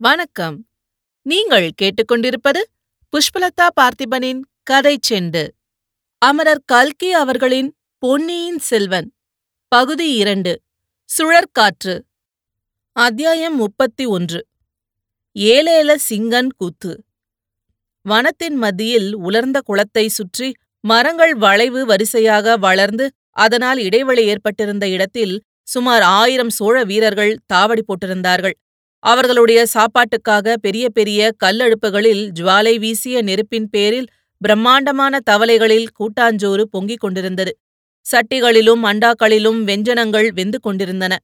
வணக்கம். நீங்கள் கேட்டுக்கொண்டிருப்பது புஷ்பலதா பார்த்திபனின் கதை செண்டு. அமரர் கல்கி அவர்களின் பொன்னியின் செல்வன். பகுதி இரண்டு. சுழற்காற்று. அத்தியாயம் முப்பத்தி ஒன்று. ஏலேல சிங்கன் கூத்து. வனத்தின் மத்தியில் உலர்ந்த குளத்தை சுற்றி மரங்கள் வளைவு வரிசையாக வளர்ந்து அதனால் இடைவெளி ஏற்பட்டிருந்த இடத்தில் சுமார் ஆயிரம் சோழ வீரர்கள் தாவடி போட்டிருந்தார்கள். அவர்களுடைய சாப்பாட்டுக்காக பெரிய பெரிய கல்லடுப்புகளில் ஜுவாலை வீசிய நெருப்பின் பேரில் பிரம்மாண்டமான தவளைகளில் கூட்டாஞ்சோறு பொங்கிக் கொண்டிருந்தது. சட்டிகளிலும் அண்டாக்களிலும் வெஞ்சனங்கள் வெந்து கொண்டிருந்தன.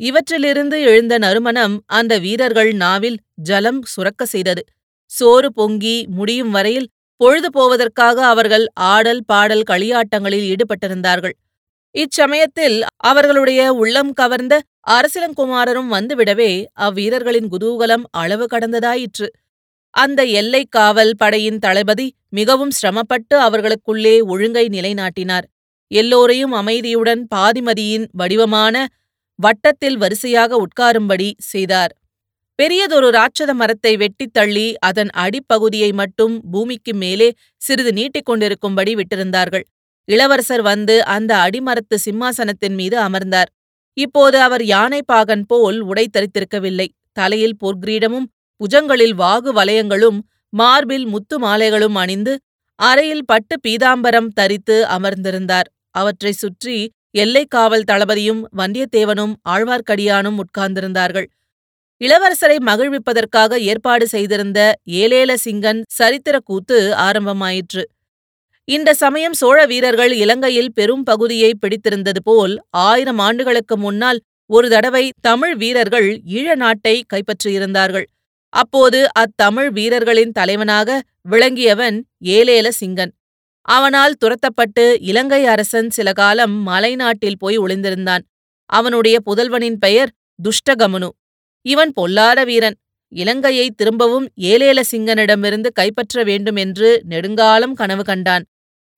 இவற்றிலிருந்து எழுந்த நறுமணம் அந்த வீரர்கள் நாவில் ஜலம் சுரக்க செய்தது. சோறு பொங்கி முடியும் வரையில் பொழுது போவதற்காக அவர்கள் ஆடல் பாடல் களியாட்டங்களில் ஈடுபட்டிருந்தார்கள். இச்சமயத்தில் அவர்களுடைய உள்ளம் கவர்ந்த அரசிலங்குமாரரும் வந்துவிடவே அவ்வீரர்களின் குதூகலம் அளவு கடந்ததாயிற்று. அந்த எல்லை காவல் படையின் தளபதி மிகவும் சிரமப்பட்டு அவர்களுக்குள்ளே ஒழுங்கை நிலைநாட்டினார். எல்லோரையும் அமைதியுடன் பாதிமதியின் வடிவமான வட்டத்தில் வரிசையாக உட்காரும்படி செய்தார். பெரியதொரு ராட்சத மரத்தை வெட்டித் தள்ளி அதன் அடிப்பகுதியை மட்டும் பூமிக்கு மேலே சிறிது நீட்டிக் கொண்டிருக்கும்படி விட்டிருந்தார்கள். இளவரசர் வந்து அந்த அடிமரத்து சிம்மாசனத்தின் மீது அமர்ந்தார். இப்போது அவர் யானை பாகன் போல் உடை தரித்திருக்கவில்லை. தலையில் பொற்கிரீடமும் புஜங்களில் வாகு வலயங்களும் மார்பில் முத்து மாலைகளும் அணிந்து அறையில் பட்டு பீதாம்பரம் தரித்து அமர்ந்திருந்தார். அவற்றை சுற்றி எல்லைக்காவல் தளபதியும் வந்தியத்தேவனும் ஆழ்வார்க்கடியானும் உட்கார்ந்திருந்தார்கள். இளவரசரை மகிழ்விப்பதற்காக ஏற்பாடு செய்திருந்த ஏலேல சிங்கன் சரித்திர கூத்து ஆரம்பமாயிற்று. இந்த சமயம் சோழ வீரர்கள் இலங்கையில் பெரும் பகுதியை பிடித்திருந்தது போல் ஆயிரம் ஆண்டுகளுக்கு முன்னால் ஒரு தடவை தமிழ் வீரர்கள் ஈழ நாட்டை கைப்பற்றியிருந்தார்கள். அப்போது அத்தமிழ் வீரர்களின் தலைவனாக விளங்கியவன் ஏலேல சிங்கன். அவனால் துரத்தப்பட்டு இலங்கை அரசன் சில காலம் மலைநாட்டில் போய் ஒளிந்திருந்தான். அவனுடைய புதல்வனின் பெயர் துஷ்டகமனு. இவன் பொல்லாத வீரன். இலங்கையை திரும்பவும் ஏலேல சிங்கனிடமிருந்து கைப்பற்ற வேண்டும் என்று நெடுங்காலம் கனவு கண்டான்.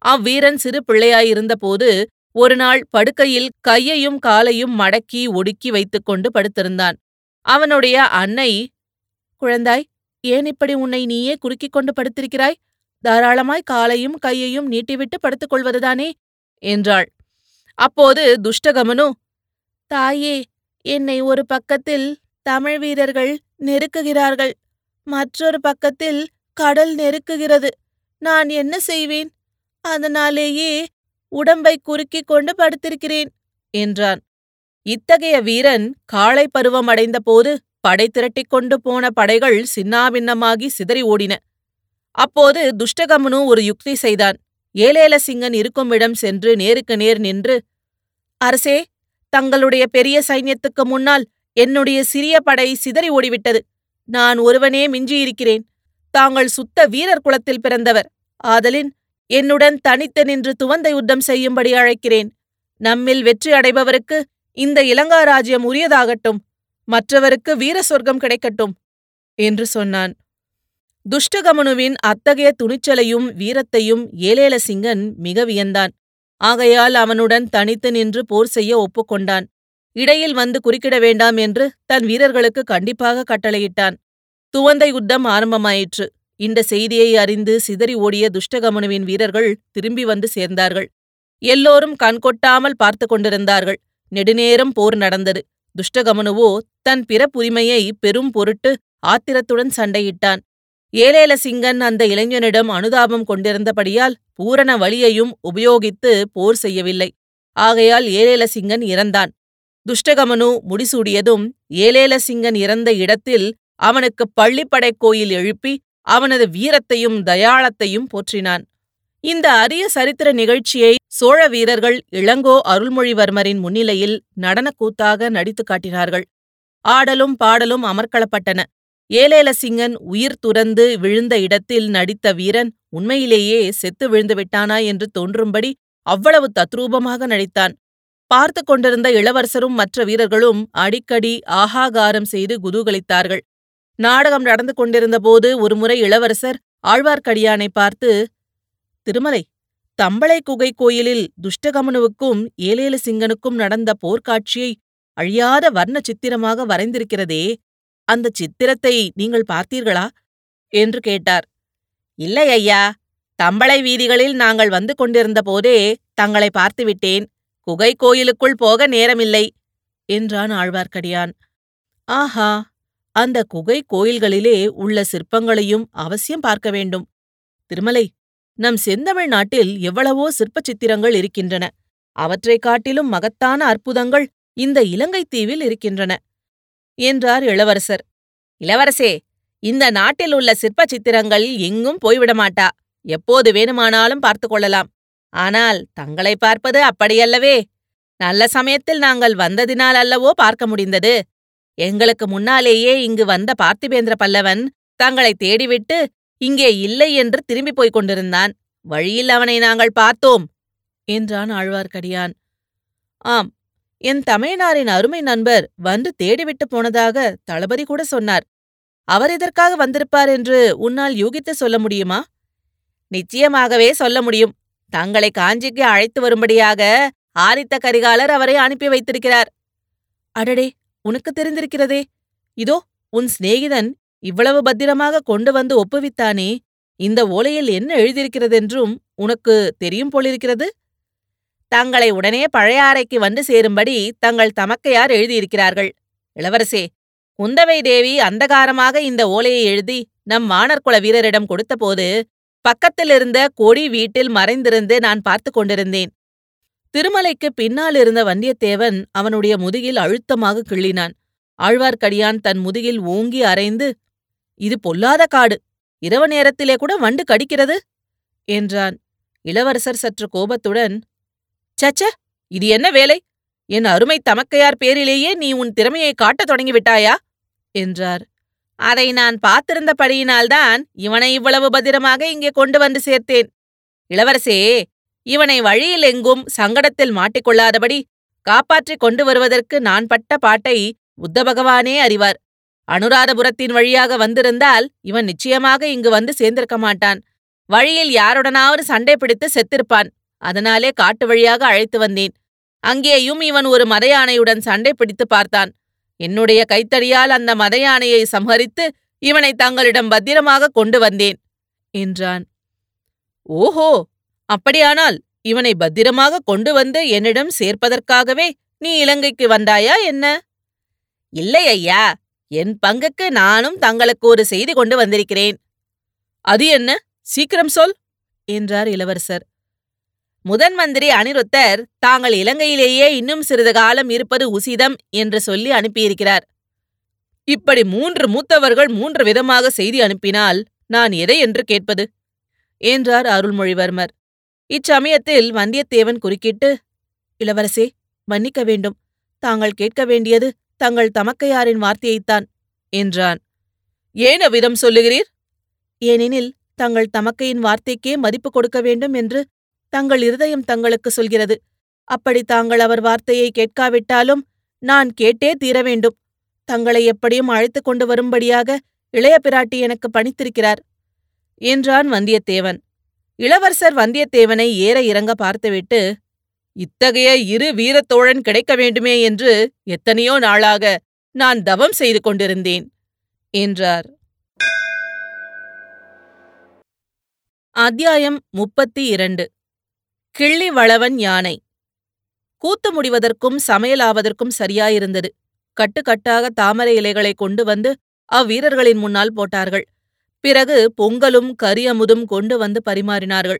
அவ்வீரன் சிறு பிள்ளையாயிருந்தபோது ஒருநாள் படுக்கையில் கையையும் காலையும் மடக்கி ஒடுக்கி வைத்துக்கொண்டு படுத்திருந்தான். அவனுடைய அன்னை குழந்தாய் ஏன் இப்படி உன்னை நீயே குறுக்கிக் கொண்டு படுத்திருக்கிறாய்? தாராளமாய் காலையும் கையையும் நீட்டிவிட்டு படுத்துக் கொள்வதுதானே என்றாள். அப்போது துஷ்டகமனு தாயே என்னை ஒரு பக்கத்தில் தமிழ் வீரர்கள் நெருக்குகிறார்கள். மற்றொரு பக்கத்தில் கடல் நெருக்குகிறது. நான் என்ன செய்வேன்? அதனாலேயே உடம்பை குறுக்கிக் கொண்டு படுத்திருக்கிறேன் என்றான். இத்தகைய வீரன் காளை பருவம் அடைந்தபோது படை திரட்டிக் கொண்டு போன படைகள் சின்னாபின்னமாகி சிதறி ஓடின. அப்போது துஷ்டகமனு ஒரு யுக்தி செய்தான். ஏலேலசிங்கன் இருக்கும் இடம் சென்று நேருக்கு நேர் நின்று அரசே தங்களுடைய பெரிய சைன்யத்துக்கு முன்னால் என்னுடைய சிறிய படை சிதறி ஓடிவிட்டது. நான் ஒருவனே மிஞ்சியிருக்கிறேன். தாங்கள் சுத்த வீரர் குலத்தில் பிறந்தவர். ஆதலின் என்னுடன் தனித்து நின்று துவந்த யுத்தம் செய்யும்படி அழைக்கிறேன். நம்மில் வெற்றி அடைபவருக்கு இந்த இலங்கா ராஜ்யம் உரியதாகட்டும். மற்றவருக்கு வீர சொர்க்கம் கிடைக்கட்டும் என்று சொன்னான். துஷ்டகமனுவின் அத்தகைய துணிச்சலையும் வீரத்தையும் ஏலேலசிங்கன் மிக வியந்தான். ஆகையால் அவனுடன் தனித்து நின்று போர் செய்ய ஒப்புக்கொண்டான். இடையில் வந்து குறுக்கிட வேண்டாம் என்று தன் வீரர்களுக்கு கண்டிப்பாக கட்டளையிட்டான். துவந்த யுத்தம் ஆரம்பமாயிற்று. இந்த செய்தியை அறிந்து சிதறி ஓடிய துஷ்டகமனுவின் வீரர்கள் திரும்பி வந்து சேர்ந்தார்கள். எல்லோரும் கண்கொட்டாமல் பார்த்து கொண்டிருந்தார்கள். நெடுநேரம் போர் நடந்தது. துஷ்டகமனுவோ தன் பிறப்புரிமையை பெரும் பொருட்டு ஆத்திரத்துடன் சண்டையிட்டான். ஏலேலசிங்கன் அந்த இளைஞனிடம் அனுதாபம் கொண்டிருந்தபடியால் பூரண வழியையும் உபயோகித்து போர் செய்யவில்லை. ஆகையால் ஏலேலசிங்கன் இறந்தான். துஷ்டகமனு முடிசூடியதும் ஏலேலசிங்கன் இறந்த இடத்தில் அவனுக்கு பள்ளிப்படைக் கோயில் எழுப்பி அவனது வீரத்தையும் தயாளத்தையும் போற்றினான். இந்த அரிய சரித்திர நிகழ்ச்சியை சோழ வீரர்கள் இளங்கோ அருள்மொழிவர்மரின் முன்னிலையில் நடனக்கூத்தாக நடித்து காட்டினார்கள். ஆடலும் பாடலும் அமர்க்களப்பட்டன. ஏலேலசிங்கன் உயிர் துறந்து விழுந்த இடத்தில் நடித்த வீரன் உண்மையிலேயே செத்து விழுந்து விட்டானா என்று தோன்றும்படி அவ்வளவு தத்ரூபமாக நடித்தான். பார்த்து கொண்டிருந்த இளவரசரும் மற்ற வீரர்களும் அடிக்கடி ஆகாகாரம் செய்து குதூகலித்தார்கள். நாடகம் நடந்து கொண்டிருந்தபோது ஒருமுறை இளவரசர் ஆழ்வார்க்கடியானை பார்த்து திருமலை தம்பளை குகை கோயிலில் துஷ்டகமனுவுக்கும் ஏலேலசிங்கனுக்கும் நடந்த போர்க்காட்சியை அழியாத வர்ண சித்திரமாக வரைந்திருக்கிறதே அந்த சித்திரத்தை நீங்கள் பார்த்தீர்களா? என்று கேட்டார். இல்லை ஐயா தம்பளை வீதிகளில் நாங்கள் வந்து கொண்டிருந்த போதே தங்களை பார்த்துவிட்டேன் குகை கோயிலுக்குள் போக நேரமில்லை என்றான் ஆழ்வார்க்கடியான். ஆஹா! அந்த குகை கோயில்களிலே உள்ள சிற்பங்களையும் அவசியம் பார்க்க வேண்டும். திருமலை நம் செந்தமிழ் நாட்டில் எவ்வளவோ சிற்பச் சித்திரங்கள் இருக்கின்றன. அவற்றைக் காட்டிலும் மகத்தான அற்புதங்கள் இந்த இலங்கைத் தீவில் இருக்கின்றன என்றார் இளவரசர். இளவரசே இந்த நாட்டில் உள்ள சிற்பச் சித்திரங்கள் எங்கும் போய்விடமாட்டா? எப்போது வேணுமானாலும் பார்த்து கொள்ளலாம். ஆனால் தங்களை பார்ப்பது அப்படியல்லவே. நல்ல சமயத்தில் நாங்கள் வந்ததினால் அல்லவோ பார்க்க முடிந்தது. எங்களுக்கு முன்னாலேயே இங்கு வந்த பார்த்திபேந்திர பல்லவன் தங்களை தேடிவிட்டு இங்கே இல்லை என்று திரும்பிப் போய்க் கொண்டிருந்தான். வழியில் அவனை நாங்கள் பார்த்தோம் என்றான் ஆழ்வார்க்கடியான். ஆம் என் தமையனாரின் அருமை நண்பர் வந்து தேடிவிட்டு போனதாக தளபதி கூட சொன்னார். அவர் எதற்காக வந்திருப்பார் என்று உன்னால் யூகித்து சொல்ல முடியுமா? நிச்சயமாகவே சொல்ல முடியும். தங்களை காஞ்சிக்கு அழைத்து வரும்படியாக ஆதித்த கரிகாலர் அவரை அனுப்பி வைத்திருக்கிறார். அடடே! உனக்கு தெரிந்திருக்கிறதே. இதோ உன் சிநேகிதன் இவ்வளவு பத்திரமாக கொண்டு வந்து ஒப்புவித்தானே இந்த ஓலையில் என்ன எழுதியிருக்கிறதென்றும் உனக்கு தெரியும் போலிருக்கிறது? தங்களை உடனே பழையாறைக்கு வந்து சேரும்படி தங்கள் தமக்கையார் எழுதியிருக்கிறார்கள். இளவரசே குந்தவை தேவி அந்தகாரமாக இந்த ஓலையை எழுதி நம் வானர்குல வீரரிடம் கொடுத்தபோது பக்கத்திலிருந்த கொடி வீட்டில் மறைந்திருந்து நான் பார்த்து கொண்டிருந்தேன். திருமலைக்கு பின்னால் இருந்த வந்தியத்தேவன் அவனுடைய முதுகில் அழுத்தமாக கிள்ளினான். ஆழ்வார்க்கடியான் தன் முதுகில் ஓங்கி அரைந்து இது பொல்லாத காடு. இரவு நேரத்திலே கூட வண்டு கடிக்கிறது? என்றான். இளவரசர் சற்று கோபத்துடன் சச்ச இது என்ன வேலை? என் அருமை தமக்கையார் பேரிலேயே நீ உன் திறமையை காட்டத் தொடங்கிவிட்டாயா? என்றார். அதை நான் பார்த்திருந்தபடியினால்தான் இவனை இவ்வளவு பத்திரமாக இங்கே கொண்டு வந்து சேர்த்தேன். இளவரசே இவனை வழியில் எங்கும் சங்கடத்தில் மாட்டிக்கொள்ளாதபடி காப்பாற்றிக் கொண்டு வருவதற்கு நான் பட்ட பாட்டை புத்த பகவானே அறிவார். அனுராதபுரத்தின் வழியாக வந்திருந்தால் இவன் நிச்சயமாக இங்கு வந்து சேர்ந்திருக்க மாட்டான். வழியில் யாருடனாவது சண்டை பிடித்து செத்திருப்பான். அதனாலே காட்டு வழியாக அழைத்து வந்தேன். அங்கேயும் இவன் ஒரு மதையானையுடன் சண்டை பிடித்து பார்த்தான். என்னுடைய கைத்தடியால் அந்த மதையானையை சம்ஹரித்து இவனை தங்களிடம் பத்திரமாக கொண்டு வந்தேன் என்றான். ஓஹோ! அப்படியானால் இவனை பத்திரமாக கொண்டு வந்து என்னிடம் சேர்ப்பதற்காகவே நீ இலங்கைக்கு வந்தாயா என்ன? இல்லை ஐயா என் பங்குக்கு நானும் தங்களுக்கு ஒரு செய்தி கொண்டு வந்திருக்கிறேன். அது என்ன? சீக்கிரம் சொல்! என்றார் இளவரசர். முதன் மந்திரி அனிருத்தர் தாங்கள் இலங்கையிலேயே இன்னும் சிறிது காலம் இருப்பது உசிதம் என்று சொல்லி அனுப்பியிருக்கிறார். இப்படி மூன்று மூத்தவர்கள் மூன்று விதமாக செய்தி அனுப்பினால் நான் எதை என்று கேட்பது? என்றார் அருள்மொழிவர்மர். இச்சமயத்தில் வந்தியத்தேவன் குறுக்கிட்டு இளவரசே மன்னிக்க வேண்டும். தாங்கள் கேட்க வேண்டியது தங்கள் தமக்கையாரின் வார்த்தையைத்தான் என்றான். ஏன் அவ்விதம் சொல்லுகிறீர்? ஏனெனில் தங்கள் தமக்கையின் வார்த்தைக்கே மதிப்பு கொடுக்க வேண்டும் என்று தங்கள் இருதயம் தங்களுக்கு சொல்கிறது. அப்படி தாங்கள் அவர் வார்த்தையை கேட்காவிட்டாலும் நான் கேட்டே தீர வேண்டும். தங்களை எப்படியும் அழைத்துக் கொண்டு வரும்படியாக இளைய பிராட்டி எனக்கு பணித்திருக்கிறார் என்றான் வந்தியத்தேவன். இளவரசர் வந்தியத்தேவனை ஏற இறங்க பார்த்துவிட்டு இத்தகைய இரு வீரத்தோழன் கிடைக்க வேண்டுமே என்று எத்தனையோ நாளாக நான் தவம் செய்து கொண்டிருந்தேன் என்றார். அத்தியாயம் முப்பத்தி இரண்டு கிள்ளி வளவன் யானை. கூத்து முடிவதற்கும் சமையலாவதற்கும் சரியாயிருந்தது. கட்டுக்கட்டாக தாமரை இலைகளை கொண்டு வந்து அவ்வீரர்களின் முன்னால் போட்டார்கள். பிறகு பொங்கலும் கரியமுதும் கொண்டு வந்து பரிமாறினார்கள்.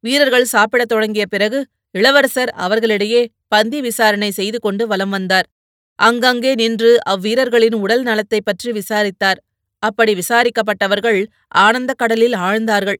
வீரர்கள் சாப்பிடத் தொடங்கிய பிறகு இளவரசர் அவர்களிடையே பந்தி விசாரணை செய்து கொண்டு வலம் வந்தார். அங்கங்கே நின்று அவ்வீரர்களின் உடல் நலத்தைப் பற்றி விசாரித்தார். அப்படி விசாரிக்கப்பட்டவர்கள் ஆனந்த கடலில் ஆழ்ந்தார்கள்.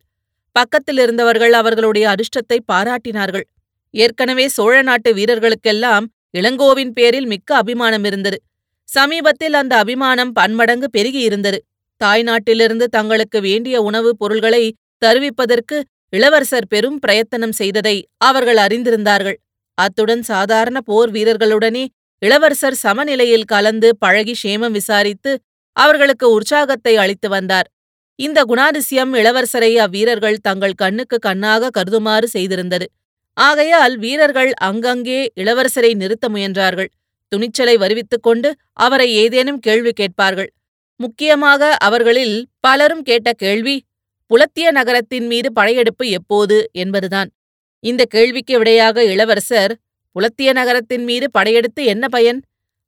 பக்கத்தில் இருந்தவர்கள் அவர்களுடைய அதிர்ஷ்டத்தை பாராட்டினார்கள். ஏற்கனவே சோழ நாட்டு வீரர்களுக்கெல்லாம் இளங்கோவின் பேரில் மிக்க அபிமானம் இருந்தது. சமீபத்தில் அந்த அபிமானம் பன்மடங்கு பெருகியிருந்தது. தாய்நாட்டிலிருந்து தங்களுக்கு வேண்டிய உணவுப் பொருள்களை தருவிப்பதற்கு இளவரசர் பெரும் பிரயத்தனம் செய்ததை அவர்கள் அறிந்திருந்தார்கள். அத்துடன் சாதாரண போர் வீரர்களுடனே இளவரசர் சமநிலையில் கலந்து பழகி சேமம் விசாரித்து அவர்களுக்கு உற்சாகத்தை அளித்து வந்தார். இந்த குணாதிசயம் இளவரசரை அவ்வீரர்கள் தங்கள் கண்ணுக்கு கண்ணாக கருதுமாறு செய்திருந்தது. ஆகையால் வீரர்கள் அங்கங்கே இளவரசரை நிறுத்த முயன்றார்கள். துணிச்சலை வருவித்துக் கொண்டு அவரை ஏதேனும் கேள்வி கேட்பார்கள். முக்கியமாக அவர்களில் பலரும் கேட்ட கேள்வி புலத்திய நகரத்தின் மீது படையெடுப்பு எப்போது என்பதுதான். இந்த கேள்விக்கு விடையாக இளவரசர் புலத்திய நகரத்தின் மீது படையெடுத்து என்ன பயன்?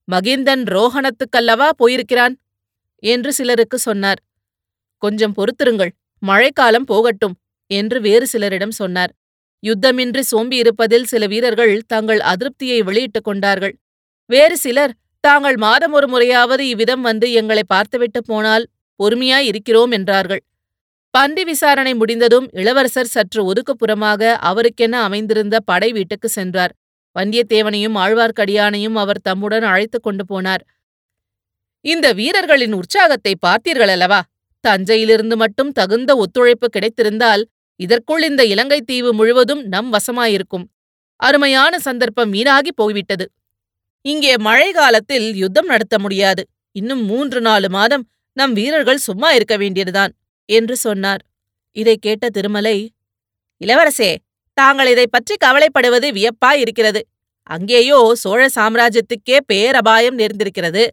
மகிந்தன் ரோஹணத்துக்கல்லவா போயிருக்கிறான்? என்று சிலருக்கு சொன்னார். கொஞ்சம் பொறுத்திருங்கள் மழைக்காலம் போகட்டும் என்று வேறு சிலரிடம் சொன்னார். யுத்தமின்றி சோம்பியிருப்பதில் சில வீரர்கள் தங்கள் அதிருப்தியை வெளியிட்டுக் கொண்டார்கள். வேறு சிலர் தாங்கள் மாதம் ஒரு முறையாவது இவ்விதம் வந்து எங்களை பார்த்துவிட்டு போனால் பொறுமையாய் இருக்கிறோம் என்றார்கள். பண்டி விசாரணை முடிந்ததும் இளவரசர் சற்று ஒதுக்குப்புறமாக அவருக்கென அமைந்திருந்த படை வீட்டுக்கு சென்றார். வந்தியத்தேவனையும் ஆழ்வார்க்கடியானையும் அவர் தம்முடன் அழைத்துக் கொண்டு போனார். இந்த வீரர்களின் உற்சாகத்தை பார்த்தீர்களல்லவா? தஞ்சையிலிருந்து மட்டும் தகுந்த ஒத்துழைப்பு கிடைத்திருந்தால் இதற்குள் இந்த இலங்கை தீவு முழுவதும் நம் வசமாயிருக்கும். அருமையான சந்தர்ப்பம் வீணாகி போய்விட்டது. இங்கே மழை காலத்தில் யுத்தம் நடத்த முடியாது. இன்னும் மூன்று நாலு மாதம் நம் வீரர்கள் சும்மா இருக்க வேண்டியதுதான் என்று சொன்னார். இதை கேட்ட திருமலை இளவரசே தாங்கள் இதை பற்றி கவலைப்படுவது வியப்பாயிருக்கிறது அங்கேயோ சோழ சாம்ராஜ்யத்துக்கே பேரபாயம் நேர்ந்திருக்கிறது.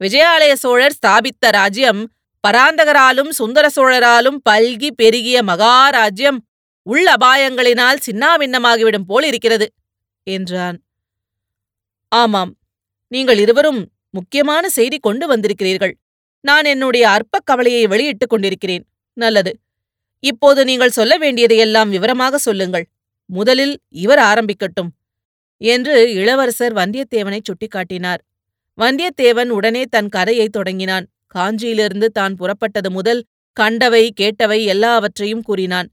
விஜயாலய சோழர் ஸ்தாபித்த ராஜ்யம் பராந்தகராலும் சுந்தர சோழராலும் பல்கி பெருகிய மகாராஜ்யம் உள் அபாயங்களினால் சின்னாபின்னமாகிவிடும் போல் இருக்கிறது என்றான். ஆமாம் நீங்கள் இருவரும் முக்கியமான செய்தி கொண்டு வந்திருக்கிறீர்கள். நான் என்னுடைய அற்ப கவலையை வெளியிட்டுக் கொண்டிருக்கிறேன். நல்லது. இப்போது நீங்கள் சொல்ல வேண்டியதையெல்லாம் விவரமாக சொல்லுங்கள். முதலில் இவர் ஆரம்பிக்கட்டும். என்று இளவரசர் வந்தியத்தேவனை சுட்டிக்காட்டினார். வந்தியத்தேவன் உடனே தன் கதையை தொடங்கினான். காஞ்சியிலிருந்து தான் புறப்பட்டது முதல் கண்டவை கேட்டவை எல்லாவற்றையும் கூறினான்.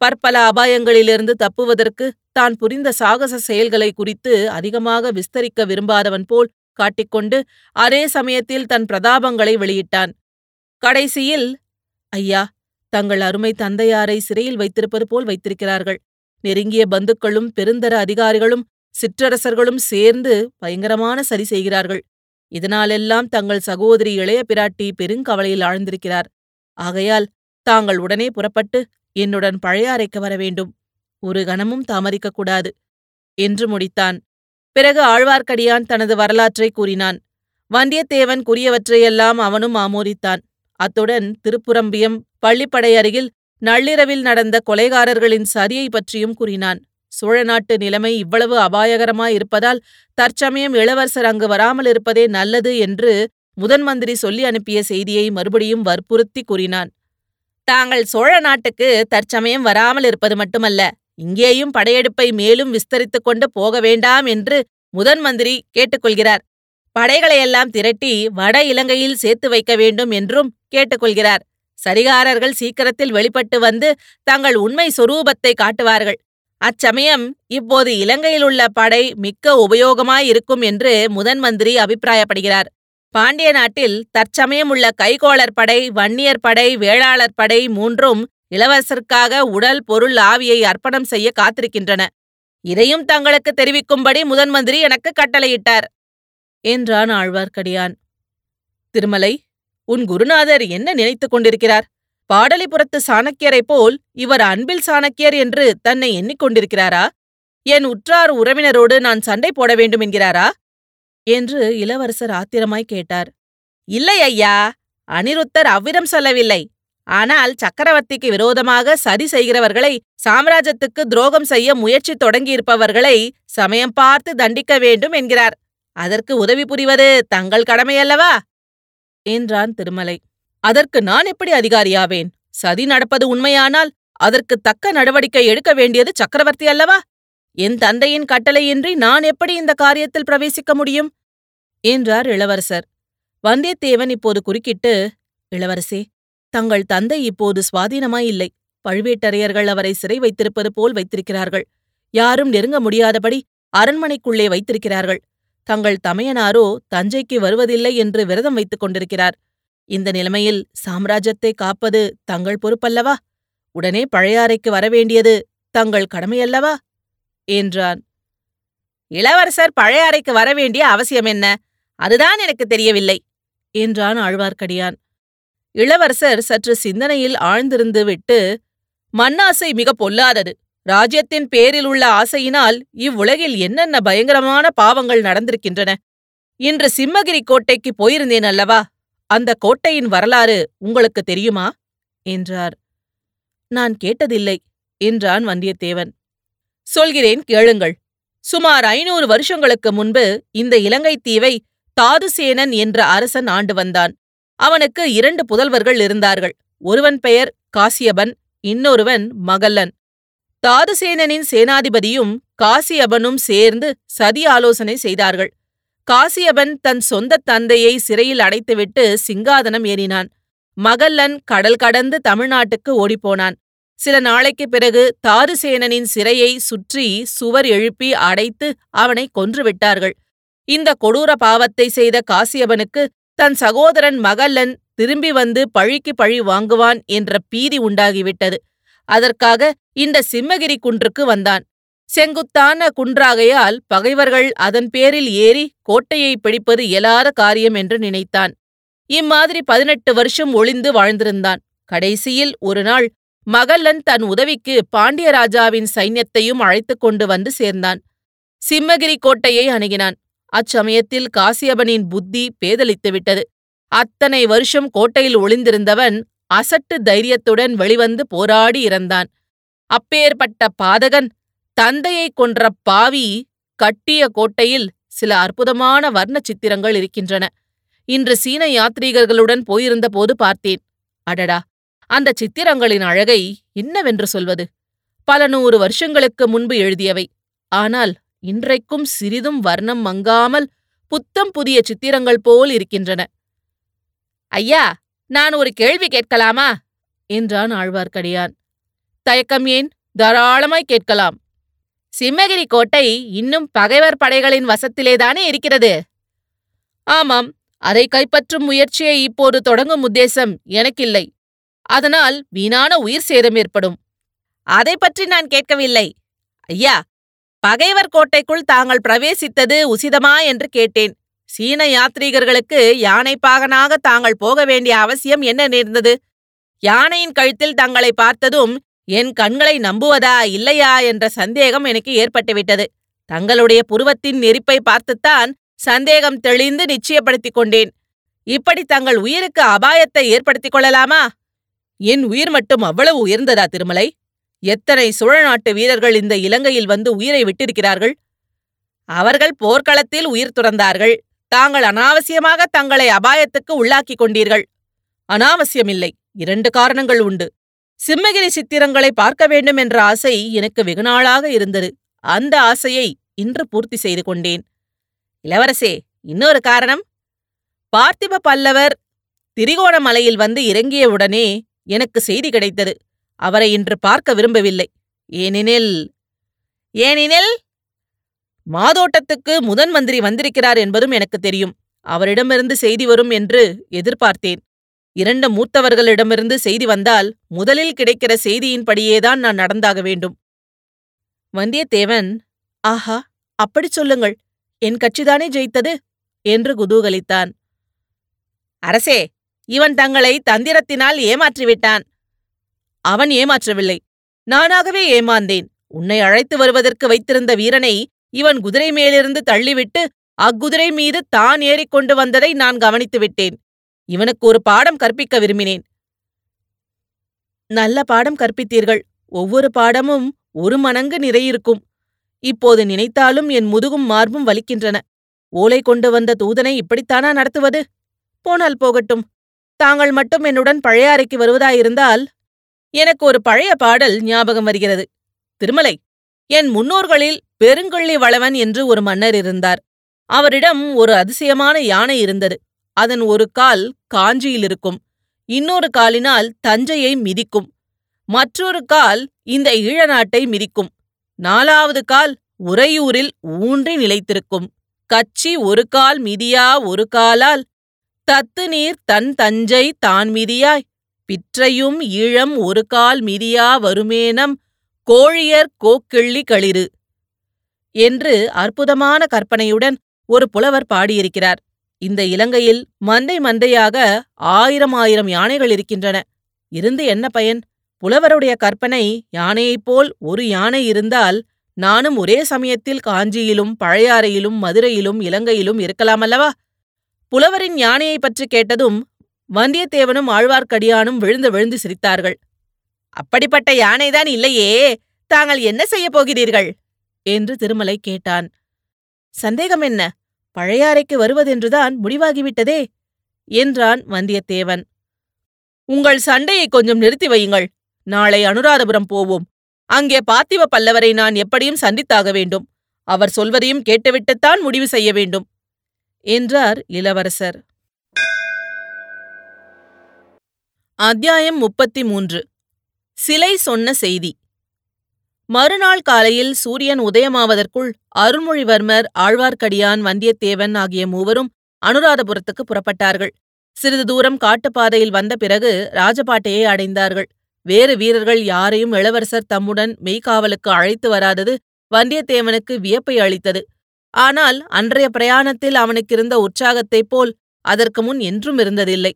பற்பல அபாயங்களிலிருந்து தப்புவதற்கு தான் புரிந்த சாகச செயல்களை குறித்து அதிகமாக விஸ்தரிக்க விரும்பாதவன் போல் காட்டிக்கொண்டு அதே சமயத்தில் தன் பிரதாபங்களை வெளியிட்டான். கடைசியில் ஐயா தங்கள் அருமை தந்தையாரை சிறையில் வைத்திருப்பது போல் வைத்திருக்கிறார்கள். நெருங்கிய பந்துக்களும் பெருந்தர அதிகாரிகளும் சிற்றரசர்களும் சேர்ந்து பயங்கரமான சரி செய்கிறார்கள். இதனாலெல்லாம் தங்கள் சகோதரி இளைய பிராட்டி பெருங்கவலையில் ஆழ்ந்திருக்கிறார். ஆகையால் தாங்கள் உடனே புறப்பட்டு என்னுடன் பழையாறைக்கு வர வேண்டும். ஒரு கணமும் தாமதிக்கக்கூடாது என்று முடித்தான். பிறகு ஆழ்வார்க்கடியான் தனது வரலாற்றை கூறினான். வந்தியத்தேவன் கூறியவற்றையெல்லாம் அவனும் ஆமோதித்தான். அத்துடன் திருப்புரம்பியம் பள்ளிப்படை அருகில் நள்ளிரவில் நடந்த கொலைகாரர்களின் சதியை பற்றியும் கூறினான். சோழ நாட்டு நிலைமை இவ்வளவு அபாயகரமாயிருப்பதால் தற்சமயம் இளவரசர் அங்கு வராமல் இருப்பதே நல்லது என்று முதன் மந்திரி சொல்லி அனுப்பிய செய்தியை மறுபடியும் வற்புறுத்தி கூறினான். தாங்கள் சோழ நாட்டுக்கு தற்சமயம் வராமல் இருப்பது மட்டுமல்ல இங்கேயும் படையெடுப்பை மேலும் விஸ்தரித்துக் கொண்டு போக வேண்டாம் என்று முதன் மந்திரி கேட்டுக்கொள்கிறார். படைகளையெல்லாம் திரட்டி வட இலங்கையில் சேர்த்து வைக்க வேண்டும் என்றும் கேட்டுக்கொள்கிறார். சரிகாரர்கள் சீக்கிரத்தில் வெளிப்பட்டு வந்து தங்கள் உண்மை சொரூபத்தை காட்டுவார்கள். அச்சமயம் இப்போது இலங்கையில் உள்ள படை மிக்க உபயோகமாயிருக்கும் என்று முதன் மந்திரி அபிப்பிராயப்படுகிறார். பாண்டிய நாட்டில் தற்சமயம் உள்ள கைகோளர் படை வன்னியர் படை வேளாளர் படை மூன்றும் இளவரசருக்காக உடல் பொருள் ஆவியை அர்ப்பணம் செய்ய காத்திருக்கின்றன. இதையும் தங்களுக்கு தெரிவிக்கும்படி முதன் மந்திரி எனக்கு கட்டளையிட்டார். என்றான் ஆழ்வார்க்கடியான். திருமலை உன் குருநாதர் என்ன நினைத்துக் கொண்டிருக்கிறார்? பாடலிபுரத்து சாணக்கியரைப் போல் இவர் அன்பில் சாணக்கியர் என்று தன்னை எண்ணிக்கொண்டிருக்கிறாரா என் உற்றார் உறவினரோடு நான் சண்டை போட வேண்டும் என்கிறாரா? என்று இளவரசர் ஆத்திரமாய் கேட்டார். இல்லை ஐயா அனிருத்தர் அவ்விதம் சொல்லவில்லை. ஆனால் சக்கரவர்த்திக்கு விரோதமாக சதி செய்கிறவர்களை சாம்ராஜ்யத்துக்கு துரோகம் செய்ய முயற்சி தொடங்கியிருப்பவர்களை சமயம் பார்த்து தண்டிக்க வேண்டும் என்கிறார். அதற்கு உதவி புரிவது தங்கள் கடமையல்லவா? என்றான் திருமலை. அதற்கு நான் எப்படி அதிகாரியாவேன்? சதி நடப்பது உண்மையானால் அதற்கு தக்க நடவடிக்கை எடுக்க வேண்டியது சக்கரவர்த்தி அல்லவா? என் தந்தையின் கட்டளையின்றி நான் எப்படி இந்த காரியத்தில் பிரவேசிக்க முடியும்? என்றார் இளவரசர். வந்தியத்தேவன் இப்போது குறுக்கிட்டு இளவரசே தங்கள் தந்தை இப்போது சுவாதீனமாயில்லை பழுவேட்டரையர்கள் அவரை சிறை வைத்திருப்பது போல் வைத்திருக்கிறார்கள். யாரும் நெருங்க முடியாதபடி அரண்மனைக்குள்ளே வைத்திருக்கிறார்கள். தங்கள் தமையனாரோ தஞ்சைக்கு வருவதில்லை என்று விரதம் வைத்துக் கொண்டிருக்கிறார். இந்த நிலைமையில் சாம்ராஜ்யத்தை காப்பது தங்கள் பொறுப்பல்லவா? உடனே பழையாறைக்கு வரவேண்டியது தங்கள் கடமையல்லவா? என்றான். இளவரசர் பழைய அறைக்கு வர வேண்டிய அவசியம் என்ன? அதுதான் எனக்கு தெரியவில்லை என்றான் ஆழ்வார்க்கடியான். இளவரசர் சற்று சிந்தனையில் ஆழ்ந்திருந்து விட்டு மண்ணாசை மிக பொல்லாதது. ராஜ்யத்தின் பேரில் உள்ள ஆசையினால் இவ்வுலகில் என்னென்ன பயங்கரமான பாவங்கள் நடந்திருக்கின்றன? இன்று சிம்மகிரி கோட்டைக்கு போயிருந்தேன் அல்லவா? அந்த கோட்டையின் வரலாறு உங்களுக்கு தெரியுமா? என்றார். நான் கேட்டதில்லை என்றான் வந்தியத்தேவன். சொல்கிறேன் கேளுங்கள். சுமார் ஐநூறு வருஷங்களுக்கு முன்பு இந்த இலங்கைத் தீவை தாதுசேனன் என்ற அரசன் ஆண்டு வந்தான். அவனுக்கு இரண்டு புதல்வர்கள் இருந்தார்கள். ஒருவன் பெயர் காசியபன் இன்னொருவன் மகல்லன். தாதுசேனனின் சேனாதிபதியும் காசியபனும் சேர்ந்து சதி ஆலோசனை செய்தார்கள். காசியபன் தன் சொந்த தந்தையை சிறையில் அடைத்துவிட்டு சிங்காதனம் ஏறினான். மகல்லன் கடல் கடந்து தமிழ்நாட்டுக்கு ஓடிப்போனான். சில நாளைக்குப் பிறகு தாருசேனனின் சிறையை சுற்றி சுவர் எழுப்பி அடைத்து அவனை கொன்றுவிட்டார்கள். இந்த கொடூர பாவத்தை செய்த காசியபனுக்கு தன் சகோதரன் மகல்லன் திரும்பி வந்து பழிக்கு பழி வாங்குவான் என்ற பீதி உண்டாகிவிட்டது. அதற்காக இந்த சிம்மகிரி குன்றுக்கு வந்தான். செங்குத்தான குன்றாகையால் பகைவர்கள் அதன் பேரில் ஏறி கோட்டையை பிடிப்பது இயலாத காரியம் என்று நினைத்தான். இம்மாதிரி பதினெட்டு வருஷம் ஒளிந்து வாழ்ந்திருந்தான். கடைசியில் ஒரு நாள் மகல்லன் தன் உதவிக்கு பாண்டியராஜாவின் சைன்யத்தையும் அழைத்துக் கொண்டு வந்து சேர்ந்தான். சிம்மகிரி கோட்டையை அணுகினான். அச்சமயத்தில் காசியபனின் புத்தி பேதலித்துவிட்டது. அத்தனை வருஷம் கோட்டையில் ஒளிந்திருந்தவன் அசட்டு தைரியத்துடன் வெளிவந்து போராடி இறந்தான். அப்பேற்பட்ட பாதகன் தந்தையை கொன்ற பாவி கட்டிய கோட்டையில் சில அற்புதமான வர்ண சித்திரங்கள் இருக்கின்றன. இன்று சீன யாத்ரீகர்களுடன் போயிருந்தபோது பார்த்தேன். அடடா! அந்த சித்திரங்களின் அழகை என்னவென்று சொல்வது? பல நூறு வருஷங்களுக்கு முன்பு எழுதியவை. ஆனால் இன்றைக்கும் சிறிதும் வர்ணம் மங்காமல் புத்தம் புதிய சித்திரங்கள் போல் இருக்கின்றன. ஐயா நான் ஒரு கேள்வி கேட்கலாமா? என்றான் ஆழ்வார்க்கடியான். தயக்கம் ஏன்? தாராளமாய் கேட்கலாம். சிம்மகிரி கோட்டை இன்னும் பகைவர் படைகளின் வசத்திலேதானே இருக்கிறது? ஆமாம் அதை கைப்பற்றும் முயற்சியை இப்போது தொடங்கும் உத்தேசம் எனக்கில்லை. அதனால் வீணான உயிர் சேதம் ஏற்படும். அதை பற்றி நான் கேட்கவில்லை. ஐயா பகைவர் கோட்டைக்குள் தாங்கள் பிரவேசித்தது உசிதமா என்று கேட்டேன். சீன யாத்ரீகர்களுக்கு யானை பாகனாக தாங்கள் போக வேண்டிய அவசியம் என்ன நேர்ந்தது? யானையின் கழுத்தில் தங்களை பார்த்ததும் என் கண்களை நம்புவதா இல்லையா என்ற சந்தேகம் எனக்கு ஏற்பட்டுவிட்டது. தங்களுடைய புருவத்தின் நெருப்பை பார்த்துத்தான் சந்தேகம் தெளிந்து நிச்சயப்படுத்திக் கொண்டேன். இப்படி தங்கள் உயிருக்கு அபாயத்தை ஏற்படுத்திக் கொள்ளலாமா? என் உயிர் மட்டும் அவ்வளவு உயர்ந்ததா திருமலை? எத்தனை சோழ நாட்டு வீரர்கள் இந்த இலங்கையில் வந்து உயிரை விட்டிருக்கிறார்கள்? அவர்கள் போர்க்களத்தில் உயிர் துறந்தார்கள். தாங்கள் அனாவசியமாக தங்களை அபாயத்துக்கு உள்ளாக்கிக் கொண்டீர்கள். அனாவசியமில்லை இரண்டு காரணங்கள் உண்டு. சிம்மகிரி சித்திரங்களை பார்க்க வேண்டும் என்ற ஆசை எனக்கு வெகுநாளாக இருந்தது. அந்த ஆசையை இன்று பூர்த்தி செய்து கொண்டேன். இளவரசே இன்னொரு காரணம். பார்த்திப பல்லவர் திரிகோணமலையில் வந்து இறங்கியவுடனே எனக்கு செய்தி கிடைத்தது. அவரை இன்று பார்க்க விரும்பவில்லை. ஏனெனில் ஏனெனில் மாதோட்டத்துக்கு முதன் மந்திரி வந்திருக்கிறார் என்பதும் எனக்கு தெரியும். அவரிடமிருந்து செய்தி வரும் என்று எதிர்பார்த்தேன். இரண்டு மூத்தவர்களிடமிருந்து செய்தி வந்தால் முதலில் கிடைக்கிற செய்தியின்படியேதான் நான் நடந்தாக வேண்டும். வந்தியத்தேவன் ஆஹா அப்படிச் சொல்லுங்கள். என் கட்சிதானே ஜெயித்தது? என்று குதூகலித்தான். அரசே இவன் தங்களை தந்திரத்தினால் ஏமாற்றிவிட்டான். அவன் ஏமாற்றவில்லை. நானாகவே ஏமாந்தேன். உன்னை அழைத்து வருவதற்கு வைத்திருந்த வீரனை இவன் குதிரை மேலிருந்து தள்ளிவிட்டு அக்குதிரை மீது தான் ஏறிக்கொண்டு வந்ததை நான் கவனித்து விட்டேன். இவனுக்கு ஒரு பாடம் கற்பிக்க விரும்பினேன். நல்ல பாடம் கற்பித்தீர்கள். ஒவ்வொரு பாடமும் ஒரு மணங்கு நிறையிருக்கும். இப்போது நினைத்தாலும் என் முதுகும் மார்பும் வலிக்கின்றன. ஓலை கொண்டு வந்த தூதனை இப்படித்தானா நடத்துவது? போனால் போகட்டும். தாங்கள் மட்டும் என்னுடன் பழையாறைக்கு வருவதாயிருந்தால் எனக்கு ஒரு பழைய பாடல் ஞாபகம் வருகிறது. திருமலை என் முன்னோர்களில் பெருங்கொள்ளி வளவன் என்று ஒரு மன்னர் இருந்தார். அவரிடம் ஒரு அதிசயமான யானை இருந்தது. அதன் ஒரு கால் காஞ்சியில் இருக்கும். இன்னொரு காலினால் தஞ்சையை மிதிக்கும். மற்றொரு கால் இந்த ஈழ நாட்டை மிதிக்கும். நாலாவது கால் உறையூரில் ஊன்றி நிலைத்திருக்கும். கச்சி ஒரு கால் மிதியா ஒரு காலால் தத்து நீர் தன் தஞ்சை தான் மிதியாய். பிற்றையும் ஈழம் ஒரு கால் மிதியா வருமேனம் கோழியர் கோக்கிள்ளி களிறு என்று அற்புதமான கற்பனையுடன் ஒரு புலவர் பாடியிருக்கிறார். இந்த இலங்கையில் மந்தை மந்தையாக ஆயிரம் ஆயிரம் யானைகள் இருக்கின்றன. இருந்து என்ன பயன்? புலவருடைய கற்பனை யானையைப் போல் ஒரு யானை இருந்தால் நானும் ஒரே சமயத்தில் காஞ்சியிலும் பழையாறையிலும் மதுரையிலும் இலங்கையிலும் இருக்கலாமல்லவா புலவரின் யானையைப் பற்றி கேட்டதும் வந்தியத்தேவனும் ஆழ்வார்க்கடியானும் விழுந்து விழுந்து சிரித்தார்கள். அப்படிப்பட்ட யானைதான் இல்லையே தாங்கள் என்ன செய்யப் போகிறீர்கள்? என்று திருமலை கேட்டான். சந்தேகம் என்ன? பழையாறைக்கு வருவதென்றுதான் முடிவாகிவிட்டதே என்றான் வந்தியத்தேவன். உங்கள் சண்டையை கொஞ்சம் நிறுத்தி வையுங்கள். நாளை அனுராதபுரம் போவோம். அங்கே பார்த்திவ பல்லவரை நான் எப்படியும் சந்தித்தாக வேண்டும். அவர் சொல்வதையும் கேட்டுவிட்டுத்தான் முடிவு செய்ய வேண்டும். என்றார் இளவரசர். அத்தியாயம் முப்பத்தி மூன்று சிலை சொன்ன செய்தி. மறுநாள் காலையில் சூரியன் உதயமாவதற்குள் அருள்மொழிவர்மர் ஆழ்வார்க்கடியான் வந்தியத்தேவன் ஆகிய மூவரும் அனுராதபுரத்துக்கு புறப்பட்டார்கள். சிறிது தூரம் காட்டுப்பாதையில் வந்த பிறகு ராஜபாட்டையை அடைந்தார்கள். வேறு வீரர்கள் யாரையும் இளவரசர் தம்முடன் மெய்காவலுக்கு அழைத்து வராதது வந்தியத்தேவனுக்கு வியப்பை அளித்தது. ஆனால் அன்றைய பிரயாணத்தில் அவனுக்கிருந்த உற்சாகத்தைப் போல் அதற்கு முன் என்றும் இருந்ததில்லை.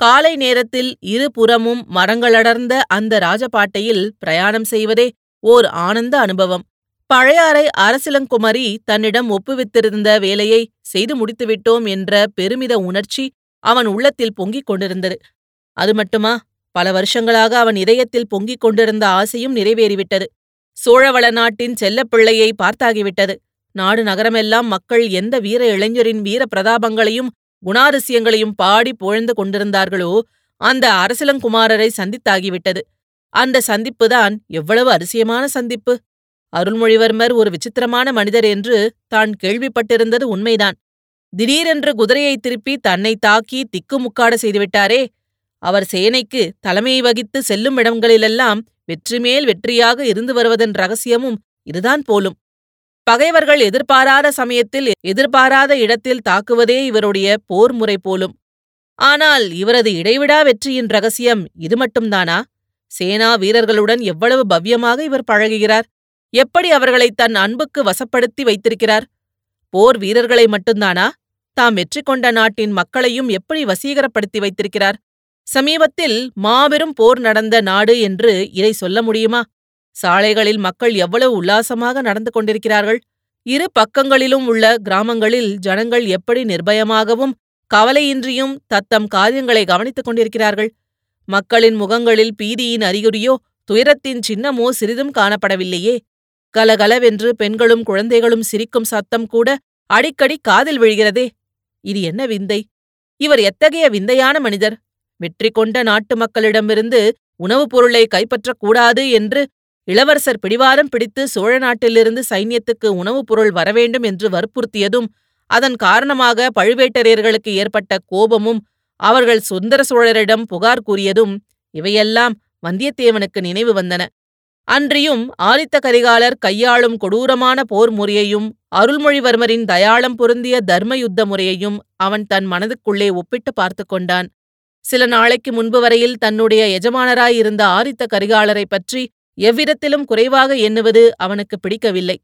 காலை நேரத்தில் இருபுறமும் மரங்களடர்ந்த அந்த ராஜபாட்டையில் பிரயாணம் செய்வதே ஓர் ஆனந்த அனுபவம். பழையாறை அரசிலங்குமரி தன்னிடம் ஒப்புவித்திருந்த வேலையை செய்து முடித்துவிட்டோம் என்ற பெருமித உணர்ச்சி அவன் உள்ளத்தில் பொங்கிக் கொண்டிருந்தது. அது மட்டுமா? பல வருஷங்களாக அவன் இதயத்தில் பொங்கிக் கொண்டிருந்த ஆசையும் நிறைவேறிவிட்டது. சோழவள நாட்டின் செல்லப்பிள்ளையை பார்த்தாகிவிட்டது. நாடு நகரமெல்லாம் மக்கள் எந்த வீர இளைஞரின் வீர பிரதாபங்களையும் குணாதிசயங்களையும் பாடி புகழ்ந்து கொண்டிருந்தார்களோ அந்த அரசலங்குமாரரை சந்தித்தாகிவிட்டது. அந்த சந்திப்புதான் எவ்வளவு அரிசியமான சந்திப்பு! அருள்மொழிவர்மர் ஒரு விசித்திரமான மனிதர் என்று தான் கேள்விப்பட்டிருந்தது உண்மைதான். திடீரென்று குதிரையை திருப்பி தன்னை தாக்கி திக்குமுக்காட செய்துவிட்டாரே! அவர் சேனைக்கு தலைமை வகித்து செல்லும் இடங்களிலெல்லாம் வெற்றிமேல் வெற்றியாக இருந்து வருவதன் ரகசியமும் இதுதான் போலும். பகைவர்கள் எதிர்பாராத சமயத்தில் எதிர்பாராத இடத்தில் தாக்குவதே இவருடைய போர் முறை போலும். ஆனால் இவரது இடைவிடா வெற்றியின் ரகசியம் இது மட்டும்தானா? சேனா வீரர்களுடன் எவ்வளவு பவ்யமாக இவர் பழகுகிறார்? எப்படி அவர்களை தன் அன்புக்கு வசப்படுத்தி வைத்திருக்கிறார்? போர் வீரர்களை மட்டும்தானா? தாம் வெற்றி கொண்ட நாட்டின் மக்களையும் எப்படி வசீகரப்படுத்தி வைத்திருக்கிறார்? சமீபத்தில் மாபெரும் போர் நடந்த நாடு என்று இதை சொல்ல முடியுமா? சாலைகளில் மக்கள் எவ்வளவு உல்லாசமாக நடந்து கொண்டிருக்கிறார்கள்? இரு பக்கங்களிலும் உள்ள கிராமங்களில் ஜனங்கள் எப்படி நிர்பயமாகவும் கவலையின்றியும் தத்தம் காரியங்களை கவனித்துக் கொண்டிருக்கிறார்கள்? மக்களின் முகங்களில் பீதியின் அறிகுறியோ துயரத்தின் சின்னமோ சிறிதும் காணப்படவில்லையே? கலகலவென்று பெண்களும் குழந்தைகளும் சிரிக்கும் சத்தம் கூட அடிக்கடி காதில் விழுகிறதே? இது என்ன விந்தை? இவர் எத்தகைய விந்தையான மனிதர்? வெற்றி கொண்ட நாட்டு மக்களிடமிருந்து உணவுப் பொருளை கைப்பற்றக்கூடாது என்று இளவரசர் பிடிவாரம் பிடித்து சோழ நாட்டிலிருந்து சைன்யத்துக்கு உணவுப் பொருள் வரவேண்டும் என்று வற்புறுத்தியதும் அதன் காரணமாக பழுவேட்டரையர்களுக்கு ஏற்பட்ட கோபமும் அவர்கள் சுந்தர சோழரிடம் புகார் கூறியதும் இவையெல்லாம் வந்தியத்தேவனுக்கு நினைவு வந்தன. அன்றியும் ஆதித்த கரிகாலர் கையாளும் கொடூரமான போர் முறையையும் அருள்மொழிவர்மரின் தயாளம் பொருந்திய தர்ம யுத்த முறையையும் அவன் தன் மனதுக்குள்ளே ஒப்பிட்டு பார்த்து கொண்டான். சில நாளைக்கு முன்பு வரையில் தன்னுடைய எஜமானராயிருந்த ஆதித்த கரிகாலரை பற்றி எவ்விதத்திலும் குறைவாக எண்ணுவது அவனுக்கு பிடிக்கவில்லை.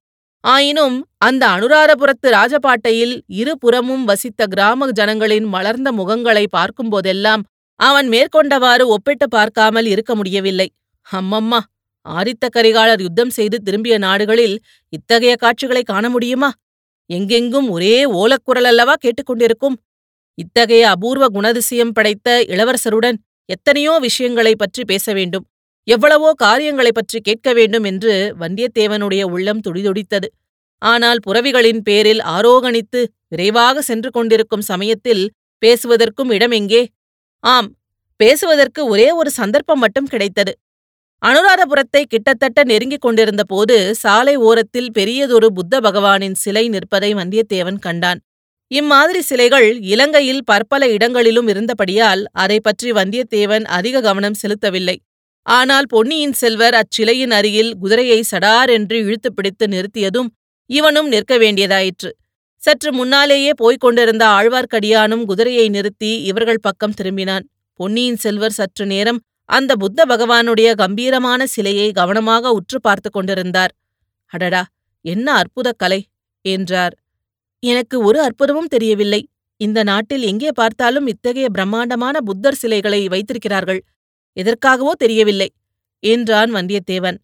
ஆயினும் அந்த அனுராதபுரத்து ராஜபாட்டையில் இருபுறமும் வசித்த கிராம ஜனங்களின் மலர்ந்த முகங்களை பார்க்கும்போதெல்லாம் அவன் மேற்கொண்டவாறு ஒப்பிட்டு பார்க்காமல் இருக்க முடியவில்லை. அம்மம்மா! ஆதித்த கரிகாலர் யுத்தம் செய்து திரும்பிய நாடுகளில் இத்தகைய காட்சிகளை காண முடியுமா? எங்கெங்கும் ஒரே ஓலக்குரல் அல்லவா கேட்டுக்கொண்டிருக்கும்? இத்தகைய அபூர்வ குணதிசயம் படைத்த இளவரசருடன் எத்தனையோ விஷயங்களைப் பற்றி பேச வேண்டும். எவ்வளவோ காரியங்களைப் பற்றி கேட்க வேண்டும் என்று வந்தியத்தேவனுடைய உள்ளம் துடிதுடித்தது. ஆனால் புறவிகளின் பேரில் ஆரோகணித்து விரைவாக சென்று கொண்டிருக்கும் சமயத்தில் பேசுவதற்கும் இடம் எங்கே? ஆம் பேசுவதற்கு ஒரே ஒரு சந்தர்ப்பம் மட்டும் கிடைத்தது. அனுராதபுரத்தை கிட்டத்தட்ட நெருங்கிக் கொண்டிருந்த போது சாலை ஓரத்தில் பெரியதொரு புத்த பகவானின் சிலை நிற்பதை வந்தியத்தேவன் கண்டான். இம்மாதிரி சிலைகள் இலங்கையில் பற்பல இடங்களிலும் இருந்தபடியால் அதை பற்றி வந்தியத்தேவன் அதிக கவனம் செலுத்தவில்லை. ஆனால் பொன்னியின் செல்வர் அச்சிலையின் அருகில் குதிரையை சடார் என்று இழுத்துப் பிடித்து நிறுத்தியதும் இவனும் நிற்க வேண்டியதாயிற்று. சற்று முன்னாலேயே போய்க் கொண்டிருந்த ஆழ்வார்க்கடியானும் குதிரையை நிறுத்தி இவர்கள் பக்கம் திரும்பினான். பொன்னியின் செல்வர் சற்று நேரம் அந்த புத்த பகவானுடைய கம்பீரமான சிலையை கவனமாக உற்று பார்த்து கொண்டிருந்தார். அடடா என்ன அற்புத கலை! என்றார். எனக்கு ஒரு அற்புதமும் தெரியவில்லை. இந்த நாட்டில் எங்கே பார்த்தாலும் இத்தகைய பிரம்மாண்டமான புத்தர் சிலைகளை வைத்திருக்கிறார்கள். எதற்காகவோ தெரியவில்லை என்றான் வந்தியத்தேவன்.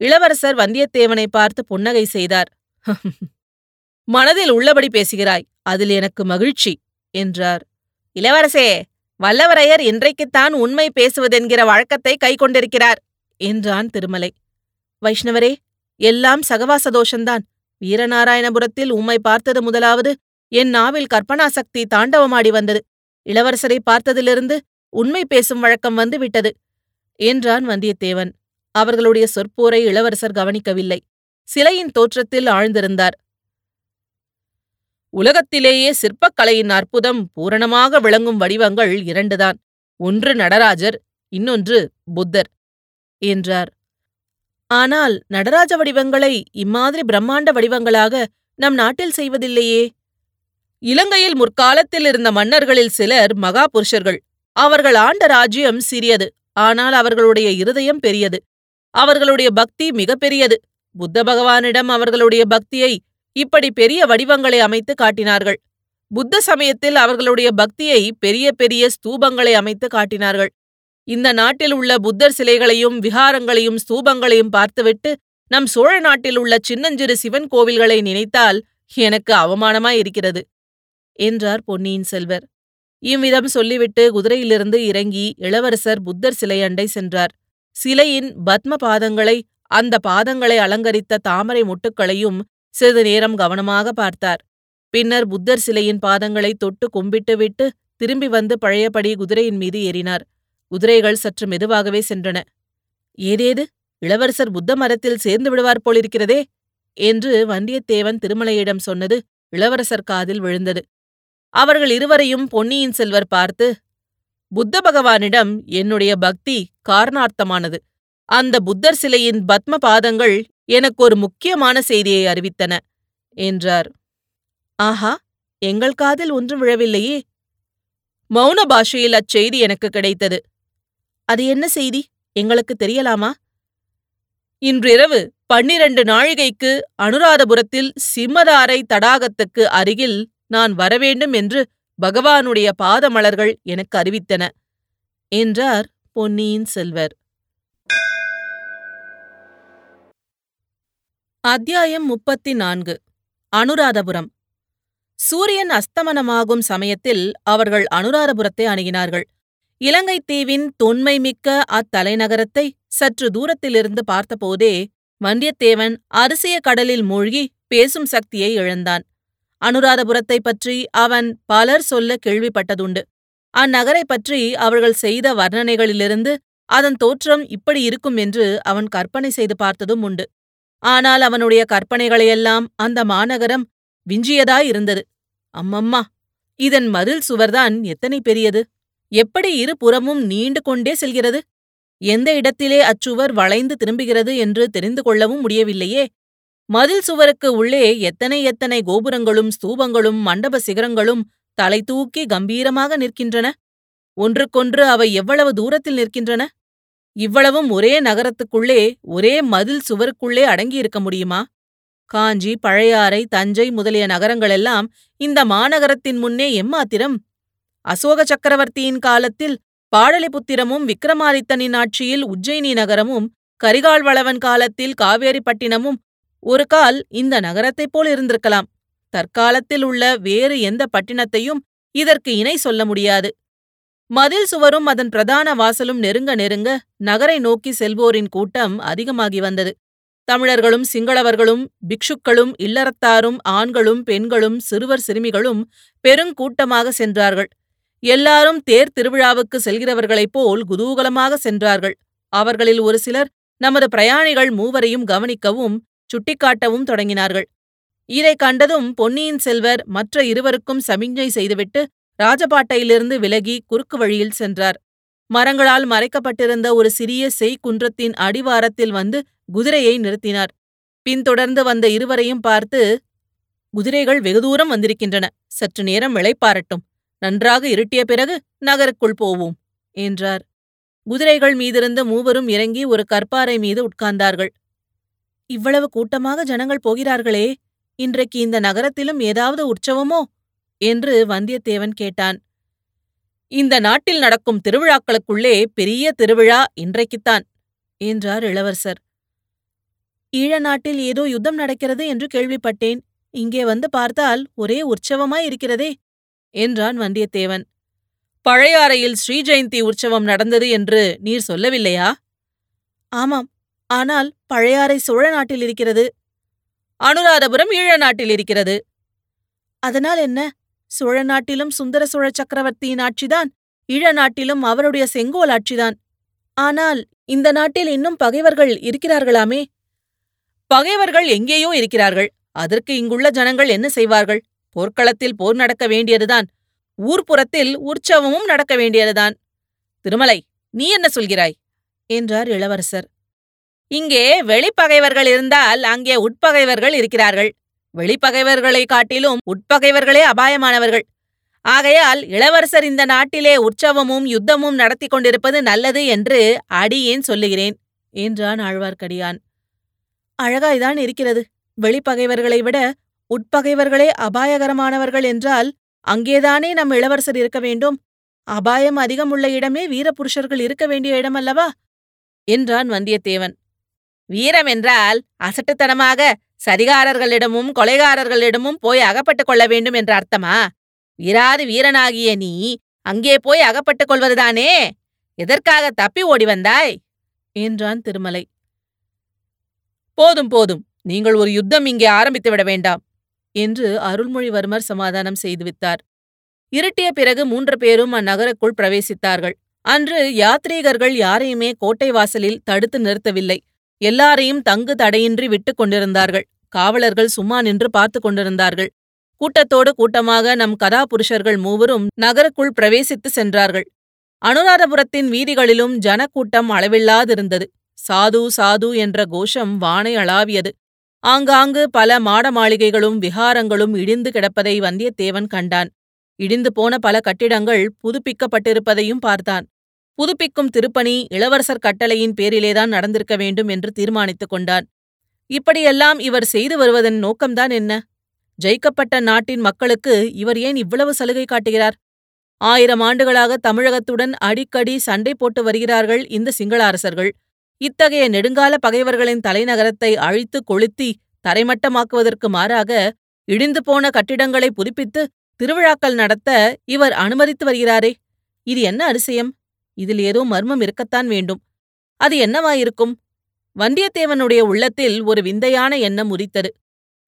இளவரசர் வந்தியத்தேவனை பார்த்து புன்னகை செய்தார். மனதில் உள்ளபடி பேசுகிறாய் அதில் எனக்கு மகிழ்ச்சி என்றார். இளவரசே வல்லவரையர் இன்றைக்குத்தான் உண்மை பேசுவதென்கிற வழக்கத்தை கைக்கொண்டிருக்கிறார் என்றான் திருமலை. வைஷ்ணவரே எல்லாம் சகவாச தோஷந்தான் வீரநாராயணபுரத்தில் உம்மை பார்த்தது முதலாவது என் நாவில் கற்பனாசக்தி தாண்டவமாடி வந்தது. இளவரசரை பார்த்ததிலிருந்து உண்மை பேசும் வழக்கம் வந்து விட்டது என்றான் வந்தியத்தேவன். அவர்களுடைய சொற்போரை இளவரசர் கவனிக்கவில்லை. சிலையின் தோற்றத்தில் ஆழ்ந்திருந்தார். உலகத்திலேயே சிற்பக்கலையின் அற்புதம் பூரணமாக விளங்கும் வடிவங்கள் இரண்டுதான். ஒன்று நடராஜர் இன்னொன்று புத்தர் என்றார். ஆனால் நடராஜ வடிவங்களை இம்மாதிரி பிரம்மாண்ட வடிவங்களாக நம் நாட்டில் செய்வதில்லையே. இலங்கையில் முற்காலத்தில் இருந்த மன்னர்களில் சிலர் மகா புருஷர்கள் அவர்கள் ஆண்ட ராஜ்யம் சிறியது ஆனால் அவர்களுடைய இருதயம் பெரியது. அவர்களுடைய பக்தி மிகப்பெரியது. புத்த பகவானிடம் அவர்களுடைய பக்தியை இப்படி பெரிய வடிவங்களை அமைத்து காட்டினார்கள். புத்த சமயத்தில் அவர்களுடைய பக்தியை பெரிய பெரிய ஸ்தூபங்களை அமைத்து காட்டினார்கள். இந்த நாட்டில் உள்ள புத்தர் சிலைகளையும் விஹாரங்களையும் ஸ்தூபங்களையும் பார்த்துவிட்டு நம் சோழ நாட்டில் உள்ள சின்னஞ்சிறு சிவன் கோவில்களை நினைத்தால் எனக்கு அவமானமாயிருக்கிறது என்றார் பொன்னியின் செல்வர். இவ்விதம் சொல்லிவிட்டு குதிரையிலிருந்து இறங்கி இளவரசர் புத்தர் சிலையண்டை சென்றார். சிலையின் பத்ம பாதங்களை அந்த பாதங்களை அலங்கரித்த தாமரை முட்டுக்களையும் சிறிது நேரம் கவனமாக பார்த்தார். பின்னர் புத்தர் சிலையின் பாதங்களை தொட்டு கும்பிட்டுவிட்டு திரும்பி வந்து பழையபடி குதிரையின் மீது ஏறினார். குதிரைகள் சற்று மெதுவாகவே சென்றன. ஏதேது? இளவரசர் புத்த மரத்தில் சேர்ந்து விடுவார் போலிருக்கிறதே? என்று வந்தியத்தேவன் திருமலையிடம் சொன்னது இளவரசர் காதில் விழுந்தது. அவர்கள் இருவரையும் பொன்னியின் செல்வர் பார்த்து புத்த பகவானிடம் என்னுடைய பக்தி காரணார்த்தமானது. அந்த புத்தர் சிலையின் பத்ம பாதங்கள் எனக்கு ஒரு முக்கியமான செய்தியை அறிவித்தன என்றார். ஆஹா எங்கள் காதில் ஒன்றும் விழவில்லையே. மௌன பாஷையில் அச்செய்தி எனக்கு கிடைத்தது. அது என்ன செய்தி? எங்களுக்கு தெரியலாமா? இன்றிரவு பன்னிரண்டு நாழிகைக்கு அனுராதபுரத்தில் சிம்மதாரை தடாகத்துக்கு அருகில் நான் வரவேண்டும் என்று பகவானுடைய பாதமலர்கள் எனக்கு அறிவித்தன. என்றார் பொன்னியின் செல்வர். அத்தியாயம் முப்பத்தி நான்கு அனுராதபுரம். சூரியன் அஸ்தமனமாகும் சமயத்தில் அவர்கள் அனுராதபுரத்தை அணுகினார்கள். இலங்கைத் தீவின் தொன்மை மிக்க அத்தலைநகரத்தை சற்று தூரத்திலிருந்து பார்த்தபோதே வந்தியத்தேவன் அரிசிய கடலில் மூழ்கி பேசும் சக்தியை இழந்தான். அனுராதபுரத்தைப் பற்றி அவன் பலர் சொல்ல கேள்விப்பட்டதுண்டு. அந்நகரைப் பற்றி அவர்கள் செய்த வர்ணனைகளிலிருந்து அதன் தோற்றம் இப்படி இருக்கும் என்று அவன் கற்பனை செய்து பார்த்ததும் உண்டு. ஆனால் அவனுடைய கற்பனைகளையெல்லாம் அந்த மாநகரம் விஞ்சியதாயிருந்தது அம்மம்மா இதன் மதில் சுவர்தான் எத்தனை பெரியது? எப்படி இரு புறமும் நீண்டு கொண்டே செல்கிறது? எந்த இடத்திலே அச்சுவர் வளைந்து திரும்புகிறது என்று தெரிந்து கொள்ளவும் முடியவில்லையே? மதில் சுவருக்கு உள்ளே எத்தனை எத்தனை கோபுரங்களும் ஸ்தூபங்களும் மண்டப சிகரங்களும் தலை தூக்கி கம்பீரமாக நிற்கின்றன? ஒன்றுக்கொன்று அவை எவ்வளவு தூரத்தில் நிற்கின்றன? இவ்வளவும் ஒரே நகரத்துக்குள்ளே ஒரே மதில் சுவருக்குள்ளே அடங்கியிருக்க முடியுமா? காஞ்சி பழையாறை தஞ்சை முதலிய நகரங்களெல்லாம் இந்த மாநகரத்தின் முன்னே எம்மாத்திரம்? அசோக சக்கரவர்த்தியின் காலத்தில் பாடலிபுத்திரமும் விக்ரமாதித்தனின் ஆட்சியில் உஜ்ஜயினி நகரமும் கரிகால்வளவன் காலத்தில் காவேரிப்பட்டினமும் ஒரு கால் இந்த நகரத்தைப் போல் இருந்திருக்கலாம். தற்காலத்தில் உள்ள வேறு எந்த பட்டினத்தையும் இதற்கு இணை சொல்ல முடியாது. மதில் சுவரும் அதன் பிரதான வாசலும் நெருங்க நெருங்க நகரை நோக்கி செல்வோரின் கூட்டம் அதிகமாகி வந்தது. தமிழர்களும் சிங்களவர்களும் பிக்ஷுக்களும் இல்லறத்தாரும் ஆண்களும் பெண்களும் சிறுவர் சிறுமிகளும் பெருங்கூட்டமாக சென்றார்கள். எல்லாரும் தேர் திருவிழாவுக்கு செல்கிறவர்களைப் போல் குதூகலமாக சென்றார்கள். அவர்களில் ஒரு சிலர் நமது பிரயாணிகள் மூவரையும் கவனிக்கவும் சுட்டிக்காட்டவும் தொடங்கினார்கள். இதைக் கண்டதும் பொன்னியின் செல்வர் மற்ற இருவருக்கும் சமிஞ்ஞை செய்துவிட்டு ராஜபாட்டையிலிருந்து விலகி குறுக்கு வழியில் சென்றார். மரங்களால் மறைக்கப்பட்டிருந்த ஒரு சிறிய செய்குன்றத்தின் அடிவாரத்தில் வந்து குதிரையை நிறுத்தினார். பின்தொடர்ந்து வந்த இருவரையும் பார்த்து குதிரைகள் வெகு தூரம் வந்திருக்கின்றன. சற்று நேரம் இளைப்பாரட்டும் நன்றாக இருட்டிய பிறகு நகருக்குள் போவோம் என்றார். குதிரைகள் மீதிருந்த மூவரும் இறங்கி ஒரு கற்பாறை மீது உட்கார்ந்தார்கள். இவ்வளவு கூட்டமாக ஜனங்கள் போகிறார்களே இன்றைக்கு இந்த நகரத்திலும் ஏதாவது உற்சவமோ? என்று வந்தியத்தேவன் கேட்டான். இந்த நாட்டில் நடக்கும் திருவிழாக்களுக்குள்ளே பெரிய திருவிழா இன்றைக்குத்தான் என்றார் இளவரசர். ஈழ நாட்டில் ஏதோ யுத்தம் நடக்கிறது என்று கேள்விப்பட்டேன் இங்கே வந்து பார்த்தால் ஒரே உற்சவமாயிருக்கிறதே என்றான் வந்தியத்தேவன். பழையாறையில் ஸ்ரீ ஜெயந்தி உற்சவம் நடந்தது என்று நீர் சொல்லவில்லையா? ஆமாம் ஆனால் பழையாறை சோழ நாட்டில் இருக்கிறது. அனுராதபுரம் ஈழ நாட்டில் இருக்கிறது. அதனால் என்ன? சோழ நாட்டிலும் சுந்தர சோழ சக்கரவர்த்தியின் ஆட்சிதான் ஈழ நாட்டிலும் அவருடைய செங்கோல் ஆட்சிதான். ஆனால் இந்த நாட்டில் இன்னும் பகைவர்கள் இருக்கிறார்களாமே? பகைவர்கள் எங்கேயோ இருக்கிறார்கள். அதற்கு இங்குள்ள ஜனங்கள் என்ன செய்வார்கள்? போர்க்களத்தில் போர் நடக்க வேண்டியதுதான். ஊர்ப்புறத்தில் உற்சவமும் நடக்க வேண்டியதுதான். திருமலை நீ என்ன சொல்கிறாய்? என்றார் இளவரசர். இங்கே வெளிப்பகைவர்கள் இருந்தால் அங்கே உட்பகைவர்கள் இருக்கிறார்கள். வெளிப்பகைவர்களைக் காட்டிலும் உட்பகைவர்களே அபாயமானவர்கள். ஆகையால் இளவரசர் இந்த நாட்டிலே உற்சவமும் யுத்தமும் நடத்தி கொண்டிருப்பது நல்லது என்று அடியேன் சொல்லுகிறேன் என்றான் ஆழ்வார்க்கடியான். அழகாய்தான் இருக்கிறது. வெளிப்பகைவர்களை விட உட்பகைவர்களே அபாயகரமானவர்கள் என்றால் அங்கேதானே நம் இளவரசர் இருக்க வேண்டும். அபாயம் அதிகம் உள்ள இடமே வீரபுருஷர்கள் இருக்க வேண்டிய இடமல்லவா? என்றான் வந்தியத்தேவன். வீரம் என்றால் அசட்டுத்தனமாக சதிகாரர்களிடமும் கொலைகாரர்களிடமும் போய் அகப்பட்டுக் கொள்ள வேண்டும் என்ற அர்த்தமா? வீராது வீரனாகிய நீ அங்கே போய் அகப்பட்டுக் கொள்வதுதானே? எதற்காக தப்பி ஓடி வந்தாய்? என்றான் திருமலை. போதும் போதும். நீங்கள் ஒரு யுத்தம் இங்கே ஆரம்பித்துவிட வேண்டாம் என்று அருள்மொழிவர்மர் சமாதானம் செய்துவித்தார் இருட்டிய பிறகு மூன்று பேரும் அந்நகருக்குள் பிரவேசித்தார்கள். அன்று யாத்ரீகர்கள் யாரையுமே கோட்டை வாசலில் தடுத்து நிறுத்தவில்லை. எல்லாரையும் தங்கு தடையின்றி விட்டுக் கொண்டிருந்தார்கள். காவலர்கள் சும்மா நின்று பார்த்து கொண்டிருந்தார்கள். கூட்டத்தோடு கூட்டமாக நம் கதாபுருஷர்கள் மூவரும் நகருக்குள் பிரவேசித்து சென்றார்கள். அனுராதபுரத்தின் வீதிகளிலும் ஜனக்கூட்டம் அளவில்லாதிருந்தது. சாது சாது என்ற கோஷம் வானை அளாவியது. ஆங்காங்கு பல மாட மாளிகைகளும் விஹாரங்களும் இடிந்து கிடப்பதை வந்தியத்தேவன் கண்டான். இடிந்து போன பல கட்டிடங்கள் புதுப்பிக்கப்பட்டிருப்பதையும் பார்த்தான். புதுப்பிக்கும் திருப்பணி இளவரசர் கட்டளையின் பேரிலேதான் நடந்திருக்க வேண்டும் என்று தீர்மானித்துக் கொண்டான். இப்படியெல்லாம் இவர் செய்து வருவதன் நோக்கம்தான் என்ன? ஜெயிக்கப்பட்ட நாட்டின் மக்களுக்கு இவர் ஏன் இவ்வளவு சலுகை காட்டுகிறார்? ஆயிரம் ஆண்டுகளாக தமிழகத்துடன் அடிக்கடி சண்டை போட்டு வருகிறார்கள் இந்த சிங்கள அரசர்கள் இத்தகைய நெடுங்கால பகைவர்களின் தலைநகரத்தை அழித்து கொளுத்தி தரைமட்டமாக்குவதற்கு மாறாக இடிந்து போன கட்டிடங்களை புதுப்பித்து திருவிழாக்கள் நடத்த இவர் அனுமதித்து வருகிறாரே. இது என்ன அதிசயம்? இதில் ஏதோ மர்மம் இருக்கத்தான் வேண்டும். அது என்னவாயிருக்கும்? வந்தியத்தேவனுடைய உள்ளத்தில் ஒரு விந்தையான எண்ணம் உரித்தது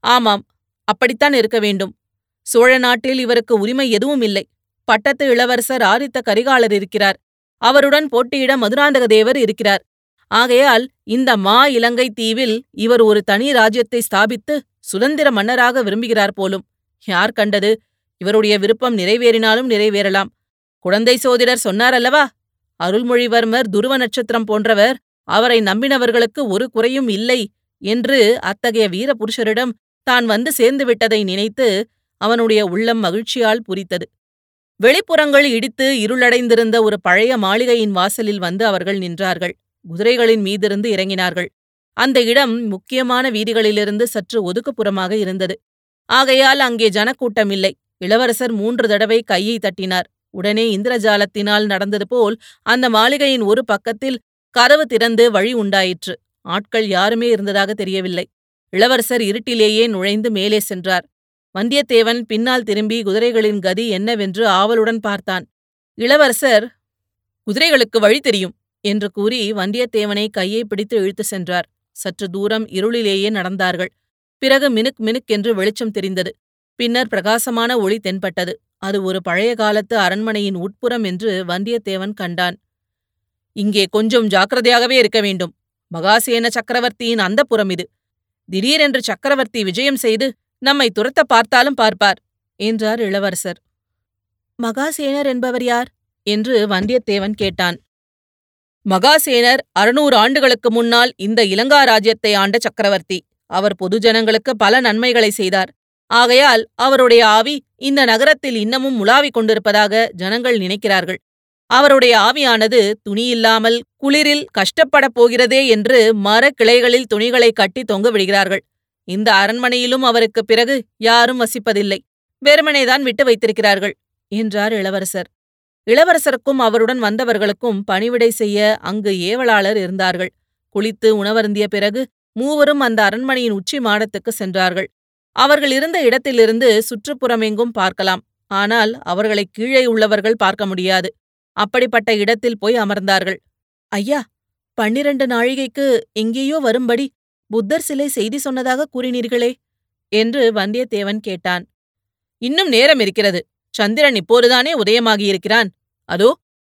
ஆமாம் அப்படித்தான் இருக்க வேண்டும். சோழ நாட்டில் இவருக்கு உரிமை எதுவும் இல்லை. பட்டத்து இளவரசர் ஆதித்த கரிகாலர் இருக்கிறார். அவருடன் போட்டியிட மதுராந்தக தேவர் இருக்கிறார். ஆகையால் இந்த மா இலங்கை தீவில் இவர் ஒரு தனி ராஜ்யத்தை ஸ்தாபித்து சுதந்திர மன்னராக விரும்புகிறார் போலும். யார் கண்டது? இவருடைய விருப்பம் நிறைவேறினாலும் நிறைவேறலாம். குழந்தை சோதிடர் சொன்னார் அல்லவா? அருள்மொழிவர்மர் துருவ நட்சத்திரம் போன்றவர் அவரை நம்பினவர்களுக்கு ஒரு குறையும் இல்லை என்று அத்தகைய வீரபுருஷரிடம் தான் வந்து சேர்ந்து விட்டதை நினைத்து அவனுடைய உள்ளம் மகிழ்ச்சியால் பூரித்தது. வெளிப்புறங்கள் இடித்து இருளடைந்திருந்த ஒரு பழைய மாளிகையின் வாசலில் வந்து அவர்கள் நின்றார்கள். குதிரைகளின் மீதிருந்து இறங்கினார்கள். அந்த இடம் முக்கியமான வீதிகளிலிருந்து சற்று ஒதுக்குப்புறமாக இருந்தது. ஆகையால் அங்கே ஜனக்கூட்டமில்லை இளவரசர் மூன்று தடவை கையை தட்டினார். உடனே இந்திரஜாலத்தினால் நடந்தது போல் அந்த மாளிகையின் ஒரு பக்கத்தில் கதவு திறந்து வழி உண்டாயிற்று. ஆட்கள் யாருமே இருந்ததாக தெரியவில்லை. இளவரசர் இருட்டிலேயே நுழைந்து மேலே சென்றார். வந்தியத்தேவன் பின்னால் திரும்பி குதிரைகளின் கதி என்னவென்று ஆவலுடன் பார்த்தான். இளவரசர் குதிரைகளுக்கு வழி தெரியும் என்று கூறி வந்தியத்தேவனை கையை பிடித்து இழுத்து சென்றார். சற்று தூரம் இருளிலேயே நடந்தார்கள். பிறகு மினுக் மினுக் என்று வெளிச்சம் தெரிந்தது. பின்னர் பிரகாசமான ஒளி தென்பட்டது. அது ஒரு பழைய காலத்து அரண்மனையின் உட்புறம் என்று வந்தியத்தேவன் கண்டான். இங்கே கொஞ்சம் ஜாக்கிரதையாகவே இருக்க வேண்டும். மகாசேன சக்கரவர்த்தியின் அந்த புறம் இது. திடீரென்று சக்கரவர்த்தி விஜயம் செய்து நம்மை துரத்த பார்த்தாலும் பார்ப்பார் என்றார் இளவரசர். மகாசேனர் என்பவர் யார்? என்று வந்தியத்தேவன் கேட்டான். மகாசேனர் அறுநூறு ஆண்டுகளுக்கு முன்னால் இந்த இலங்கா ராஜ்யத்தை ஆண்ட சக்கரவர்த்தி. அவர் பொதுஜனங்களுக்கு பல நன்மைகளை செய்தார். ஆகையால் அவருடைய ஆவி இந்த நகரத்தில் இன்னமும் உலாவிக் கொண்டிருப்பதாக ஜனங்கள் நினைக்கிறார்கள். அவருடைய ஆவியானது துணியில்லாமல் குளிரில் கஷ்டப்படப் போகிறதே என்று மரக் கிளைகளில் துணிகளை கட்டி தொங்க விடுகிறார்கள். இந்த அரண்மனையிலும் அவருக்கு பிறகு யாரும் வசிப்பதில்லை. வெறுமனேதான் விட்டு வைத்திருக்கிறார்கள் என்றார் இளவரசர். இளவரசருக்கும் அவருடன் வந்தவர்களுக்கும் பணிவிடை செய்ய அங்கு ஏவலாளர் இருந்தார்கள். குளித்து உணவருந்திய பிறகு மூவரும் அந்த அரண்மனையின் உச்சி மாடத்துக்கு சென்றார்கள். அவர்கள் இருந்த இடத்திலிருந்து சுற்றுப்புறமெங்கும் பார்க்கலாம். ஆனால் அவர்களை கீழே உள்ளவர்கள் பார்க்க முடியாது. அப்படிப்பட்ட இடத்தில் போய் அமர்ந்தார்கள். ஐயா பன்னிரண்டு நாழிகைக்கு எங்கேயோ வரும்படி புத்தர் சிலை செய்தி சொன்னதாக கூறினீர்களே என்று வந்தியத்தேவன் கேட்டான். இன்னும் நேரம் இருக்கிறது. சந்திரன் இப்போதுதானே உதயமாகியிருக்கிறான். அதோ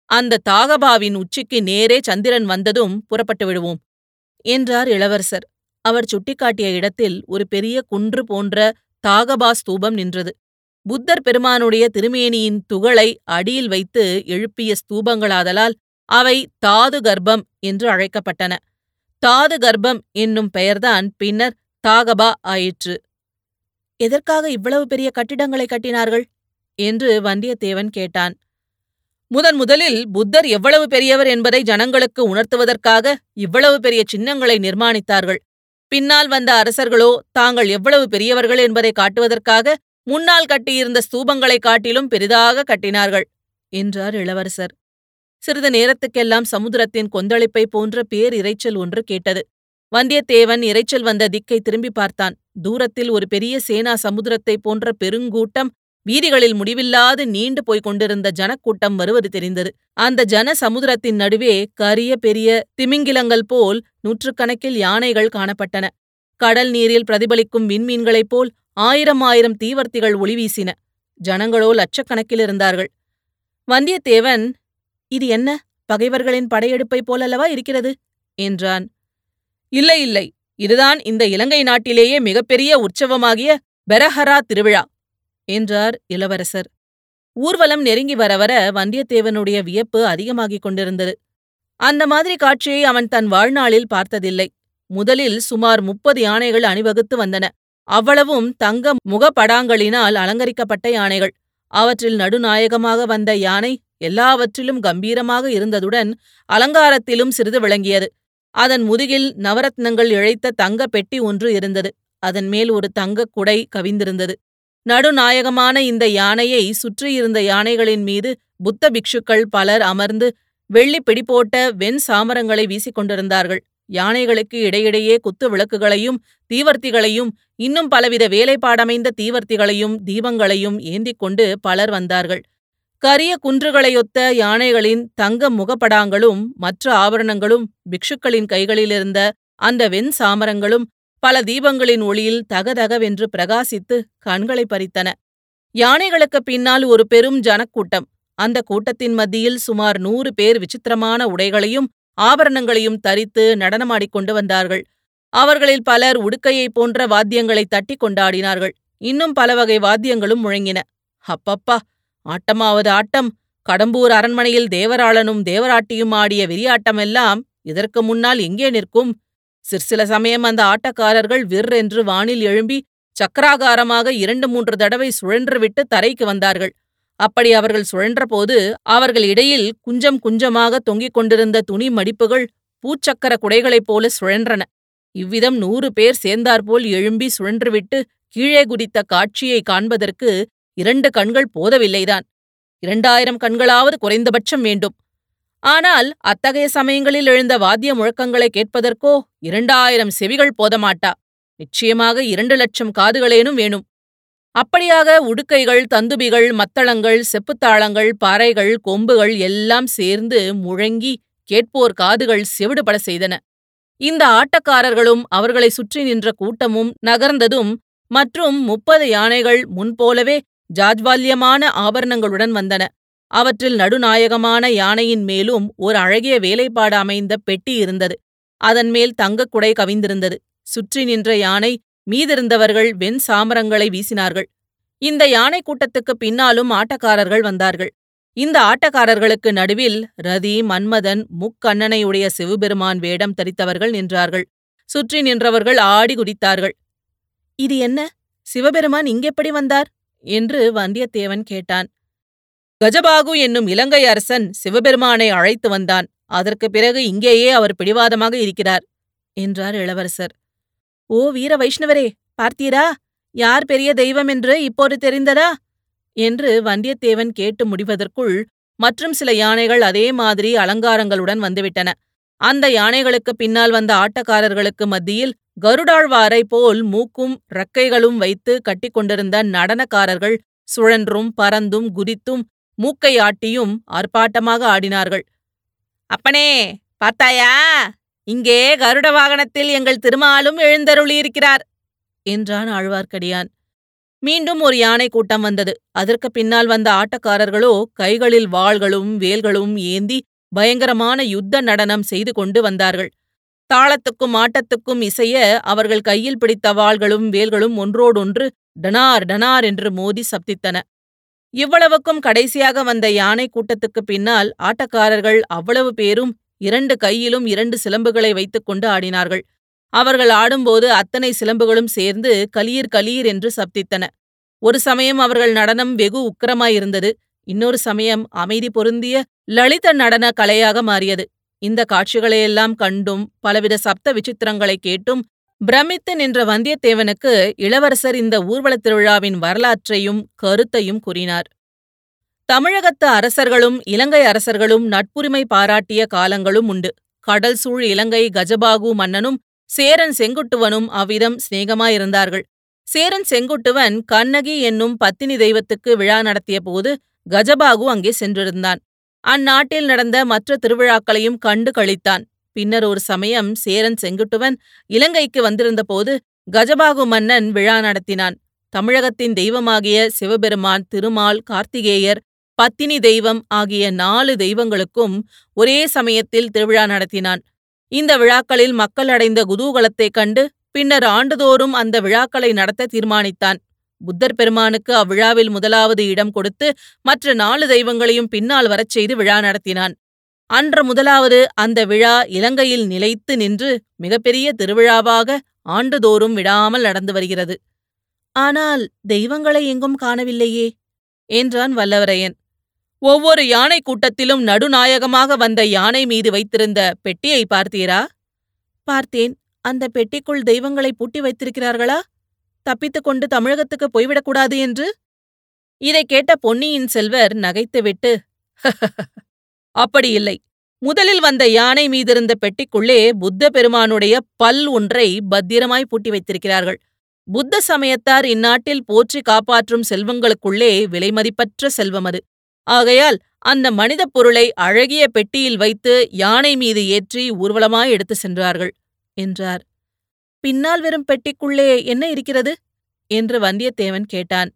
அந்த தாகபாவின் உச்சிக்கு நேரே சந்திரன் வந்ததும் புறப்பட்டு விடுவோம் என்றார் இளவரசர். அவர் சுட்டிக்காட்டிய இடத்தில் ஒரு பெரிய குன்று போன்ற தாகபா ஸ்தூபம் நின்றது. புத்தர் பெருமானுடைய திருமேனியின் துகளை அடியில் வைத்து எழுப்பிய ஸ்தூபங்களாதலால் அவை தாது கர்ப்பம் என்று அழைக்கப்பட்டன. தாது கர்ப்பம் என்னும் பெயர்தான் பின்னர் தாகபா ஆயிற்று. எதற்காக இவ்வளவு பெரிய கட்டிடங்களை கட்டினார்கள்? என்று வந்தியத்தேவன் கேட்டான். முதன் முதலில் புத்தர் எவ்வளவு பெரியவர் என்பதை ஜனங்களுக்கு உணர்த்துவதற்காக இவ்வளவு பெரிய சின்னங்களை நிர்மாணித்தார்கள். பின்னால் வந்த அரசர்களோ தாங்கள் எவ்வளவு பெரியவர்கள் என்பதை காட்டுவதற்காக முன்னால் கட்டியிருந்த ஸ்தூபங்களைக் காட்டிலும் பெரிதாக கட்டினார்கள் என்றார் இளவரசர். சிறிது நேரத்துக்கெல்லாம் சமுத்திரத்தின் கொந்தளிப்பை போன்ற பேர் இரைச்சல் ஒன்று கேட்டது. வந்தியத்தேவன் இரைச்சல் வந்த திக்கை திரும்பி பார்த்தான். தூரத்தில் ஒரு பெரிய சேனா சமுத்திரத்தைப் போன்ற பெருங்கூட்டம் வீதிகளில் முடிவில்லாது நீண்டு போய்க் கொண்டிருந்த ஜனக்கூட்டம் வருவது தெரிந்தது. அந்த ஜன சமுதிரத்தின் நடுவே கரிய பெரிய திமிங்கிலங்கள் போல் நூற்றுக்கணக்கில் யானைகள் காணப்பட்டன. கடல் நீரில் பிரதிபலிக்கும் விண்மீன்களைப் போல் ஆயிரம் ஆயிரம் தீவர்த்திகள் ஒளிவீசின ஜனங்களோ லட்சக்கணக்கில் இருந்தார்கள். வந்தியத்தேவன் இது என்ன? பகைவர்களின் படையெடுப்பைப் போலல்லவா இருக்கிறது? என்றான். இல்லை இல்லை. இதுதான் இந்த இலங்கை நாட்டிலேயே மிகப்பெரிய உற்சவமாகிய பெரஹரா திருவிழா என்றார் இளவரசர். ஊர்வலம் நெருங்கி வர வர வந்தியத்தேவனுடைய வியப்பு அதிகமாகிக் கொண்டிருந்தது. அந்த மாதிரி காட்சியை அவன் தன் வாழ்நாளில் பார்த்ததில்லை. முதலில் சுமார் முப்பது யானைகள் அணிவகுத்து வந்தன. அவ்வளவும் தங்க முகப்படாங்களினால் அலங்கரிக்கப்பட்ட யானைகள். அவற்றில் நடுநாயகமாக வந்த யானை எல்லாவற்றிலும் கம்பீரமாக இருந்ததுடன் அலங்காரத்திலும் சிறிது விளங்கியது. அதன் முதுகில் நவரத்னங்கள் இழைத்த தங்க பெட்டி ஒன்று இருந்தது. அதன் மேல் ஒரு தங்கக் குடை கவிந்திருந்தது. நடுநாயகமான இந்த யானையை சுற்றியிருந்த யானைகளின் மீது புத்த பிக்ஷுக்கள் பலர் அமர்ந்து வெள்ளி பிடிபோட்ட வெண் சாமரங்களை வீசிக் கொண்டிருந்தார்கள் யானைகளுக்கு இடையிடையே குத்து விளக்குகளையும் தீவர்த்திகளையும் இன்னும் பலவித வேலைப்பாடமைந்த தீவர்த்திகளையும் தீபங்களையும் ஏந்திக் கொண்டு பலர் வந்தார்கள். கரிய குன்றுகளையொத்த யானைகளின் தங்க முகப்படாங்களும் மற்ற ஆபரணங்களும் பிக்ஷுக்களின் கைகளிலிருந்த அந்த வெண் சாமரங்களும் பல தீபங்களின் ஒளியில் தகதகவென்று பிரகாசித்து கண்களை பறித்தன. யானைகளுக்கு பின்னால் ஒரு பெரும் ஜனக்கூட்டம். அந்த கூட்டத்தின் மத்தியில் சுமார் நூறு பேர் விசித்திரமான உடைகளையும் ஆபரணங்களையும் தரித்து நடனமாடிக் கொண்டு வந்தார்கள். அவர்களில் பலர் உடுக்கையைப் போன்ற வாத்தியங்களை தட்டி கொண்டாடினார்கள். இன்னும் பல வகை வாத்தியங்களும் முழங்கின. அப்பப்பா! ஆட்டமாவது ஆட்டம். கடம்பூர் அரண்மனையில் தேவராளனும் தேவராட்டியும் ஆடிய வெறியாட்டமெல்லாம் இதற்கு முன்னால் எங்கே நிற்கும்? சிற்சில சமயம் அந்த ஆட்டக்காரர்கள் விர் என்று வானில் எழும்பி சக்கராகாரமாக இரண்டு மூன்று தடவை சுழன்றுவிட்டு தரைக்கு வந்தார்கள். அப்படி அவர்கள் சுழன்றபோது அவர்கள் இடையில் குஞ்சம் குஞ்சமாக தொங்கிக் கொண்டிருந்த துணி மடிப்புகள் பூச்சக்கர குடைகளைப் போல சுழன்றன. இவ்விதம் நூறு பேர் சேர்ந்தாற்போல் எழும்பி சுழன்றுவிட்டு கீழே குதித்த காட்சியை காண்பதற்கு இரண்டு கண்கள் போதவில்லைதான். இரண்டாயிரம் கண்களாவது குறைந்தபட்சம் வேண்டும். ஆனால் அத்தகைய சமயங்களில் எழுந்த வாத்திய முழக்கங்களை கேட்பதற்கோ இரண்டாயிரம் செவிகள் போதமாட்டா. நிச்சயமாக இரண்டு லட்சம் காதுகளேனும் வேணும். அப்படியாக உடுக்கைகள் தந்துபிகள் மத்தளங்கள் செப்புத்தாளங்கள் பாறைகள் கொம்புகள் எல்லாம் சேர்ந்து முழங்கி கேட்போர் காதுகள் செவிடுபட செய்தன. இந்த ஆட்டக்காரர்களும் அவர்களை சுற்றி நின்ற கூட்டமும் நகர்ந்ததும் மற்றும் முப்பது யானைகள் முன்போலவே ஜாஜ்வால்யமான ஆபரணங்களுடன் வந்தன. அவற்றில் நடுநாயகமான யானையின் மேலும் ஒரு அழகிய வேலைப்பாடு அமைந்த பெட்டி இருந்தது. அதன் மேல் தங்கக் குடை கவிந்திருந்தது. சுற்றி நின்ற யானை மீதிருந்தவர்கள் வெண் சாமரங்களை வீசினார்கள். இந்த யானை கூட்டத்துக்கு பின்னாலும் ஆட்டக்காரர்கள் வந்தார்கள். இந்த ஆட்டக்காரர்களுக்கு நடுவில் ரதி மன்மதன் முக்கண்ணனையுடைய சிவபெருமான் வேடம் தரித்தவர்கள் நின்றார்கள். சுற்றி நின்றவர்கள் ஆடி குதித்தார்கள். இது என்ன? சிவபெருமான் இங்கெப்படி வந்தார்? என்று வந்தியத்தேவன் கேட்டான். கஜபாகு என்னும் இலங்கை அரசன் சிவபெருமானை அழைத்து வந்தான். அதற்குப் பிறகு இங்கேயே அவர் பிடிவாதமாக இருக்கிறார் என்றார் இளவரசர். ஓ வீர வைஷ்ணவரே பார்த்தீரா? யார் பெரிய தெய்வம் என்று இப்போது தெரிந்ததா? என்று வந்தியத்தேவன் கேட்டு முடிவதற்குள் மற்றும் சில யானைகள் அதே மாதிரி அலங்காரங்களுடன் வந்துவிட்டன. அந்த யானைகளுக்கு பின்னால் வந்த ஆட்டக்காரர்களுக்கு மத்தியில் கருடாழ்வாரை போல் மூக்கும் ரக்கைகளும் வைத்து கட்டிக்கொண்டிருந்த நடனக்காரர்கள் சுழன்றும் பறந்தும் குதித்தும் மூக்கை ஆட்டியும் ஆர்ப்பாட்டமாக ஆடினார்கள். அப்பனே பார்த்தாயா? இங்கே கருட வாகனத்தில் எங்கள் திருமாலும் எழுந்தருளியிருக்கிறார் என்றான் ஆழ்வார்க்கடியான். மீண்டும் ஒரு யானை கூட்டம் வந்தது. அதற்கு பின்னால் வந்த ஆட்டக்காரர்களோ கைகளில் வாள்களும் வேல்களும் ஏந்தி பயங்கரமான யுத்த நடனம் செய்து கொண்டு வந்தார்கள். தாளத்துக்கும் ஆட்டத்துக்கும் இசைய அவர்கள் கையில் பிடித்த வாள்களும் வேல்களும் ஒன்றோடொன்று டனார் டனார் என்று மோதி சப்தித்தன. இவ்வளவுக்கும் கடைசியாக வந்த யானை கூட்டத்துக்கு பின்னால் ஆட்டக்காரர்கள் அவ்வளவு பேரும் இரண்டு கையிலும் இரண்டு சிலம்புகளை வைத்துக்கொண்டு ஆடினார்கள். அவர்கள் ஆடும்போது அத்தனை சிலம்புகளும் சேர்ந்து கலீர் கலீர் என்று சப்தித்தன. ஒரு சமயம் அவர்கள் நடனம் வெகு உக்கிரமாயிருந்தது. இன்னொரு சமயம் அமைதி பொருந்திய லலித நடன கலையாக மாறியது. இந்த காட்சிகளையெல்லாம் கண்டும் பலவித சப்த விசித்திரங்களை கேட்டும் பிரமித்து நின்ற வந்தியத்தேவனுக்கு இளவரசர் இந்த ஊர்வலத் திருவிழாவின் வரலாற்றையும் கருத்தையும் கூறினார். தமிழகத்து அரசர்களும் இலங்கை அரசர்களும் நட்புரிமை பாராட்டிய காலங்களும் உண்டு. கடல் சூழ் இலங்கை கஜபாகு மன்னனும் சேரன் செங்குட்டுவனும் அவ்விதம் சிநேகமாயிருந்தார்கள். சேரன் செங்குட்டுவன் கண்ணகி என்னும் பத்தினி தெய்வத்துக்கு விழா நடத்திய போது கஜபாகு அங்கே சென்றிருந்தான். அந்நாட்டில் நடந்த மற்ற திருவிழாக்களையும் கண்டு கழித்தான் பின்னர் ஒரு சமயம் சேரன் செங்குட்டுவன் இலங்கைக்கு வந்திருந்தபோது கஜபாகு மன்னன் விழா நடத்தினான். தமிழகத்தின் தெய்வமாகிய சிவபெருமான் திருமால் கார்த்திகேயர் பத்தினி தெய்வம் ஆகிய நாலு தெய்வங்களுக்கும் ஒரே சமயத்தில் திருவிழா நடத்தினான். இந்த விழாக்களில் மக்கள் அடைந்த குதூகலத்தைக் கண்டு பின்னர் ஆண்டுதோறும் அந்த விழாக்களை நடத்த தீர்மானித்தான். புத்தர் பெருமானுக்கு அவ்விழாவில் முதலாவது இடம் கொடுத்து மற்ற நாலு தெய்வங்களையும் பின்னால் வரச் செய்து விழா நடத்தினான். அன்று முதலாவது அந்த விழா இலங்கையில் நிலைத்து நின்று மிகப்பெரிய திருவிழாவாக ஆண்டுதோறும் விடாமல் நடந்து வருகிறது. ஆனால் தெய்வங்களை எங்கும் காணவில்லையே என்றான் வல்லவரையன். ஒவ்வொரு யானை கூட்டத்திலும் நடுநாயகமாக வந்த யானை மீது வைத்திருந்த பெட்டியை பார்த்தீரா? பார்த்தேன். அந்த பெட்டிக்குள் தெய்வங்களை பூட்டி வைத்திருக்கிறார்களா? தப்பித்துக் கொண்டு தமிழகத்துக்கு போய்விடக்கூடாது என்று? இதைக் கேட்ட பொன்னியின் செல்வர் நகைத்துவிட்டு அப்படியில்லை முதலில் வந்த யானை மீதிருந்த பெட்டிக்குள்ளே புத்த பெருமானுடைய பல் ஒன்றை பத்திரமாய் பூட்டி வைத்திருக்கிறார்கள். புத்த சமயத்தார் இந்நாட்டில் போற்றி காப்பாற்றும் செல்வங்களுக்குள்ளே விலைமதிப்பற்ற செல்வம் அது. ஆகையால் அந்த மனிதப் பொருளை அழகிய பெட்டியில் வைத்து யானை மீது ஏற்றி ஊர்வலமாய் எடுத்து சென்றார்கள் என்றார். பின்னால் வரும் பெட்டிக்குள்ளே என்ன இருக்கிறது? என்று வந்தியத்தேவன் கேட்டான்.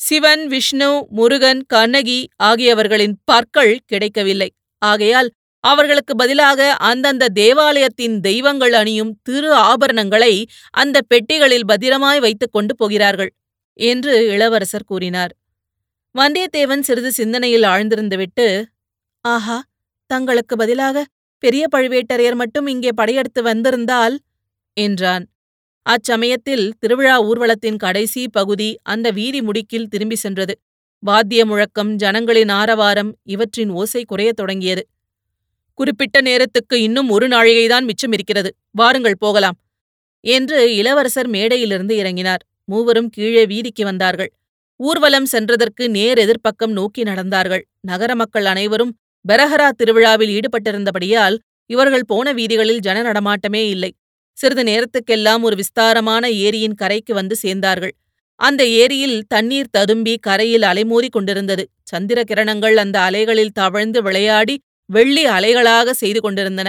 சிவன் விஷ்ணு முருகன் கண்ணகி ஆகியவர்களின் பற்கள் கிடைக்கவில்லை. ஆகையால் அவர்களுக்கு பதிலாக அந்தந்த தேவாலயத்தின் தெய்வங்கள் அணியும் திரு ஆபரணங்களை அந்த பெட்டிகளில் பத்திரமாய் வைத்துக் கொண்டு போகிறார்கள் என்று இளவரசர் கூறினார். வந்தியத்தேவன் சிறிது சிந்தனையில் ஆழ்ந்திருந்துவிட்டு ஆஹா தங்களுக்கு பதிலாக பெரிய பழுவேட்டரையர் மட்டும் இங்கே படையெடுத்து வந்திருந்தால்? என்றான். அச்சமயத்தில் திருவிழா ஊர்வலத்தின் கடைசி பகுதி அந்த வீதி முடுக்கில் திரும்பி சென்றது. வாத்திய முழக்கம் ஜனங்களின் ஆரவாரம் இவற்றின் ஓசை குறையத் தொடங்கியது. குறிப்பிட்ட நேரத்துக்கு இன்னும் ஒரு நாழிகைதான் மிச்சம் இருக்கிறது. வாருங்கள் போகலாம் என்று இளவரசர் மேடையிலிருந்து இறங்கினார். மூவரும் கீழே வீதிக்கு வந்தார்கள். ஊர்வலம் சென்றதற்கு நேர் எதிர்ப்பக்கம் நோக்கி நடந்தார்கள். நகர மக்கள் அனைவரும் பெரஹரா திருவிழாவில் ஈடுபட்டிருந்தபடியால் இவர்கள் போன வீதிகளில் ஜன நடமாட்டமே இல்லை. சிறிது நேரத்துக்கெல்லாம் ஒரு விஸ்தாரமான ஏரியின் கரைக்கு வந்து சேர்ந்தார்கள். அந்த ஏரியில் தண்ணீர் ததும்பி கரையில் அலைமோதிக் கொண்டிருந்தது. சந்திர கிரணங்கள் அந்த அலைகளில் தவழ்ந்து விளையாடி வெள்ளி அலைகளாக செய்து கொண்டிருந்தன.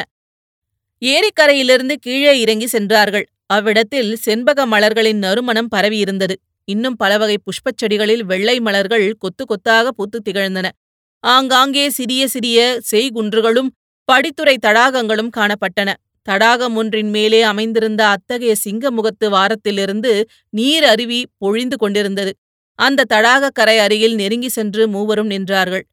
ஏரிக்கரையிலிருந்து கீழே இறங்கி சென்றார்கள். அவ்விடத்தில் செண்பக மலர்களின் நறுமணம் பரவியிருந்தது. இன்னும் பலவகை புஷ்பச் செடிகளில் வெள்ளை மலர்கள் கொத்து கொத்தாக பூத்துத் திகழ்ந்தன. ஆங்காங்கே சிறிய சிறிய செய்குன்றுகளும் படித்துறை தடாகங்களும் காணப்பட்டன. தடாகம் ஒன்றின் மேலே அமைந்திருந்த அத்தகைய சிங்க முகத்து வாரத்திலிருந்து நீர் அருவி பொழிந்து கொண்டிருந்தது. அந்த தடாகக் கரை அருகில் நெருங்கி சென்று மூவரும் நின்றார்கள்.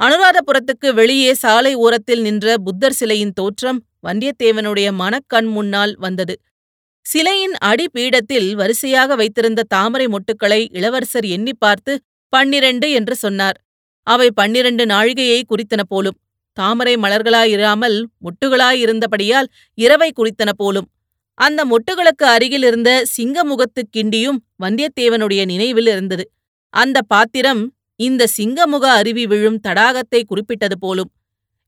அனுராதபுரத்துக்கு வெளியே சாலை ஓரத்தில் நின்ற புத்தர் சிலையின் தோற்றம் வந்தியத்தேவனுடைய மனக்கண் முன்னால் வந்தது. சிலையின் அடிபீடத்தில் வரிசையாக வைத்திருந்த தாமரை மொட்டுக்களை இளவரசர் எண்ணிப் பார்த்து பன்னிரண்டு என்று சொன்னார். அவை பன்னிரண்டு நாழிகையை குறித்தன போலும். தாமரை மலர்களாயிராமல் மொட்டுகளாயிருந்தபடியால் இரவை குறித்தன போலும். அந்த மொட்டுகளுக்கு அருகில் இருந்த சிங்கமுகத்துக் கிண்டியும் வந்தியத்தேவனுடைய நினைவில் இருந்தது. அந்த பாத்திரம் இந்த சிங்கமுக அருவி விழும் தடாகத்தை குறிப்பிட்டது போலும்.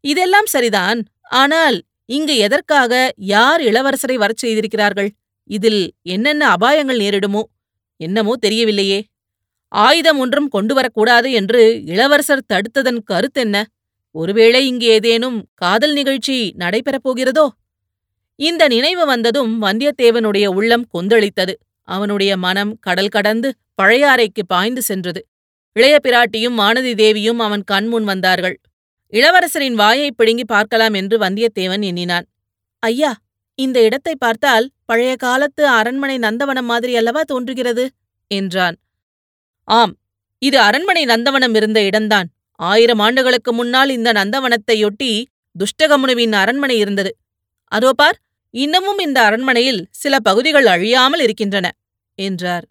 இதெல்லாம் சரிதான். ஆனால் இங்கு எதற்காக யார் இளவரசரை வரச் செய்திருக்கிறார்கள்? இதில் என்னென்ன அபாயங்கள் நேரிடுமோ என்னமோ தெரியவில்லையே. ஆயுதம் ஒன்றும் கொண்டு வரக்கூடாது என்று இளவரசர் தடுத்ததன் கருத்தென்ன ஒருவேளை இங்கு ஏதேனும் காதல் நிகழ்ச்சி நடைபெறப் போகிறதோ? இந்த நினைவு வந்ததும் வந்தியத்தேவனுடைய உள்ளம் கொந்தளித்தது. அவனுடைய மனம் கடல் கடந்து பழையாறைக்கு பாய்ந்து சென்றது. இளைய பிராட்டியும் வானதி தேவியும் அவன் கண்முன் வந்தார்கள். இளவரசரின் வாயை பிடுங்கி பார்க்கலாம் என்று வந்தியத்தேவன் எண்ணினான். ஐயா இந்த இடத்தை பார்த்தால் பழைய காலத்து அரண்மனை நந்தவனம் மாதிரி அல்லவா தோன்றுகிறது? என்றான். ஆம் இது அரண்மனை நந்தவனம் இருந்த இடம்தான். ஆயிரம் ஆண்டுகளுக்கு முன்னால் இந்த நந்தவனத்தையொட்டி துஷ்டகமுனுவின் அரண்மனை இருந்தது. அதோ பார் இன்னமும் இந்த அரண்மனையில் சில பகுதிகள் அழியாமல் இருக்கின்றன என்றார்.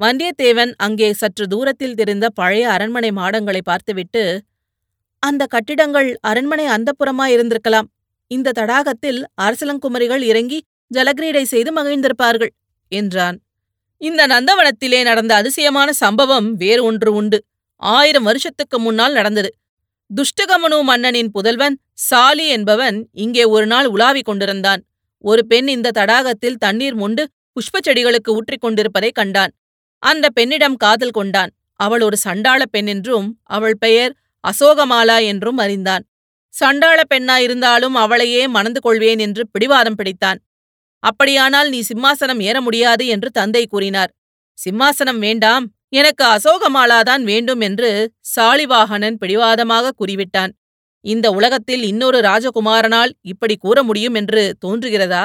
வந்தியத்தேவன் அங்கே சற்று தூரத்தில் தெரிந்த பழைய அரண்மனை மாடங்களை பார்த்துவிட்டு அந்த கட்டிடங்கள் அரண்மனை அந்தப்புறமாயிருந்திருக்கலாம் இந்த தடாகத்தில் அரசலங்குமரிகள் இறங்கி ஜலக்கிரீடை செய்து மகிழ்ந்திருப்பார்கள் என்றான். இந்த நந்தவனத்திலே நடந்த அதிசயமான சம்பவம் வேறு ஒன்று உண்டு. ஆயிரம் வருஷத்துக்கு முன்னால் நடந்தது. துஷ்டகமனு மன்னனின் புதல்வன் சாலி என்பவன் இங்கே ஒரு நாள் உலாவிக் கொண்டிருந்தான். ஒரு பெண் இந்த தடாகத்தில் தண்ணீர் முண்டு புஷ்பச் செடிகளுக்கு ஊற்றிக் கொண்டிருப்பதைக் கண்டான். அந்த பெண்ணிடம் காதல் கொண்டான். அவள் ஒரு சண்டாள பெண் என்றும் அவள் பெயர் அசோகமாலா என்றும் அறிந்தான். சண்டாள பெண்ணாயிருந்தாலும் அவளையே மணந்து கொள்வேன் என்று பிடிவாதம் பிடித்தான். அப்படியானால் நீ சிம்மாசனம் ஏற முடியாது என்று தந்தை கூறினார். சிம்மாசனம் வேண்டாம் எனக்கு அசோகமாலாதான் வேண்டும் என்று சாலிவாகனன் பிடிவாதமாக கூறிவிட்டான். இந்த உலகத்தில் இன்னொரு ராஜகுமாரனால் இப்படி கூற முடியும் என்று தோன்றுகிறதா?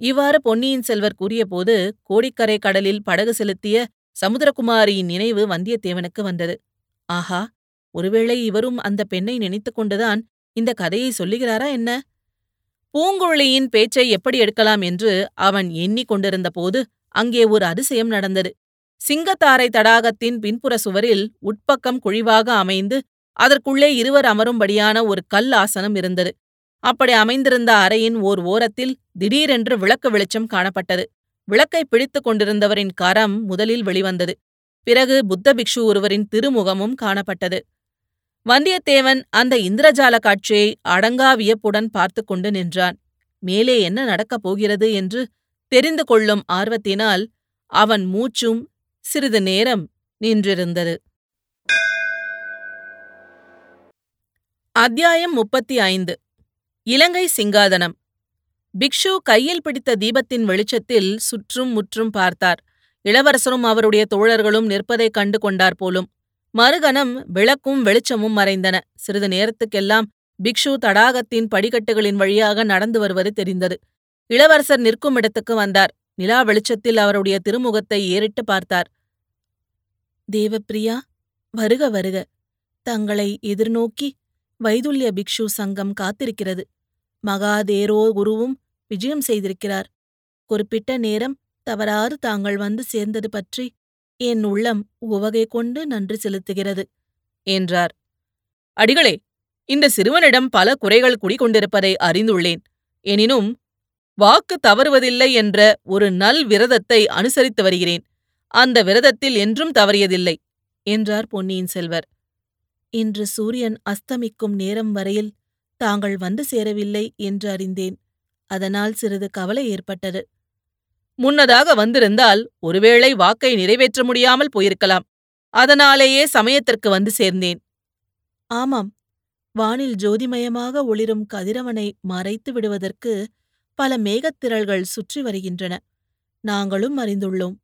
இவ்வாறு பொன்னியின் செல்வர் கூறியபோது கோடிக்கரை கடலில் படகு செலுத்திய சமுத்திரகுமாரியின் நினைவு வந்தியத்தேவனுக்கு வந்தது. ஆஹா ஒருவேளை இவரும் அந்த பெண்ணை நினைத்து கொண்டுதான் இந்த கதையை சொல்லுகிறாரா என்ன? பூங்குழலியின் பேச்சை எப்படி எடுக்கலாம் என்று அவன் எண்ணிக் கொண்டிருந்தபோது அங்கே ஒரு அதிசயம் நடந்தது. சிங்கத்தாரை தடாகத்தின் பின்புற சுவரில் உட்பக்கம் குழிவாக அமைந்து அதற்குள்ளே இருவர் அமரும்படியான ஒரு கல் ஆசனம் இருந்தது. அப்படி அமைந்திருந்த அறையின் ஓர் ஓரத்தில் திடீரென்று விளக்கு வெளிச்சம் காணப்பட்டது. விளக்கை பிடித்துக் கொண்டிருந்தவரின் கரம் முதலில் வெளிவந்தது. பிறகு புத்த பிக்ஷு ஒருவரின் திருமுகமும் காணப்பட்டது. வந்தியத்தேவன் அந்த இந்திரஜால காட்சியை அடங்கா வியப்புடன் பார்த்து கொண்டு நின்றான். மேலே என்ன நடக்கப் போகிறது என்று தெரிந்து கொள்ளும் ஆர்வத்தினால் அவன் மூச்சும் சிறிது நேரம் நின்றிருந்தது. அத்தியாயம் முப்பத்தி ஐந்து. இலங்கை சிங்காதனம். பிக்ஷு கையில் பிடித்த தீபத்தின் வெளிச்சத்தில் சுற்றும் முற்றும் பார்த்தார். இளவரசரும் அவருடைய தோழர்களும் நிற்பதைக் கண்டு கொண்டார் போலும். மறுகணம் விளக்கும் வெளிச்சமும் மறைந்தன. சிறிது நேரத்துக்கெல்லாம் பிக்ஷு தடாகத்தின் படிக்கட்டுகளின் வழியாக நடந்து வருவது தெரிந்தது. இளவரசர் நிற்கும் இடத்துக்கு வந்தார். நிலா வெளிச்சத்தில் அவருடைய திருமுகத்தை ஏறிட்டு பார்த்தார். தேவப்பிரியா வருக வருக. தங்களை எதிர்நோக்கி வைதுல்ய பிக்ஷு சங்கம் காத்திருக்கிறது. மகாதேரோ குருவும் விஜயம் செய்திருக்கிறார். குறிப்பிட்ட நேரம் தவறாது தாங்கள் வந்து சேர்ந்தது பற்றி என் உள்ளம் உவகை கொண்டு நன்றி செலுத்துகிறது என்றார். அடிகளே இந்த சிறுவனிடம் பல குறைகள் குடிகொண்டிருப்பதை அறிந்துள்ளேன். எனினும் வாக்கு தவறுவதில்லை என்ற ஒரு நல் விரதத்தை அனுசரித்து வருகிறேன். அந்த விரதத்தில் என்றும் தவறியதில்லை என்றார் பொன்னியின் செல்வர். இன்று சூரியன் அஸ்தமிக்கும் நேரம் வரையில் தாங்கள் வந்து சேரவில்லை என்று அறிந்தேன். அதனால் சிறிது கவலை ஏற்பட்டது. முன்னதாக வந்திருந்தால் ஒருவேளை வாக்கை நிறைவேற்ற முடியாமல் போயிருக்கலாம். அதனாலேயே சமயத்திற்கு வந்து சேர்ந்தேன். ஆமாம். வானில் ஜோதிமயமாக ஒளிரும் கதிரவனை மறைத்து விடுவதற்கு பல மேகத்திரள்கள் சுற்றி வருகின்றன. நாங்களும் அறிந்துள்ளோம்.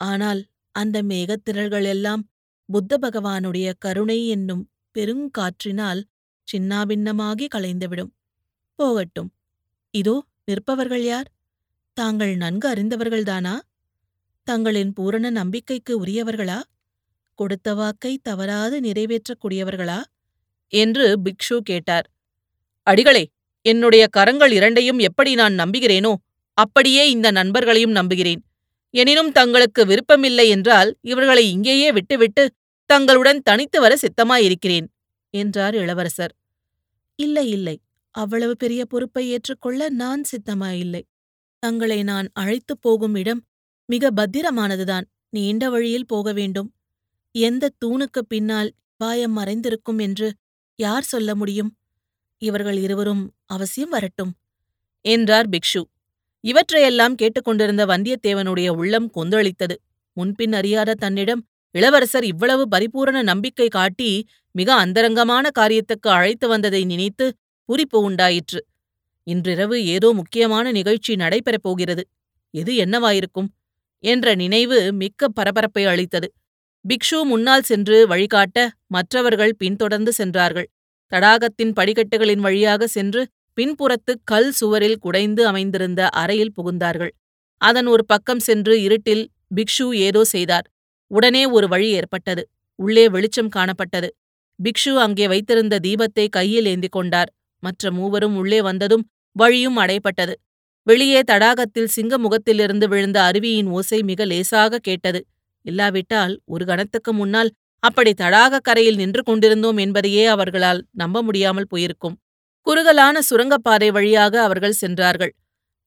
ஆனால் அந்த மேகத்திரள்கள் எல்லாம் புத்த பகவானுடைய கருணை என்னும் பெருங்காற்றினால் சின்னாபின்னமாகி கலைந்துவிடும். போகட்டும். இதோ நிற்பவர்கள் யார்? தாங்கள் நன்கு அறிந்தவர்கள்தானா? தங்களின் பூரண நம்பிக்கைக்கு உரியவர்களா? கொடுத்த வாக்கை தவறாது நிறைவேற்றக்கூடியவர்களா? என்று பிக்ஷு கேட்டார். அடிகளே என்னுடைய கரங்கள் இரண்டையும் எப்படி நான் நம்புகிறேனோ அப்படியே இந்த நண்பர்களையும் நம்புகிறேன். எனினும் தங்களுக்கு விருப்பமில்லை என்றால் இவர்களை இங்கேயே விட்டுவிட்டு தங்களுடன் தனித்து வர சித்தமாயிருக்கிறேன் என்றார் இளவரசர். இல்லை இல்லை அவ்வளவு பெரிய பொறுப்பை ஏற்றுக்கொள்ள நான் சித்தமாயில்லை. தங்களை நான் அழைத்துப் போகும் இடம் மிக பத்திரமானதுதான். நீண்ட வழியில் போக வேண்டும். எந்த தூணுக்குப் பின்னால் பாயம் மறைந்திருக்கும் என்று யார் சொல்ல முடியும்? இவர்கள் இருவரும் அவசியம் வரட்டும். என்றார் பிக்ஷு. இவற்றையெல்லாம் கேட்டுக்கொண்டிருந்த வந்தியத்தேவனுடைய உள்ளம் கொந்தளித்தது. முன்பின் அறியாத தன்னிடம் இளவரசர் இவ்வளவு பரிபூரண நம்பிக்கை காட்டி மிக அந்தரங்கமான காரியத்துக்கு அழைத்து வந்ததை நினைத்து புரிப்பு உண்டாயிற்று. இன்றிரவு ஏதோ முக்கியமான நிகழ்ச்சி நடைபெறப் போகிறது. எது என்னவாயிருக்கும்? என்ற நினைவு மிக்க பரபரப்பை அளித்தது. பிக்ஷு முன்னால் சென்று வழிகாட்ட மற்றவர்கள் பின்தொடர்ந்து சென்றார்கள். தடாகத்தின் படிக்கட்டுகளின் வழியாக சென்று பின்புறத்து கல் சுவரில் குடைந்து அமைந்திருந்த அறையில் புகுந்தார்கள். அதன் ஒரு பக்கம் சென்று இருட்டில் பிக்ஷு ஏதோ செய்தார். உடனே ஒரு வழி ஏற்பட்டது. உள்ளே வெளிச்சம் காணப்பட்டது. பிக்ஷு அங்கே வைத்திருந்த தீபத்தை கையில் ஏந்தி கொண்டார். மற்ற மூவரும் உள்ளே வந்ததும் வழியும் அடைப்பட்டது வெளியே தடாகத்தில் சிங்க முகத்திலிருந்து விழுந்த அருவியின் ஓசை மிக லேசாக கேட்டது. இல்லாவிட்டால் ஒரு கணத்துக்கு முன்னால் அப்படி தடாக கரையில் நின்று கொண்டிருந்தோம் என்பதையே அவர்களால் நம்ப முடியாமல் போயிருக்கும். குறுகலான சுரங்கப்பாதை வழியாக அவர்கள் சென்றார்கள்.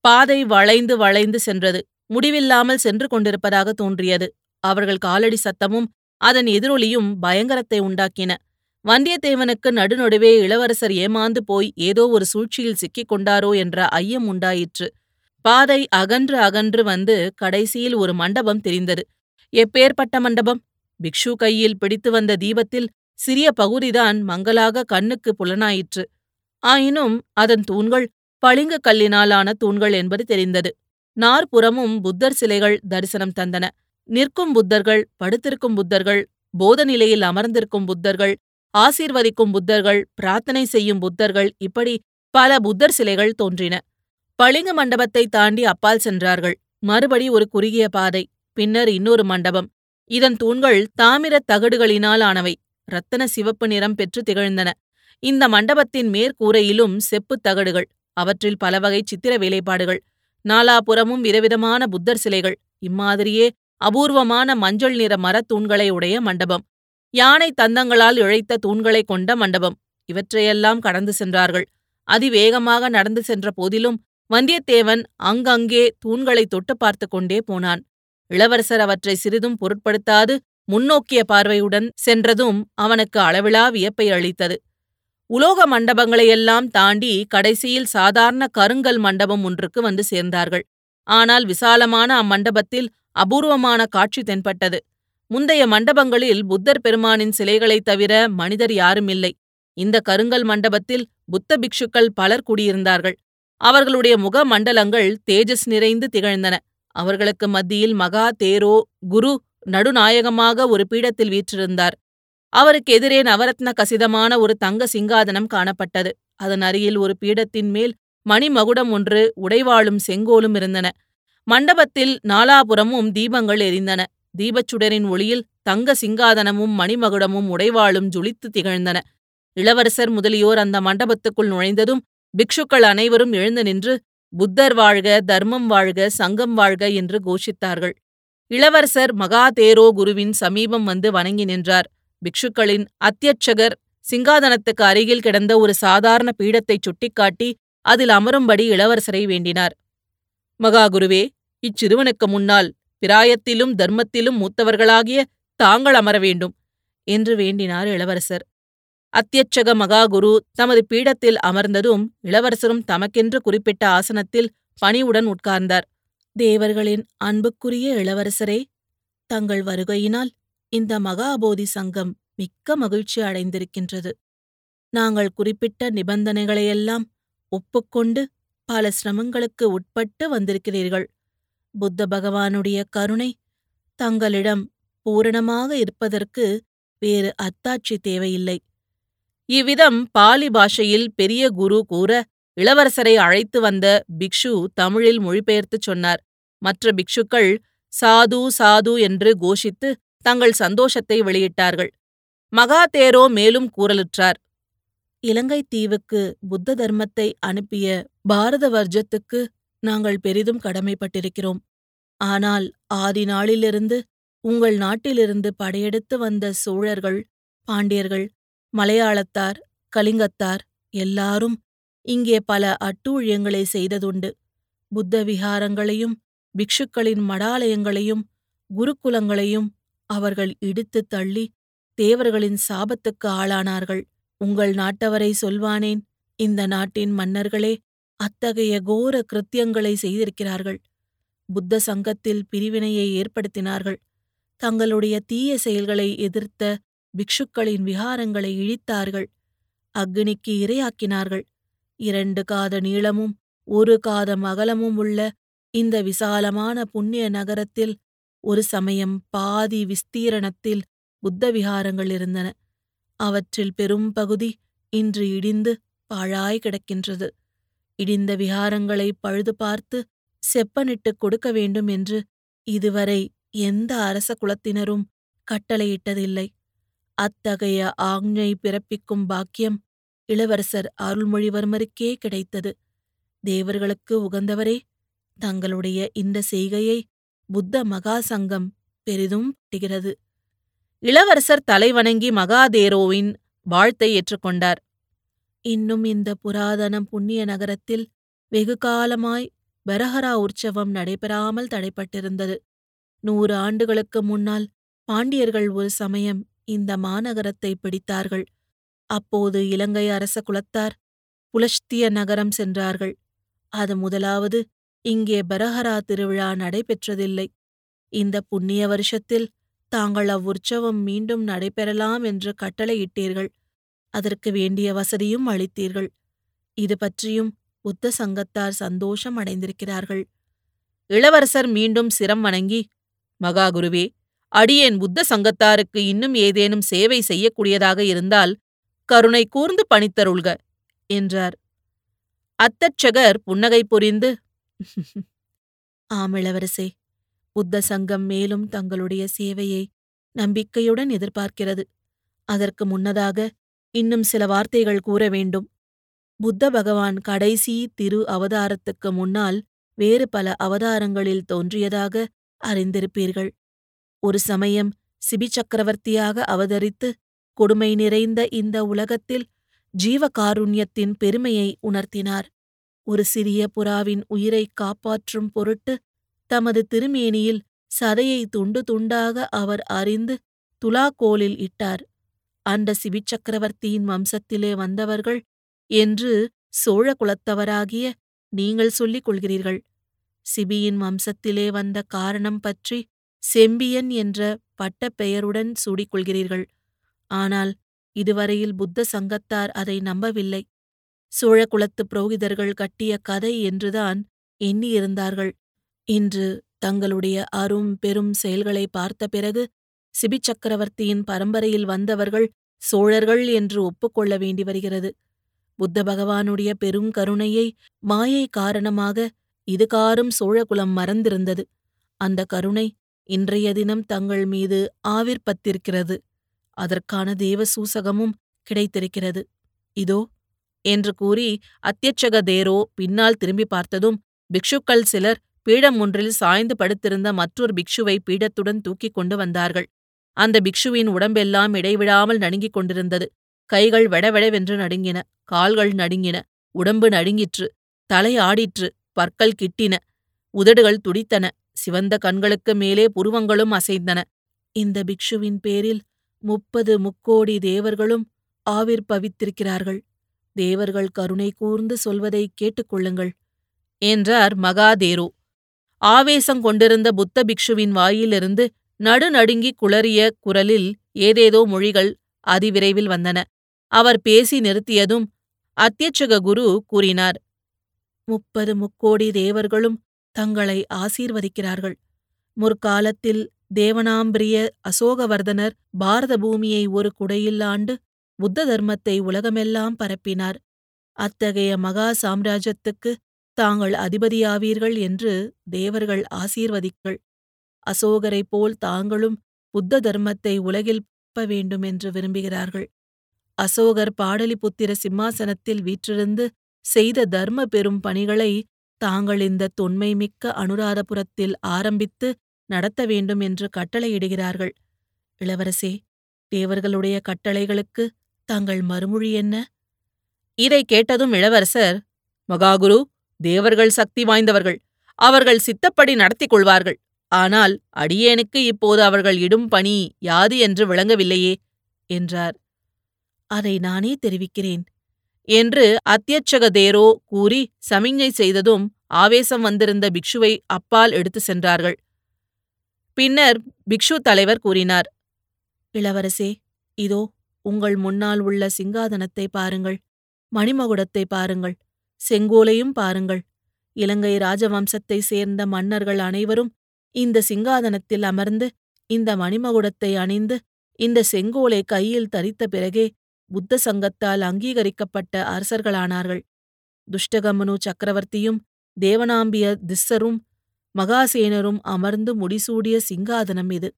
பாதை வளைந்து வளைந்து சென்றது. முடிவில்லாமல் சென்று கொண்டிருப்பதாக தோன்றியது. அவர்கள் காலடி சத்தமும் அதன் எதிரொலியும் பயங்கரத்தை உண்டாக்கின. வந்தியத்தேவனுக்கு நடுநடுவே இளவரசர் ஏமாந்து போய் ஏதோ ஒரு சூழ்ச்சியில் சிக்கிக் கொண்டாரோ என்ற ஐயம் உண்டாயிற்று. பாதை அகன்று அகன்று வந்து கடைசியில் ஒரு மண்டபம் தெரிந்தது. எப்பேற்பட்ட மண்டபம்? பிக்ஷு கையில் பிடித்து வந்த தீபத்தில் சிறிய பகுதிதான் மங்களாக கண்ணுக்கு புலனாயிற்று. ஆயினும் அதன் தூண்கள் பளிங்கு கல்லினாலான தூண்கள் என்பது தெரிந்தது. நாற்புறமும் புத்தர் சிலைகள் தரிசனம் தந்தன. நிற்கும் புத்தர்கள் படுத்திருக்கும் புத்தர்கள் போத நிலையில் அமர்ந்திருக்கும் புத்தர்கள் ஆசீர்வதிக்கும் புத்தர்கள் பிரார்த்தனை செய்யும் புத்தர்கள் இப்படி பல புத்தர் சிலைகள் தோன்றின. பளிங்கு மண்டபத்தை தாண்டி அப்பால் சென்றார்கள். மறுபடி ஒரு குறுகிய பாதை பின்னர் இன்னொரு மண்டபம். இதன் தூண்கள் தாமிரத் தகடுகளினால் ஆனவை. ரத்தன சிவப்பு நிறம் பெற்று திகழ்ந்தன. இந்த மண்டபத்தின் மேற்கூரையிலும் செப்புத் தகடுகள் அவற்றில் பலவகை சித்திர வேலைப்பாடுகள் நாலாபுறமும் விதவிதமான புத்தர் சிலைகள் இம்மாதிரியே அபூர்வமான மஞ்சள் நிற மரத்தூண்களை உடைய மண்டபம். யானை தந்தங்களால் இழைத்த தூண்களைக் கொண்ட மண்டபம். இவற்றையெல்லாம் கடந்து சென்றார்கள். அதிவேகமாக நடந்து சென்ற போதிலும் வந்தியத்தேவன் அங்கங்கே தூண்களை தொட்டு பார்த்து கொண்டே போனான். இளவரசர் அவற்றை சிறிதும் பொருட்படுத்தாது முன்னோக்கிய பார்வையுடன் சென்றதும் அவனுக்கு அளவிலா வியப்பை அளித்தது. உலோக மண்டபங்களையெல்லாம் தாண்டி கடைசியில் சாதாரண கருங்கல் மண்டபம் ஒன்றுக்கு வந்து சேர்ந்தார்கள். ஆனால் விசாலமான அம்மண்டபத்தில் அபூர்வமான காட்சி தென்பட்டது. முந்தைய மண்டபங்களில் புத்தர் பெருமானின் சிலைகளைத் தவிர மனிதர் யாருமில்லை. இந்த கருங்கல் மண்டபத்தில் புத்த பிக்ஷுக்கள் பலர் குடியிருந்தார்கள். அவர்களுடைய முக மண்டலங்கள் தேஜஸ் நிறைந்து திகழ்ந்தன. அவர்களுக்கு மத்தியில் மகா தேரோ குரு நடுநாயகமாக ஒரு பீடத்தில் வீற்றிருந்தார். அவருக்கு எதிரே நவரத்ன கசிதமான ஒரு தங்க சிங்காதனம் காணப்பட்டது. அதன் அருகில் ஒரு பீடத்தின் மேல் மணிமகுடம் ஒன்று உடைவாளும் செங்கோலும் இருந்தன. மண்டபத்தில் நாலாபுறமும் தீபங்கள் எரிந்தன. தீபச்சுடரின் ஒளியில் தங்க சிங்காதனமும் மணிமகுடமும் உடைவாளும் ஜொலித்து திகழ்ந்தன. இளவரசர் முதலியோர் அந்த மண்டபத்துக்குள் நுழைந்ததும் பிக்ஷுக்கள் அனைவரும் எழுந்து நின்று புத்தர் வாழ்க தர்மம் வாழ்க சங்கம் வாழ்க என்று கோஷித்தார்கள். இளவரசர் மகாதேரோ குருவின் சமீபம் வந்து வணங்கி நின்றார். பிக்ஷுக்களின் அத்தியட்சகர் சிங்காதனத்துக்கு அருகில் கிடந்த ஒரு சாதாரண பீடத்தைச் சுட்டிக்காட்டி அதில் அமரும்படி இளவரசரை வேண்டினார். மகாகுருவே இச்சிறுவனுக்கு முன்னால் பிராயத்திலும் தர்மத்திலும் மூத்தவர்களாகிய தாங்கள் அமர வேண்டும் என்று வேண்டினார் இளவரசர். அத்தியட்சக மகாகுரு தமது பீடத்தில் அமர்ந்ததும் இளவரசரும் தமக்கென்று குறிப்பிட்ட ஆசனத்தில் பணிவுடன் உட்கார்ந்தார். தேவர்களின் அன்புக்குரிய இளவரசரே தங்கள் வருகையினால் இந்த மகாபோதி சங்கம் மிக்க மகிழ்ச்சி அடைந்திருக்கின்றது. நாங்கள் குறிப்பிட்ட நிபந்தனைகளையெல்லாம் ஒப்புக்கொண்டு பல சிரமங்களுக்கு உட்பட்டு வந்திருக்கிறீர்கள். புத்த பகவானுடைய கருணை தங்களிடம் பூரணமாக இருப்பதற்கு வேறு அத்தாட்சி தேவையில்லை. இவ்விதம் பாலி பாஷையில் பெரிய குரு கூற இளவரசரை அழைத்து வந்த பிக்ஷு தமிழில் மொழிபெயர்த்துச் சொன்னார். மற்ற பிக்ஷுக்கள் சாது சாது என்று கோஷித்து தங்கள் சந்தோஷத்தை வெளியிட்டார்கள். மகாதேரோ மேலும் கூறலுற்றார். இலங்கை தீவுக்கு புத்த தர்மத்தை அனுப்பிய பாரத வர்ஜத்துக்கு நாங்கள் பெரிதும் கடமைப்பட்டிருக்கிறோம். ஆனால் ஆதி நாளிலிருந்து உங்கள் நாட்டிலிருந்து படையெடுத்து வந்த சோழர்கள் பாண்டியர்கள் மலையாளத்தார் கலிங்கத்தார் எல்லாரும் இங்கே பல அட்டூழியங்களை செய்ததுண்டு. புத்த விகாரங்களையும் பிக்ஷுக்களின் மடாலயங்களையும் குருகுலங்களையும் அவர்கள் இடித்து தள்ளி தேவர்களின் சாபத்துக்கு ஆளானார்கள். உங்கள் நாட்டவரை சொல்வானேன் இந்த நாட்டின் மன்னர்களே அத்தகைய கோர கிருத்தியங்களை செய்திருக்கிறார்கள். புத்த சங்கத்தில் பிரிவினையை ஏற்படுத்தினார்கள். தங்களுடைய தீய செயல்களை எதிர்த்த பிக்ஷுக்களின் விகாரங்களை இழித்தார்கள். அக்னிக்கு இரையாக்கினார்கள். இரண்டு காத நீளமும் ஒரு காத அகலமும் உள்ள இந்த விசாலமான புண்ணிய நகரத்தில் ஒரு சமயம் பாதி விஸ்தீரணத்தில் புத்த விகாரங்கள் இருந்தன. அவற்றில் பெரும் பகுதி இன்று இடிந்து பாழாய் கிடக்கின்றது. இடிந்த விகாரங்களை பழுது பார்த்து செப்பனிட்டுக் கொடுக்க வேண்டும் என்று இதுவரை எந்த அரச குலத்தினரும் கட்டளையிட்டதில்லை. அத்தகைய ஆக்ஞை பிறப்பிக்கும் பாக்கியம் இளவரசர் அருள்மொழிவர்மருக்கே கிடைத்தது. தேவர்களுக்கு உகந்தவரே தங்களுடைய இந்த செய்கையை புத்த மகா சங்கம் பெரிதும் பட்டுகிறது இளவரசர் தலைவணங்கி மகாதேரோவின் வாழ்த்தை ஏற்றுக்கொண்டார். இன்னும் இந்த புராதனம் புண்ணிய நகரத்தில் வெகு காலமாய் பெரஹரா உற்சவம் நடைபெறாமல் தடைப்பட்டிருந்தது. நூறு ஆண்டுகளுக்கு முன்னால் பாண்டியர்கள் ஒரு சமயம் இந்த மாநகரத்தை பிடித்தார்கள். அப்போது இலங்கை அரச குலத்தார் புலஷ்திய நகரம் சென்றார்கள். அது முதலாவது இங்கே பரஹரா திருவிழா நடைபெற்றதில்லை. இந்த புண்ணிய வருஷத்தில் தாங்கள் அவ்வுற்சவம் மீண்டும் நடைபெறலாம் என்று கட்டளையிட்டீர்கள். அதற்கு வேண்டிய வசதியும் அளித்தீர்கள். இது பற்றியும் புத்த சங்கத்தார் சந்தோஷம் அடைந்திருக்கிறார்கள். இளவரசர் மீண்டும் சிரம் வணங்கி மகாகுருவே அடியேன் புத்த சங்கத்தாருக்கு இன்னும் ஏதேனும் சேவை செய்யக்கூடியதாக இருந்தால் கருணை கூர்ந்து பணித்தருள்க என்றார். அத்தட்சகர் புன்னகை புரிந்து ஆமிளவரசே புத்த சங்கம் மேலும் தங்களுடைய சேவையை நம்பிக்கையுடன் எதிர்பார்க்கிறது. அதற்கு முன்னதாக இன்னும் சில வார்த்தைகள் கூற வேண்டும். புத்த பகவான் கடைசி திரு அவதாரத்துக்கு முன்னால் வேறு பல அவதாரங்களில் தோன்றியதாக அறிந்திருப்பீர்கள். ஒரு சமயம் சிபி சக்கரவர்த்தியாக அவதரித்து கொடுமை நிறைந்த இந்த உலகத்தில் ஜீவகாருண்யத்தின் பெருமையை உணர்த்தினார். ஒரு சிறிய புறாவின் உயிரை காப்பாற்றும் பொருட்டு தமது திருமேனியில் சதையை துண்டு துண்டாக அவர் அறிந்து துலாக்கோலில் இட்டார். அந்த சிபிச்சக்கரவர்த்தியின் வம்சத்திலே வந்தவர்கள் என்று சோழ குலத்தவராகிய நீங்கள் சொல்லிக் கொள்கிறீர்கள். சிபியின் வம்சத்திலே வந்த காரணம் பற்றி செம்பியன் என்ற பட்டப்பெயருடன் சூடிக்கொள்கிறீர்கள் ஆனால் இதுவரையில் புத்த சங்கத்தார் அதை நம்பவில்லை. சோழகுலத்து புரோகிதர்கள் கட்டிய கதை என்றுதான் எண்ணியிருந்தார்கள். இன்று தங்களுடைய அரும் பெரும் செயல்களை பார்த்த பிறகு சிபி சக்கரவர்த்தியின் பரம்பரையில் வந்தவர்கள் சோழர்கள் என்று ஒப்புக்கொள்ள வேண்டி வருகிறது. புத்த பகவானுடைய பெருங்கருணையை மாயை காரணமாக இதுகாரும் சோழகுலம் மறந்திருந்தது. அந்த கருணை இன்றைய தினம் தங்கள் மீது ஆவிர்ப்பத்திருக்கிறது. அதற்கான தேவ சூசகமும் கிடைத்திருக்கிறது. இதோ என்று கூறி அத்தியட்சக தேரோ பின்னால் திரும்பி பார்த்ததும் பிக்ஷுக்கள் சிலர் பீடம் ஒன்றில் சாய்ந்து படுத்திருந்த மற்றொரு பிக்ஷுவை பீடத்துடன் தூக்கிக் கொண்டு வந்தார்கள். அந்த பிக்ஷுவின் உடம்பெல்லாம் இடைவிடாமல் நடுங்கிக் கொண்டிருந்தது. கைகள் வெடவெடவென்று நடுங்கின கால்கள் நடுங்கின உடம்பு நடுங்கிற்று தலை ஆடிற்று பற்கள் கிட்டின உதடுகள் துடித்தன சிவந்த கண்களுக்கு மேலே புருவங்களும் அசைந்தன. இந்த பிக்ஷுவின் பேரில் முப்பது முக்கோடி தேவர்களும் ஆவிர்பவித்திருக்கிறார்கள் தேவர்கள் கருணை கூர்ந்து சொல்வதை கேட்டுக்கொள்ளுங்கள் என்றார் மகாதேரு. ஆவேசம் கொண்டிருந்த புத்த பிக்ஷுவின் வாயிலிருந்து நடுநடுங்கி குளறிய குரலில் ஏதேதோ மொழிகள் அதிவிரைவில் வந்தன. அவர் பேசி நிறுத்தியதும் அத்தியட்சக குரு கூறினார் முப்பது முக்கோடி தேவர்களும் தங்களை ஆசீர்வதிக்கிறார்கள். முற்காலத்தில் தேவனாம்பிரிய அசோகவர்தனர் பாரத பூமியை ஒரு குடையில் ஆண்டு புத்த தர்மத்தை உலகமெல்லாம் பரப்பினார். அத்தகைய மகா சாம்ராஜ்யத்துக்கு தாங்கள் அதிபதியாவீர்கள் என்று தேவர்கள் ஆசீர்வதிக்கள். அசோகரைப் போல் தாங்களும் புத்த தர்மத்தை உலகில் பரப்ப வேண்டும் என்று விரும்புகிறார்கள். அசோகர் பாடலிபுத்திர சிம்மாசனத்தில் வீற்றிருந்து செய்த தர்ம பெரும் பணிகளை தாங்கள் இந்த தொன்மை மிக்க அனுராதபுரத்தில் ஆரம்பித்து நடத்த வேண்டும் என்று கட்டளையிடுகிறார்கள். இளவரசே தேவர்களுடைய கட்டளைகளுக்கு தங்கள் மறுமொழி என்ன? இதை கேட்டதும் இளவரசர் மகாகுரு தேவர்கள் சக்தி வாய்ந்தவர்கள். அவர்கள் சித்தப்படி நடத்திக் கொள்வார்கள். ஆனால் அடியேனுக்கு இப்போது அவர்கள் இடும் பணி யாது என்று விளங்கவில்லையே என்றார். அதை நானே தெரிவிக்கிறேன் என்று அத்தியட்சக தேரோ கூறி சமிஞ்ஞை செய்ததும் ஆவேசம் வந்திருந்த பிக்ஷுவை அப்பால் எடுத்து சென்றார்கள். பின்னர் பிக்ஷு தலைவர் கூறினார் இளவரசே இதோ உங்கள் முன்னால் உள்ள சிங்காதனத்தை பாருங்கள் மணிமகுடத்தை பாருங்கள் செங்கோலையும் பாருங்கள். இலங்கை ராஜவம்சத்தை சேர்ந்த மன்னர்கள் அனைவரும் இந்த சிங்காதனத்தில் அமர்ந்து இந்த மணிமகுடத்தை அணிந்து இந்த செங்கோலை கையில் தரித்த பிறகே புத்த சங்கத்தால் அங்கீகரிக்கப்பட்ட அரசர்களானார்கள். துஷ்டகமனு சக்கரவர்த்தியும் தேவனாம்பிய திஸ்ஸரும் மகாசேனரும் அமர்ந்து முடிசூடிய சிங்காதனம் இது.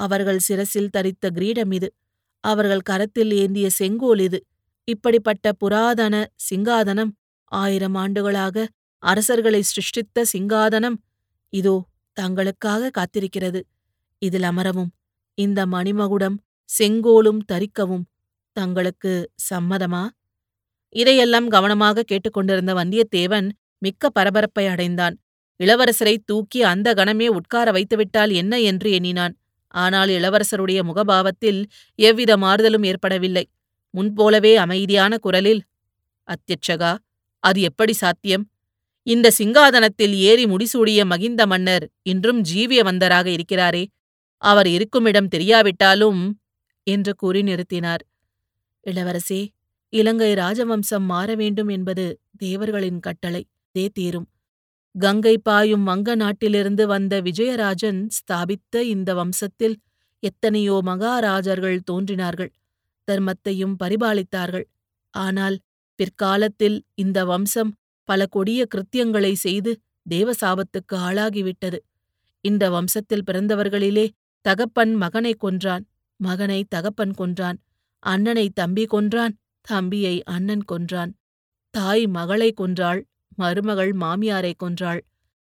அவர்கள் சிரசில் தரித்த கிரீடம் இது. அவர்கள் கரத்தில் ஏந்திய செங்கோல் இது. இப்படிப்பட்ட புராதன சிங்காதனம் ஆயிரம் ஆண்டுகளாக அரசர்களை சிருஷ்டித்த சிங்காதனம். இதோ தங்களுக்காக காத்திருக்கிறது. இதில் அமரவும் இந்த மணிமகுடம் செங்கோலும் தரிக்கவும் தங்களுக்கு சம்மதமா? இதையெல்லாம் கவனமாக கேட்டுக்கொண்டிருந்த வந்தியத்தேவன் மிக்க பரபரப்பை அடைந்தான். இளவரசரை தூக்கி அந்த கணமே உட்கார வைத்துவிட்டால் என்ன என்று எண்ணினான். ஆனால் இளவரசருடைய முகபாவத்தில் எவ்வித மாறுதலும் ஏற்படவில்லை. முன்போலவே அமைதியான குரலில் அத்தியட்சகா அது எப்படி சாத்தியம்? இந்த சிங்காதனத்தில் ஏறி முடிசூடிய மகிந்த மன்னர் இன்றும் ஜீவியவந்தராக இருக்கிறாரே. அவர் இருக்குமிடம் தெரியாவிட்டாலும் என்று கூறி நிறுத்தினார். இளவரசே இலங்கை ராஜவம்சம் மாற வேண்டும் என்பது தேவர்களின் கட்டளை. தே தீரும். கங்கை பாயும் வங்க நாட்டிலிருந்து வந்த விஜயராஜன் ஸ்தாபித்த இந்த வம்சத்தில் எத்தனையோ மகாராஜர்கள் தோன்றினார்கள். தர்மத்தையும் பரிபாலித்தார்கள். ஆனால் பிற்காலத்தில் இந்த வம்சம் பல கொடிய கிருத்தியங்களை செய்து தேவசாபத்துக்கு ஆளாகிவிட்டது. இந்த வம்சத்தில் பிறந்தவர்களிலே தகப்பன் மகனை கொன்றான் மகனை தகப்பன் கொன்றான் அண்ணனை தம்பி கொன்றான் தம்பியை அண்ணன் கொன்றான் தாய் மகளை கொன்றாள் மருமகள் மாமியாரை கொன்றாள்.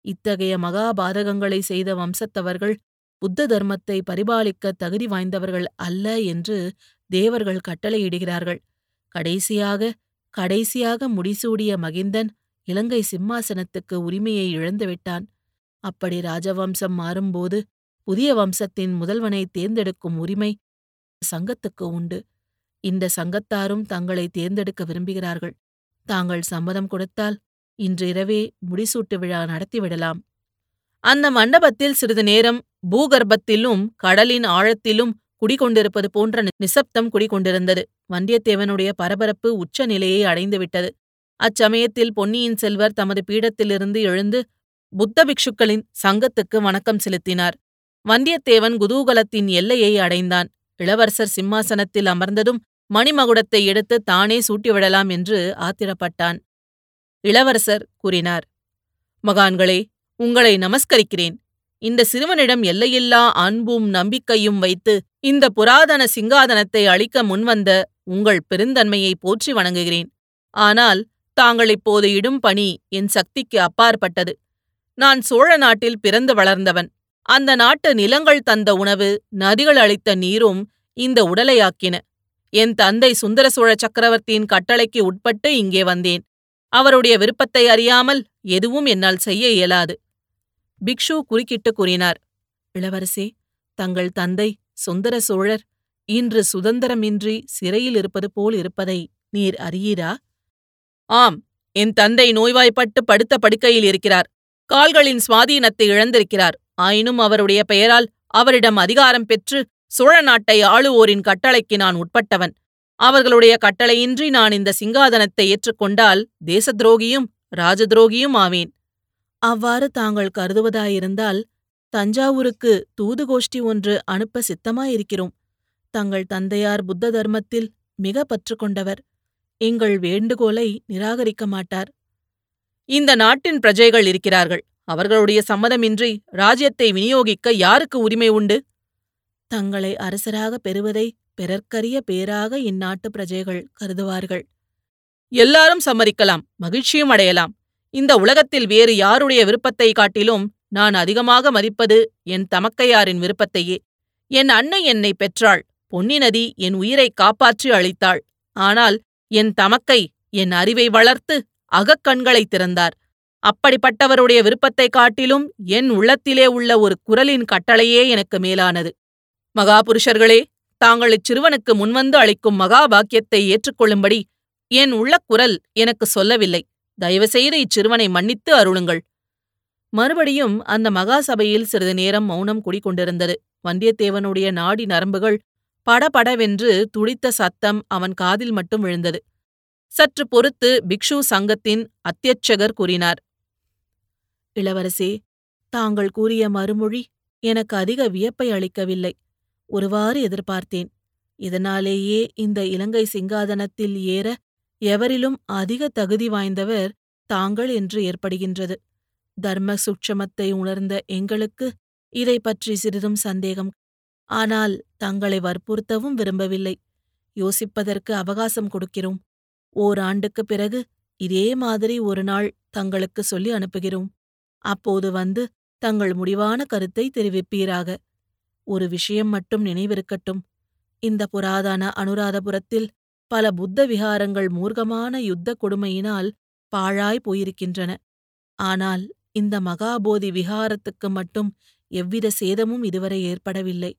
இத்தகைய மகாபாதகங்களை செய்த வம்சத்தவர்கள் புத்த தர்மத்தை பரிபாலிக்க தகுதி வாய்ந்தவர்கள் அல்ல என்று தேவர்கள் கட்டளையிடுகிறார்கள். கடைசியாக கடைசியாக முடிசூடிய மகிந்தன் இலங்கை சிம்மாசனத்துக்கு உரிமையை இழந்துவிட்டான் அப்படி ராஜவம்சம் மாறும்போது புதிய வம்சத்தின் முதல்வனை தேர்ந்தெடுக்கும் உரிமை சங்கத்துக்கு உண்டு. இந்த சங்கத்தாரும் தங்களை தேர்ந்தெடுக்க விரும்புகிறார்கள். தாங்கள் சம்மதம் கொடுத்தால் இன்றிரவே முடிசூட்டு விழா நடத்திவிடலாம் அந்த மண்டபத்தில் சிறிது நேரம் பூகர்ப்பத்திலும் கடலின் ஆழத்திலும் குடிகொண்டிருப்பது போன்ற நிசப்தம் குடிகொண்டிருந்தது. வந்தியத்தேவனுடைய பரபரப்பு உச்ச நிலையை அடைந்துவிட்டது. அச்சமயத்தில் பொன்னியின் செல்வர் தமது பீடத்திலிருந்து எழுந்து புத்த பிக்ஷுக்களின் சங்கத்துக்கு வணக்கம் செலுத்தினார். வந்தியத்தேவன் குதூகலத்தின் எல்லையை அடைந்தான். இளவரசர் சிம்மாசனத்தில் அமர்ந்ததும் மணிமகுடத்தை எடுத்து தானே சூட்டிவிடலாம் என்று ஆத்திரப்பட்டான். இளவரசர் கூறினார் மகான்களே உங்களை நமஸ்கரிக்கிறேன். இந்த சிறுவனிடம் எல்லையில்லா அன்பும் நம்பிக்கையும் வைத்து இந்த புராதன சிங்காதனத்தை அளிக்க முன்வந்த உங்கள் பெருந்தன்மையை போற்றி வணங்குகிறேன். ஆனால் தாங்கள் இப்போது இடும் பணி என் சக்திக்கு அப்பாற்பட்டது. நான் சோழ நாட்டில் பிறந்து வளர்ந்தவன். அந்த நாட்டு நிலங்கள் தந்த உணவு நதிகள் அளித்த நீரும் இந்த உடலையாக்கின. என் தந்தை சுந்தர சோழ சக்கரவர்த்தியின் கட்டளைக்கு உட்பட்டு இங்கே வந்தேன். அவருடைய விருப்பத்தை அறியாமல் எதுவும் என்னால் செய்ய இயலாது. பிக்ஷு குறுக்கிட்டு கூறினார் இளவரசே தங்கள் தந்தை சுந்தர சோழர் இன்று சுதந்திரமின்றி சிறையில் இருப்பது போல் இருப்பதை நீர் அறியீரா? ஆம் என் தந்தை நோய்வாய்ப்பட்டு படுத்த படுக்கையில் இருக்கிறார். கால்களின் சுவாதீனத்தை இழந்திருக்கிறார். ஆயினும் அவருடைய பெயரால் அவரிடம் அதிகாரம் பெற்று சோழ நாட்டை ஆளுவோரின் கட்டளைக்கு நான் உட்பட்டவன். அவர்களுடைய கட்டளையின்றி நான் இந்த சிங்காதனத்தை ஏற்றுக்கொண்டால் தேச துரோகியும் ராஜ துரோகியும் ஆவேன். அவ்வாறு தாங்கள் கருதுவதாயிருந்தால் தஞ்சாவூருக்கு தூது கோஷ்டி ஒன்று அனுப்ப சித்தமாயிருக்கிறோம். தங்கள் தந்தையார் புத்த தர்மத்தில் மிக பற்று கொண்டவர் எங்கள் வேண்டுகோளை நிராகரிக்க மாட்டார். இந்த நாட்டின் பிரஜைகள் இருக்கிறார்கள். அவர்களுடைய சம்மதமின்றி ராஜ்யத்தை விநியோகிக்க யாருக்கு உரிமை உண்டு? தங்களை அரசராக பெறுவதை பிறர்க்கரிய பேராக இந்நாட்டு பிரஜைகள் கருதுவார்கள். எல்லாரும் சம்மதிக்கலாம் மகிழ்ச்சியும் அடையலாம். இந்த உலகத்தில் வேறு யாருடைய விருப்பத்தை காட்டிலும் நான் அதிகமாக மதிப்பது என் தமக்கையாரின் விருப்பத்தையே. என் அன்னை என்னை பெற்றாள். பொன்னி நதி என் உயிரை காப்பாற்றி அளித்தாள் ஆனால் என் தமக்கை என் அறிவை வளர்த்து அகக்கண்களை திறந்தார். அப்படிப்பட்டவருடைய விருப்பத்தைக் காட்டிலும் என் உள்ளத்திலே உள்ள ஒரு குரலின் கட்டளையே எனக்கு மேலானது. மகாபுருஷர்களே தாங்கள் இச்சிறுவனுக்கு முன்வந்து அளிக்கும் மகாபாக்கியத்தை ஏற்றுக்கொள்ளும்படி என் உள்ள குரல் எனக்கு சொல்லவில்லை. தயவுசெய்து இச்சிறுவனை மன்னித்து அருளுங்கள். மறுபடியும் அந்த மகா சபையில் சிறிது நேரம் மௌனம் குடிகொண்டிருந்தது. வந்தியத்தேவனுடைய நாடி நரம்புகள் படபடவென்று துடித்த சத்தம் அவன் காதில் மட்டும் விழுந்தது. சற்று பொறுத்து பிக்ஷு சங்கத்தின் அத்தியட்சகர் கூறினார் இளவரசே தாங்கள் கூறிய மறுமொழி எனக்கு அதிக வியப்பை அளிக்கவில்லை. ஒருவாறு எதிர்பார்த்தேன். இதனாலேயே இந்த இலங்கை சிங்காதனத்தில் ஏற எவரிலும் அதிக தகுதி வாய்ந்தவர் தாங்கள் என்று ஏற்படுகின்றது. தர்ம சுட்சமத்தை உணர்ந்த எங்களுக்கு இதை பற்றி சிறிதும் சந்தேகம் ஆனால் தங்களை வற்புறுத்தவும் விரும்பவில்லை. யோசிப்பதற்கு அவகாசம் கொடுக்கிறோம். ஓராண்டுக்குப் பிறகு இதே மாதிரி ஒரு நாள் தங்களுக்கு சொல்லி அனுப்புகிறோம். அப்போது வந்து தங்கள் முடிவான கருத்தை தெரிவிப்பீராக. ஒரு விஷயம் மட்டும் நினைவிருக்கட்டும். இந்த புராதன அனுராதபுரத்தில் பல புத்த விகாரங்கள் மூர்க்கமான யுத்த கொடுமையினால் பாழாய் போயிருக்கின்றன. ஆனால் இந்த மகாபோதி விகாரத்துக்கு மட்டும் எவ்வித சேதமும் இதுவரை ஏற்படவில்லை.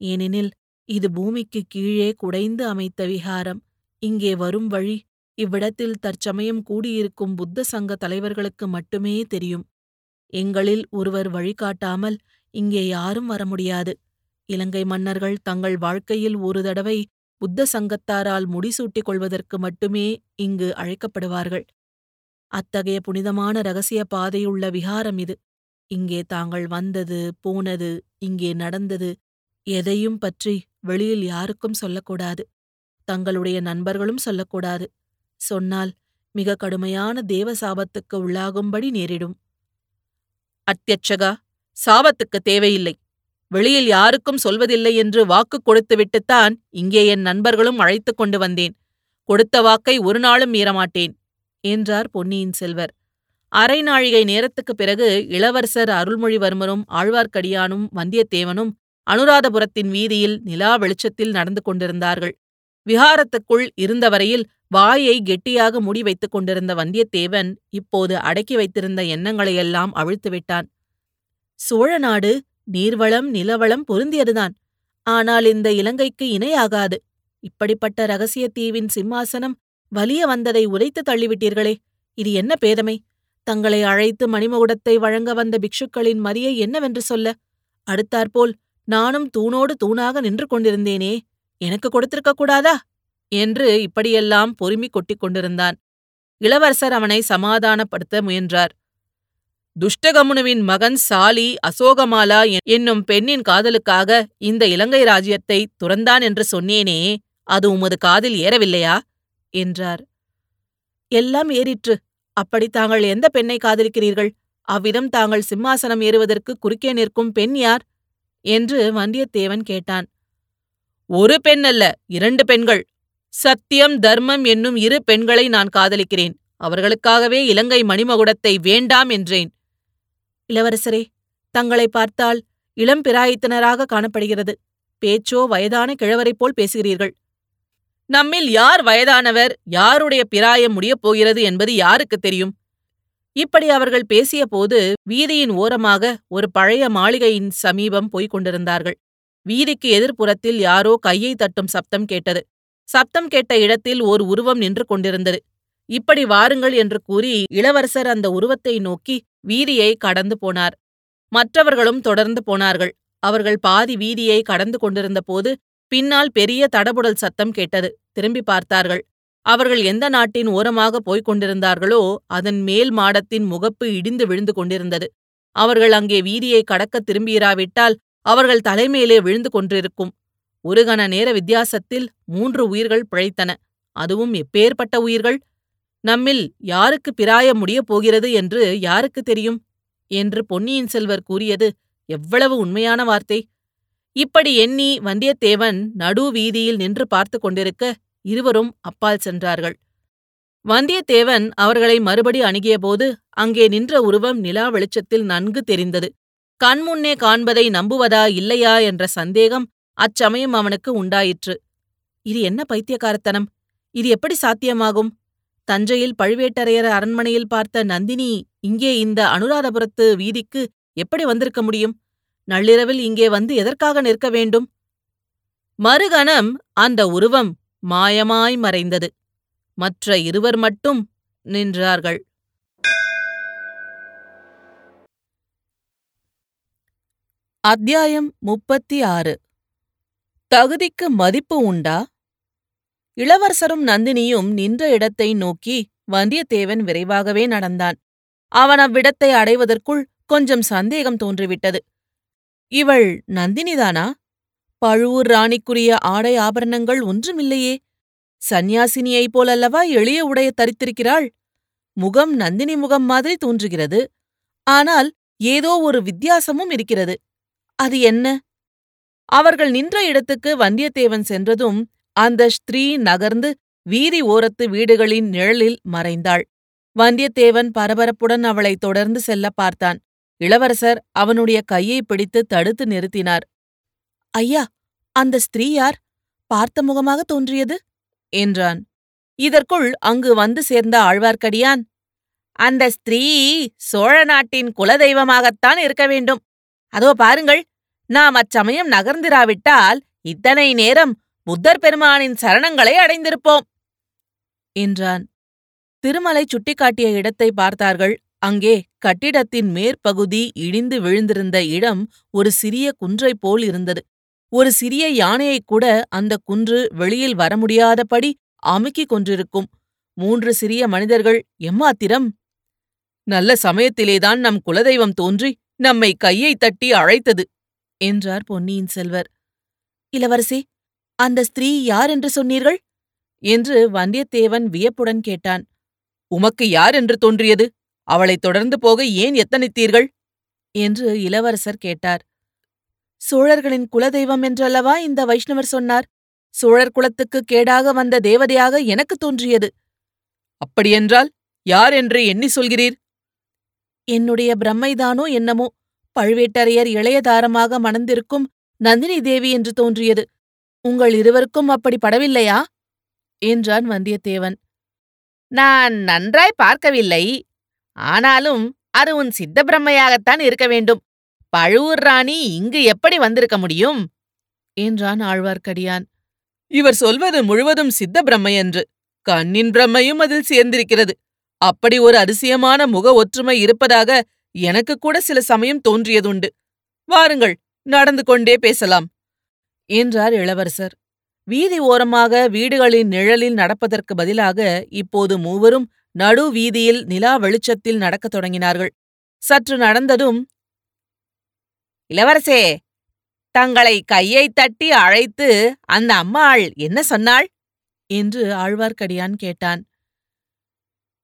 ஏனெனில் இது பூமிக்கு கீழே குடைந்து அமைத்த விகாரம் இங்கே வரும் வழி இவ்விடத்தில் தற்சமயம் கூடியிருக்கும் புத்த சங்க தலைவர்களுக்கு மட்டுமே தெரியும். எங்களில் ஒருவர் வழிகாட்டாமல் இங்கே யாரும் வர முடியாது. இலங்கை மன்னர்கள் தங்கள் வாழ்க்கையில் ஒரு தடவை புத்த சங்கத்தாரால் முடிசூட்டிக் கொள்வதற்கு மட்டுமே இங்கு அழைக்கப்படுவார்கள். அத்தகைய புனிதமான ரகசிய பாதையுள்ள விகாரம் இது. இங்கே தாங்கள் வந்தது போனது இங்கே நடந்தது எதையும் பற்றி வெளியில் யாருக்கும் சொல்லக்கூடாது. தங்களுடைய நண்பர்களும் சொல்லக்கூடாது. சொன்னால் மிக கடுமையான தேவ சாபத்துக்கு உள்ளாகும்படி நேரிடும். அத்தியட்சகா சாபத்துக்கு தேவையில்லை. வெளியில் யாருக்கும் சொல்வதில்லை என்று வாக்கு கொடுத்துவிட்டுத்தான் இங்கே என் நண்பர்களும் அழைத்துக் கொண்டு வந்தேன். கொடுத்த வாக்கை ஒரு நாளும் மீறமாட்டேன் என்றார் பொன்னியின் செல்வர். அரை நாழிகை நேரத்துக்குப் பிறகு இளவரசர் அருள்மொழிவர்மரும் ஆழ்வார்க்கடியானும் வந்தியத்தேவனும் அனுராதபுரத்தின் வீதியில் நிலா வெளிச்சத்தில் நடந்து கொண்டிருந்தார்கள். விஹாரத்துக்குள் இருந்தவரையில் வாயை கெட்டியாக மூடி வைத்துக் கொண்டிருந்த வந்தியத்தேவன் இப்போது அடக்கி வைத்திருந்த எண்ணங்களையெல்லாம் அவிழ்த்துவிட்டான். சோழ நாடு நீர்வளம் நிலவளம் பொருந்தியதுதான். ஆனால் இந்த இலங்கைக்கு இணையாகாது. இப்படிப்பட்ட ரகசிய தீவின் சிம்மாசனம் வலிய வந்ததை உரைத்து தள்ளிவிட்டீர்களே. இது என்ன பேதமை? தங்களை அழைத்து மணிமகுடத்தை வழங்க வந்த பிக்ஷுக்களின் மரியை என்னவென்று சொல்ல? அடுத்தாற்போல் நானும் தூணோடு தூணாக நின்று கொண்டிருந்தேனே எனக்கு கொடுத்திருக்க கூடாதா? என்று இப்படியெல்லாம் பொறுமி கொட்டிக் கொண்டிருந்தான். இளவரசர் அவனை சமாதானப்படுத்த முயன்றார். துஷ்டகமுனுவின் மகன் சாலி அசோகமாலா என்னும் பெண்ணின் காதலுக்காக இந்த இலங்கை ராஜ்யத்தை துறந்தான் என்று சொன்னேனே அது உமது காதில் ஏறவில்லையா? என்றார். எல்லாம் ஏறிற்று. அப்படி தாங்கள் எந்த பெண்ணை காதலிக்கிறீர்கள்? அவ்விதம் தாங்கள் சிம்மாசனம் ஏறுவதற்கு குறுக்கே நிற்கும் பெண் யார்? என்று வந்தியத்தேவன் கேட்டான். ஒரு பெண் அல்ல இரண்டு பெண்கள். சத்தியம் தர்மம் என்னும் இரு பெண்களை நான் காதலிக்கிறேன். அவர்களுக்காகவே இலங்கை மணிமகுடத்தை வேண்டாம் என்றேன். இளவரசரே தங்களை பார்த்தால் இளம் பிராயத்தினராக காணப்படுகிறது. பேச்சோ வயதான கிழவரைப் போல் பேசுகிறீர்கள். நம்மில் யார் வயதானவர் யாருடைய பிராயம் முடியப் போகிறது என்பது யாருக்கு தெரியும்? இப்படி அவர்கள் பேசியபோது வீதியின் ஓரமாக ஒரு பழைய மாளிகையின் சமீபம் போய்க் கொண்டிருந்தார்கள். வீதிக்கு எதிர்ப்புறத்தில் யாரோ கையை தட்டும் சப்தம் கேட்டது. சப்தம் கேட்ட இடத்தில் ஓர் உருவம் நின்று கொண்டிருந்தது. இப்படி வாருங்கள் என்று கூறி இளவரசர் அந்த உருவத்தை நோக்கி வீதியை கடந்து போனார். மற்றவர்களும் தொடர்ந்து போனார்கள். அவர்கள் பாதி வீதியை கடந்து கொண்டிருந்த போது பின்னால் பெரிய தடபுடல் சத்தம் கேட்டது. திரும்பி பார்த்தார்கள். அவர்கள் எந்த நாட்டின் ஓரமாக போய்க் கொண்டிருந்தார்களோ அதன் மேல் மாடத்தின் முகப்பு இடிந்து விழுந்து கொண்டிருந்தது. அவர்கள் அங்கே வீதியை கடக்க திரும்பியிராவிட்டால் அவர்கள் தலைமேலே விழுந்து கொண்டிருக்கும். ஒரு கண நேர வித்தியாசத்தில் மூன்று உயிர்கள் பிழைத்தன. அதுவும் எப்பேற்பட்ட உயிர்கள்? நம்மில் யாருக்கு பிராயம் முடியப் போகிறது என்று யாருக்கு தெரியும்? என்று பொன்னியின் செல்வர் கூறியது எவ்வளவு உண்மையான வார்த்தை! இப்படி எண்ணி வந்தியத்தேவன் நடு வீதியில் நின்று பார்த்து கொண்டிருக்க இருவரும் அப்பால் சென்றார்கள். வந்தியத்தேவன் அவர்களை மறுபடி அணுகியபோது அங்கே நின்ற உருவம் நிலா வெளிச்சத்தில் நன்கு தெரிந்தது. கண்முன்னே காண்பதை நம்புவதா இல்லையா என்ற சந்தேகம் அச்சமயம் அவனுக்கு உண்டாயிற்று. இது என்ன பைத்தியக்காரத்தனம்? இது எப்படி சாத்தியமாகும்? தஞ்சையில் பழுவேட்டரையர் அரண்மனையில் பார்த்த நந்தினி இங்கே இந்த அனுராதபுரத்து வீதிக்கு எப்படி வந்திருக்க முடியும்? நள்ளிரவில் இங்கே வந்து எதற்காக நிற்க வேண்டும்? மறுகணம் அந்த உருவம் மாயமாய் மறைந்தது. மற்ற இருவர் மட்டும் நின்றார்கள். அத்தியாயம் முப்பத்தி ஆறு தகுதிக்கு மதிப்பு உண்டா? இளவரசரும் நந்தினியும் நின்ற இடத்தை நோக்கி வந்தியத்தேவன் விரைவாகவே நடந்தான். அவன் அவ்விடத்தை அடைவதற்குள் கொஞ்சம் சந்தேகம் தோன்றிவிட்டது. இவள் நந்தினிதானா? பழுவூர் ராணிக்குரிய ஆடை ஆபரணங்கள் ஒன்றுமில்லையே. சந்நியாசினியைப் போலல்லவா எளிய உடைய தரித்திருக்கிறாள். முகம் நந்தினி முகம் மாதிரி தோன்றுகிறது. ஆனால் ஏதோ ஒரு வித்தியாசமும் இருக்கிறது. அது என்ன? அவர்கள் நின்ற இடத்துக்கு வந்தியத்தேவன் சென்றதும் அந்த ஸ்திரீ நகர்ந்து வீதி ஓரத்து வீடுகளின் நிழலில் மறைந்தாள். வந்தியத்தேவன் பரபரப்புடன் அவளை தொடர்ந்து செல்ல பார்த்தான். இளவரசர் அவனுடைய கையை பிடித்து தடுத்து நிறுத்தினார். ஐயா அந்த ஸ்திரீ யார்? பார்த்த முகமாக தோன்றியது? என்றான். இதற்குள் அங்கு வந்து சேர்ந்த ஆழ்வார்க்கடியான் அந்த ஸ்திரீ சோழ நாட்டின் குலதெய்வமாகத்தான் இருக்க வேண்டும். அதோ பாருங்கள் நாம் அச்சமயம் நகர்ந்திராவிட்டால் இத்தனை நேரம் புத்தர் பெருமானின் சரணங்களை அடைந்திருப்போம் என்றான். திருமலை சுட்டிக்காட்டிய இடத்தை பார்த்தார்கள். அங்கே கட்டிடத்தின் மேற்பகுதி இடிந்து விழுந்திருந்த இடம் ஒரு சிறிய குன்றைப் போல் இருந்தது. ஒரு சிறிய யானையைக் கூட அந்த குன்று வெளியில் வர முடியாதபடி அமுக்கிக் கொண்டிருக்கும். மூன்று சிறிய மனிதர்கள் எம்மாத்திரம்? நல்ல சமயத்திலேதான் நம் குலதெய்வம் தோன்றி நம்மை கையை தட்டி அழைத்தது என்றார் பொன்னியின் செல்வர். இளவரசி அந்த ஸ்திரீ யார் என்று சொன்னீர்கள்? என்று வந்தியத்தேவன் வியப்புடன் கேட்டான். உமக்கு யார் என்று தோன்றியது? அவளைத் தொடர்ந்து போக ஏன் எத்தனித்தீர்கள் என்று இளவரசர் கேட்டார். சோழர்களின் குலதெய்வம் என்றல்லவா இந்த வைஷ்ணவர் சொன்னார்? சோழர் குலத்துக்கு கேடாக வந்த தேவதையாக எனக்கு தோன்றியது. அப்படியென்றால் யார் என்று எண்ணி சொல்கிறீர்? என்னுடைய பிரம்மைதானோ என்னமோ பழுவேட்டரையர் இளையதாரமாக மணந்திருக்கும் நந்தினி தேவி என்று தோன்றியது. உங்கள் இருவருக்கும் அப்படி படவில்லையா? என்றான் வந்தியத்தேவன். நான் நன்றாய் பார்க்கவில்லை. ஆனாலும் அது உன் சித்த பிரம்மையாகத்தான் இருக்க வேண்டும். பழுவூர் ராணி இங்கு எப்படி வந்திருக்க முடியும்? என்றான் ஆழ்வார்க்கடியான். இவர் சொல்வது முழுவதும் சித்த பிரம்மையன்று. கண்ணின் பிரம்மையும் அதில் சேர்ந்திருக்கிறது. அப்படி ஒரு அதிசயமான முக ஒற்றுமை இருப்பதாக எனக்கு கூட சில சமயம் தோன்றியதுண்டு. வாருங்கள் நடந்து கொண்டே பேசலாம் என்றார் இளவரசர். வீதி ஓரமாக வீடுகளின் நிழலில் நடப்பதற்கு பதிலாக இப்போது மூவரும் நடு வீதியில் நிலா வெளிச்சத்தில் நடக்கத் தொடங்கினார்கள். சற்று நடந்ததும் இளவரசே தங்களை கையை தட்டி அழைத்து அந்த அம்மாள் என்ன சொன்னாள்? என்று ஆழ்வார்க்கடியான் கேட்டான்.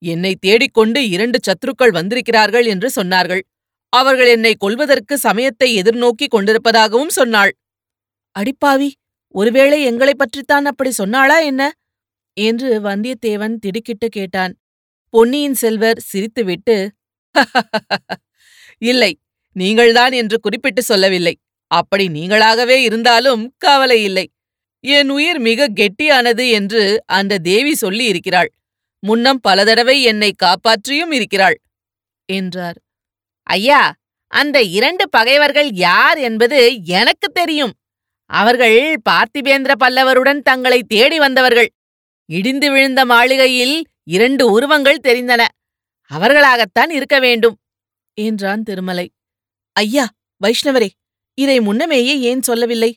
என்னை தேடிக்கொண்டு இரண்டு சத்துருக்கள் வந்திருக்கிறார்கள் என்று சொன்னார்கள். அவர்கள் என்னை கொல்வதற்கு சமயத்தை எதிர்நோக்கிக் கொண்டிருப்பதாகவும் சொன்னாள். அடிப்பாவி ஒருவேளை எங்களைப் பற்றித்தான் அப்படி சொன்னாளா என்ன? என்று வந்தியத்தேவன் திடுக்கிட்டு கேட்டான். பொன்னியின் செல்வர் சிரித்துவிட்டு இல்லை நீங்கள்தான் என்று குறிப்பிட்டு சொல்லவில்லை. அப்படி நீங்களாகவே இருந்தாலும் கவலை இல்லை. என் உயிர் மிக கெட்டியானது என்று அந்த தேவி சொல்லி இருக்கிறாள் முன்னம் பல தடவை என்னை காப்பாற்றியும் இருக்கிறாள் என்றார். ஐயா அந்த இரண்டு பகைவர்கள் யார் என்பது எனக்கு தெரியும். அவர்கள் பார்த்திபேந்திர பல்லவருடன் தங்களை தேடி வந்தவர்கள். இடிந்து விழுந்த மாளிகையில் இரண்டு உருவங்கள் தெரிந்தன. அவர்களாகத்தான் இருக்க வேண்டும் என்றான் திருமலை. ஐயா வைஷ்ணவரே இதை முன்னமேயே ஏன் சொல்லவில்லை?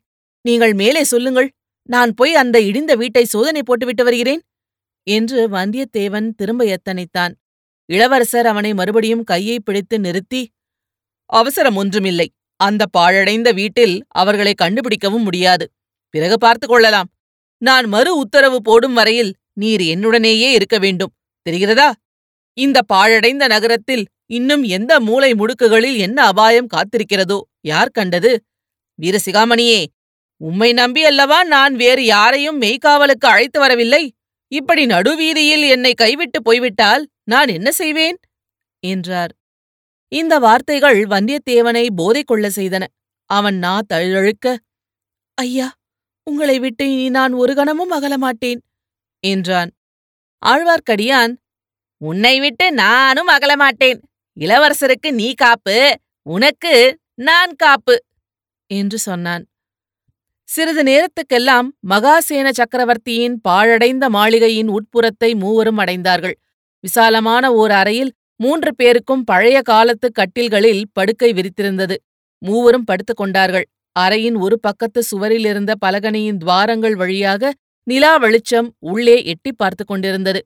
நீங்கள் மேலே சொல்லுங்கள் நான் போய் அந்த இடிந்த வீட்டை சோதனை போட்டுவிட்டு வருகிறேன்? என்று வந்தியத்தேவன் திரும்ப எத்தனைத்தான். இளவரசர் அவனை மறுபடியும் கையை பிடித்து நிறுத்தி அவசரம் ஒன்றுமில்லை அந்த பாழடைந்த வீட்டில் அவர்களை கண்டுபிடிக்கவும் முடியாது. பிறகு பார்த்து கொள்ளலாம். நான் மறு உத்தரவு போடும் வரையில் நீர் என்னுடனேயே இருக்க வேண்டும். தெரிகிறதா? இந்த பாழடைந்த நகரத்தில் இன்னும் எந்த மூலை முடுக்குகளில் என்ன அபாயம் காத்திருக்கிறதோ? யார் கண்டது? வீரசிகாமணியே உம்மை நம்பி அல்லவா நான் வேறு யாரையும் மெய்காவலுக்கு அழைத்து வரவில்லை? இப்படி நடுவீதியில் என்னை கைவிட்டு போய்விட்டால் நான் என்ன செய்வேன்? என்றார். இந்த வார்த்தைகள் வந்தியத்தேவனை போதை கொள்ள செய்தன. அவன் நா தழுழுக்க ஐயா உங்களை விட்டு இனி நான் ஒரு கணமும் அகலமாட்டேன் என்றான். ஆழ்வார்க்கடியான் உன்னை விட்டு நானும் அகலமாட்டேன் இளவரசருக்கு நீ காப்பு உனக்கு நான் காப்பு என்று சொன்னான். சிறிது நேரத்துக்கெல்லாம் மகாசேன சக்கரவர்த்தியின் பாழடைந்த மாளிகையின் உட்புறத்தை மூவரும் அடைந்தார்கள். விசாலமான ஓர் அறையில் மூன்று பேருக்கும் பழைய காலத்து கட்டில்களில் படுக்கை விரித்திருந்தது. மூவரும் படுத்துக் கொண்டார்கள். அறையின் ஒரு பக்கத்து சுவரில் இருந்த பலகனியின் துவாரங்கள் வழியாக நிலா வெளிச்சம் உள்ளே எட்டி பார்த்து கொண்டிருந்தது.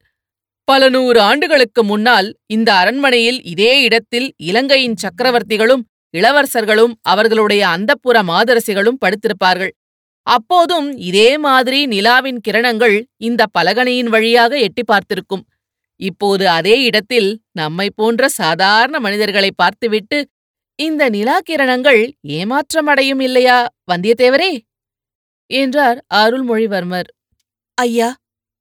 பல நூறு ஆண்டுகளுக்கு முன்னால் இந்த அரண்மனையில் இதே இடத்தில் இலங்கையின் சக்கரவர்த்திகளும் இளவரசர்களும் அவர்களுடைய அந்தப்புற மாதரசிகளும் படுத்திருப்பார்கள். அப்போதும் இதே மாதிரி நிலாவின் கிரணங்கள் இந்த பலகனையின் வழியாக எட்டி பார்த்திருக்கும். இப்போது அதே இடத்தில் நம்மை போன்ற சாதாரண மனிதர்களை பார்த்துவிட்டு இந்த நிலா கிரணங்கள் ஏமாற்றமடையும் இல்லையா வந்தியத்தேவரே? என்றார் அருள்மொழிவர்மர். ஐயா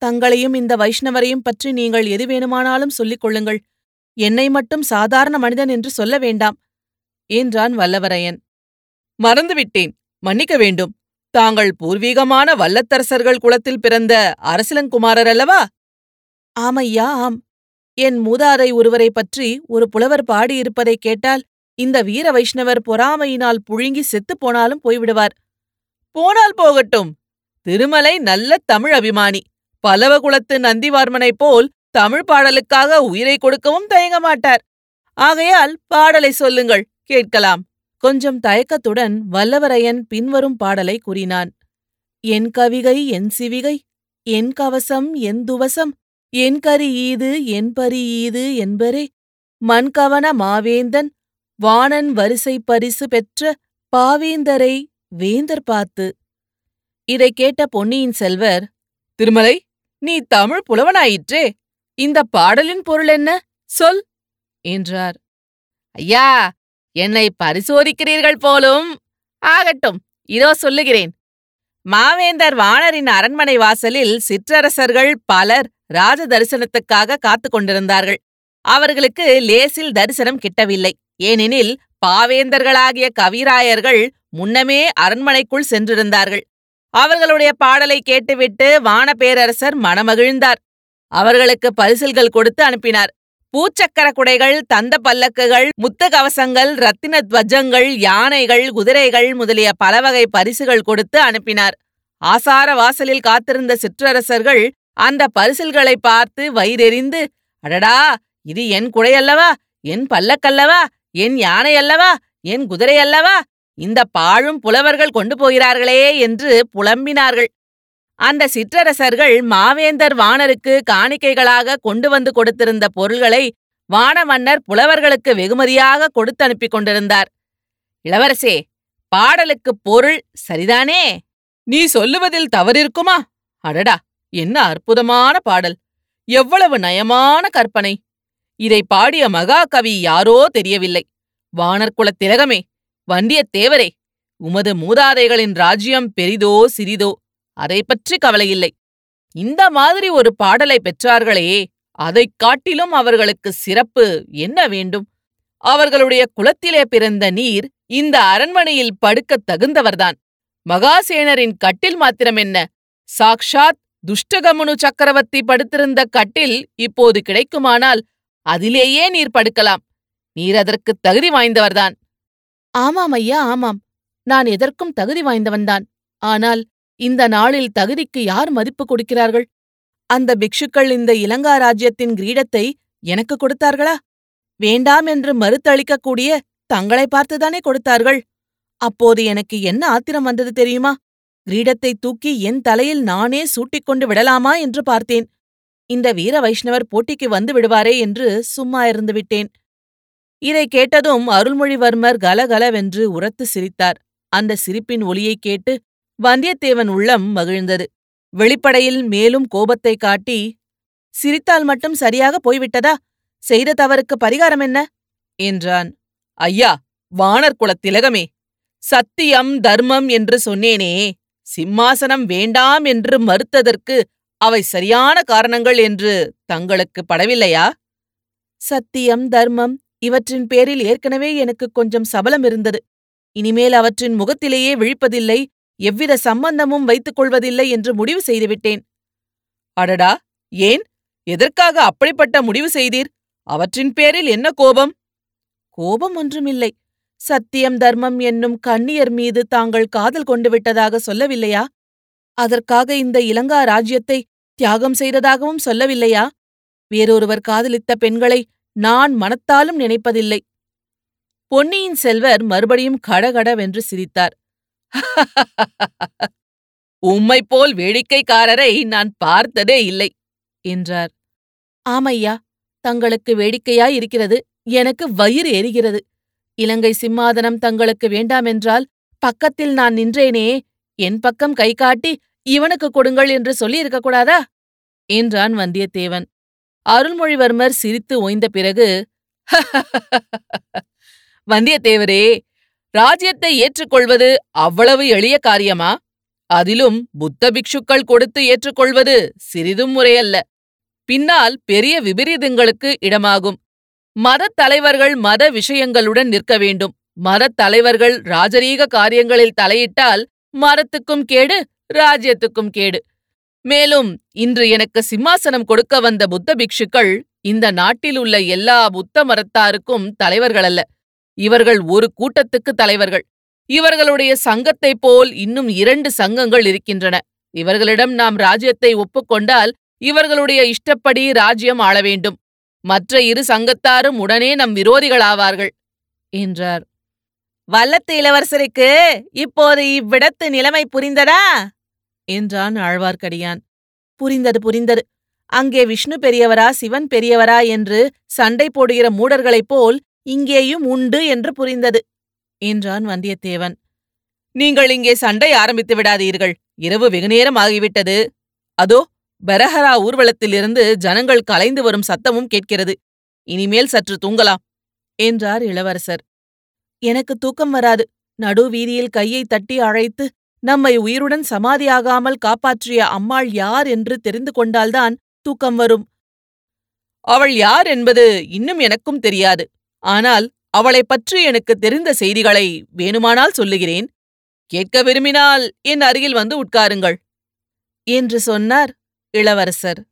தங்களையும் இந்த வைஷ்ணவரையும் பற்றி நீங்கள் எது வேணுமானாலும் சொல்லிக் கொள்ளுங்கள். என்னை மட்டும் சாதாரண மனிதன் என்று சொல்ல வேண்டாம் என்றான் வல்லவரையன். மறந்துவிட்டேன். மன்னிக்க வேண்டும். தாங்கள் பூர்வீகமான வல்லத்தரசர்கள் குலத்தில் பிறந்த அரசிலங்குமாரர் அல்லவா? ஆமையா ஆம். என் மூதாதை ஒருவரை பற்றி ஒரு புலவர் பாடியிருப்பதைக் கேட்டால் இந்த வீர வைஷ்ணவர் பொறாமையினால் புழுங்கி செத்துப் போனாலும் போய்விடுவார். போனால் போகட்டும். திருமலை நல்ல தமிழ் அபிமானி. பல்லவ குலத்து நந்திவார்மனைப் போல் தமிழ் பாடலுக்காக உயிரை கொடுக்கவும் தயங்க மாட்டார் ஆகையால் பாடலை சொல்லுங்கள் கேட்கலாம். கொஞ்சம் தயக்கத்துடன் வல்லவரையன் பின்வரும் பாடலை கூறினான். என் கவிகை என் சிவிகை என் கவசம் என் துவசம் என் கரி ஈது என் பரி ஈது என்பரே. மண்கவன மாவேந்தன் வாணன் வரிசை பரிசு பெற்ற பாவேந்தரை வேந்தர் பார்த்து. இதைக் கேட்ட பொன்னியின் செல்வர் திருமலை நீ தமிழ் புலவனாயிற்றே. இந்த பாடலின் பொருள் என்ன? சொல் என்றார். ஐயா என்னை பரிசோதிக்கிறீர்கள் போலும். ஆகட்டும் இதோ சொல்லுகிறேன். மாவேந்தர் வாணரின் அரண்மனை வாசலில் சிற்றரசர்கள் பலர் ராஜ தரிசனத்துக்காக காத்து கொண்டிருந்தார்கள். அவர்களுக்கு லேசில் தரிசனம் கிட்டவில்லை. ஏனெனில் பாவேந்தர்களாகிய கவிராயர்கள் முன்னமே அரண்மனைக்குள் சென்றிருந்தார்கள். அவர்களுடைய பாடலை கேட்டுவிட்டு வானபேரரசர் மனமகிழ்ந்தார். அவர்களுக்கு பரிசில்கள் கொடுத்து அனுப்பினார். பூச்சக்கர குடைகள் தந்த பல்லக்குகள் முத்து கவசங்கள் ரத்தின துவஜங்கள் யானைகள் குதிரைகள் முதலிய பலவகை பரிசுகள் கொடுத்து அனுப்பினார். ஆசார வாசலில் காத்திருந்த சிற்றரசர்கள் அந்த பரிசில்களை பார்த்து வயிறெறிந்து அடடா இது என் குடையல்லவா? என் பல்லக்கல்லவா? என் யானை அல்லவா என் குதிரை அல்லவா இந்த பாழும் புலவர்கள் கொண்டு போகிறார்களே என்று புலம்பினார்கள். அந்த சிற்றரசர்கள் மாவேந்தர் வாணருக்கு காணிக்கைகளாக கொண்டு வந்து கொடுத்திருந்த பொருள்களை வானமன்னர் புலவர்களுக்கு வெகுமதியாக கொடுத்து அனுப்பிக் கொண்டிருந்தார். இளவரசே பாடலுக்கு பொருள் சரிதானே? நீ சொல்லுவதில் தவறிருக்குமா? அடடா என்ன அற்புதமான பாடல். எவ்வளவு நயமான கற்பனை. இதை பாடிய மகாகவி யாரோ தெரியவில்லை. வானர்குலத் திலகமே வந்தியத்தேவரே உமது மூதாதைகளின் ராஜ்யம் பெரிதோ சிறிதோ அதை பற்றி கவலையில்லை. இந்த மாதிரி ஒரு பாடலை பெற்றார்களே அதைக் காட்டிலும் அவர்களுக்கு சிறப்பு என்ன வேண்டும்? அவர்களுடைய குலத்திலே பிறந்த நீர் இந்த அரண்மனையில் படுக்கத் தகுந்தவர்தான். மகாசேனரின் கட்டில் மாத்திரம் என்ன? சாக்ஷாத் துஷ்டகமுனு சக்கரவர்த்தி படுத்திருந்த கட்டில் இப்போது கிடைக்குமானால் அதிலேயே நீர் படுக்கலாம். நீர் அதற்கு தகுதி வாய்ந்தவர்தான். ஆமாம் ஐயா ஆமாம். நான் எதற்கும் தகுதி வாய்ந்தவன்தான் ஆனால் இந்த நாளில் தகுதிக்கு யார் மதிப்பு கொடுக்கிறார்கள்? அந்த பிக்ஷுக்கள் இந்த இலங்கா ராஜ்யத்தின் கிரீடத்தை எனக்கு கொடுத்தார்களா? வேண்டாம் என்று மறுத்தளிக்கக்கூடிய தங்களை பார்த்துதானே கொடுத்தார்கள்? அப்போது எனக்கு என்ன ஆத்திரம் வந்தது தெரியுமா? கிரீடத்தை தூக்கி என் தலையில் நானே சூட்டிக்கொண்டு விடலாமா என்று பார்த்தேன். இந்த வீர வைஷ்ணவர் போட்டிக்கு வந்து விடுவாரே என்று சும்மா இருந்து விட்டேன். இதை கேட்டதும் அருள்மொழிவர்மர் கலகலவென்று உரத்து சிரித்தார். அந்த சிரிப்பின் ஒலியைக் கேட்டு வந்தியத்தேவன் உள்ளம் மகிழ்ந்தது. வெளிப்படையில் மேலும் கோபத்தை காட்டி சிரித்தால் மட்டும் சரியாக போய்விட்டதா? செய்த தவறுக்கு பரிகாரம் என்ன? என்றான். ஐயா வானர் குலத் திலகமே சத்தியம் தர்மம் என்று சொன்னேனே சிம்மாசனம் வேண்டாம் என்று மறுத்ததற்கு அவை சரியான காரணங்கள் என்று தங்களுக்கு படவில்லையா? சத்தியம் தர்மம் இவற்றின் பேரில் ஏற்கனவே எனக்கு கொஞ்சம் சபலம் இருந்தது. இனிமேல் அவற்றின் முகத்திலேயே விழிப்பதில்லை எவ்வித சம்பந்தமும் வைத்துக் கொள்வதில்லை என்று முடிவு செய்துவிட்டேன். அடடா! ஏன்? எதற்காக அப்படிப்பட்ட முடிவு செய்தீர்? அவற்றின் பேரில் என்ன கோபம்? கோபம் ஒன்றுமில்லை. சத்தியம் தர்மம் என்னும் கண்ணியர் மீது தாங்கள் காதல் கொண்டு விட்டதாக சொல்லவில்லையா? அதற்காக இந்த இலங்கா ராஜ்யத்தை தியாகம் செய்ததாகவும் சொல்லவில்லையா? வேறொருவர் காதலித்த பெண்களை நான் மனத்தாலும் நினைப்பதில்லை. பொன்னியின் செல்வர் மறுபடியும் கடகடவென்று சிரித்தார். உம்மை போல் வேடிக்கைக்காரரை நான் பார்த்ததே இல்லை என்றார். ஆமையா தங்களுக்கு வேடிக்கையாய் இருக்கிறது எனக்கு வயிறு எரிகிறது. இலங்கை சிம்மாதனம் தங்களுக்கு வேண்டாமென்றால் பக்கத்தில் நான் நின்றேனே என் பக்கம் கை காட்டி இவனுக்கு கொடுங்கள் என்று சொல்லியிருக்க கூடாதா என்றான் வந்தியத்தேவன். அருள்மொழிவர்மர் சிரித்து ஓய்ந்த பிறகு வந்தியத்தேவரே ராஜ்யத்தை ஏற்றுக்கொள்வது அவ்வளவு எளிய காரியமா? அதிலும் புத்த பிக்ஷுக்கள் கொடுத்து ஏற்றுக்கொள்வது சிறிதும் முறையல்ல. பின்னால் பெரிய விபரீதங்களுக்கு இடமாகும். மதத் தலைவர்கள் மத விஷயங்களுடன் நிற்க வேண்டும். மதத் தலைவர்கள் ராஜரீக காரியங்களில் தலையிட்டால் மதத்துக்கும் கேடு ராஜ்யத்துக்கும் கேடு. மேலும் இன்று எனக்கு சிம்மாசனம் கொடுக்க வந்த புத்த பிக்ஷுக்கள் இந்த நாட்டில் உள்ள எல்லா புத்த மரத்தாருக்கும் தலைவர்கள் அல்ல இவர்கள் ஒரு கூட்டத்துக்கு தலைவர்கள். இவர்களுடைய சங்கத்தைப் போல் இன்னும் இரண்டு சங்கங்கள் இருக்கின்றன. இவர்களிடம் நாம் ராஜ்யத்தை ஒப்புக்கொண்டால் இவர்களுடைய இஷ்டப்படி ராஜ்யம் ஆள வேண்டும். மற்ற இரு சங்கத்தாரும் உடனே நம் விரோதிகளாவார்கள் என்றார். வல்லத்து இளவரசருக்கு இப்போது இவ்விடத்து நிலைமை புரிந்ததா? என்றான் ஆழ்வார்க்கடியான். புரிந்தது புரிந்தது. அங்கே விஷ்ணு பெரியவரா சிவன் பெரியவரா என்று சண்டை போடுகிற மூடர்களைப் போல் இங்கேயும் உண்டு என்று புரிந்தது என்றான் வந்தியத்தேவன். நீங்கள் இங்கே சண்டை ஆரம்பித்து விடாதீர்கள். இரவு வெகுநேரம் ஆகிவிட்டது. அதோ பெரஹரா ஊர்வலத்திலிருந்து ஜனங்கள் கலைந்து வரும் சத்தமும் கேட்கிறது. இனிமேல் சற்று தூங்கலாம் என்றார் இளவரசர். எனக்கு தூக்கம் வராது. நடு வீதியில் கையை தட்டி அழைத்து நம்மை உயிருடன் சமாதியாகாமல் காப்பாற்றிய அம்மாள் யார் என்று தெரிந்து கொண்டால்தான் தூக்கம் வரும். அவள் யார் என்பது இன்னும் எனக்கும் தெரியாது. ஆனால் அவளைப் பற்றி எனக்கு தெரிந்த செய்திகளை வேணுமானால் சொல்லுகிறேன். கேட்க விரும்பினால் என் அருகில் வந்து உட்காருங்கள். என்று சொன்னார் இளவரசர்.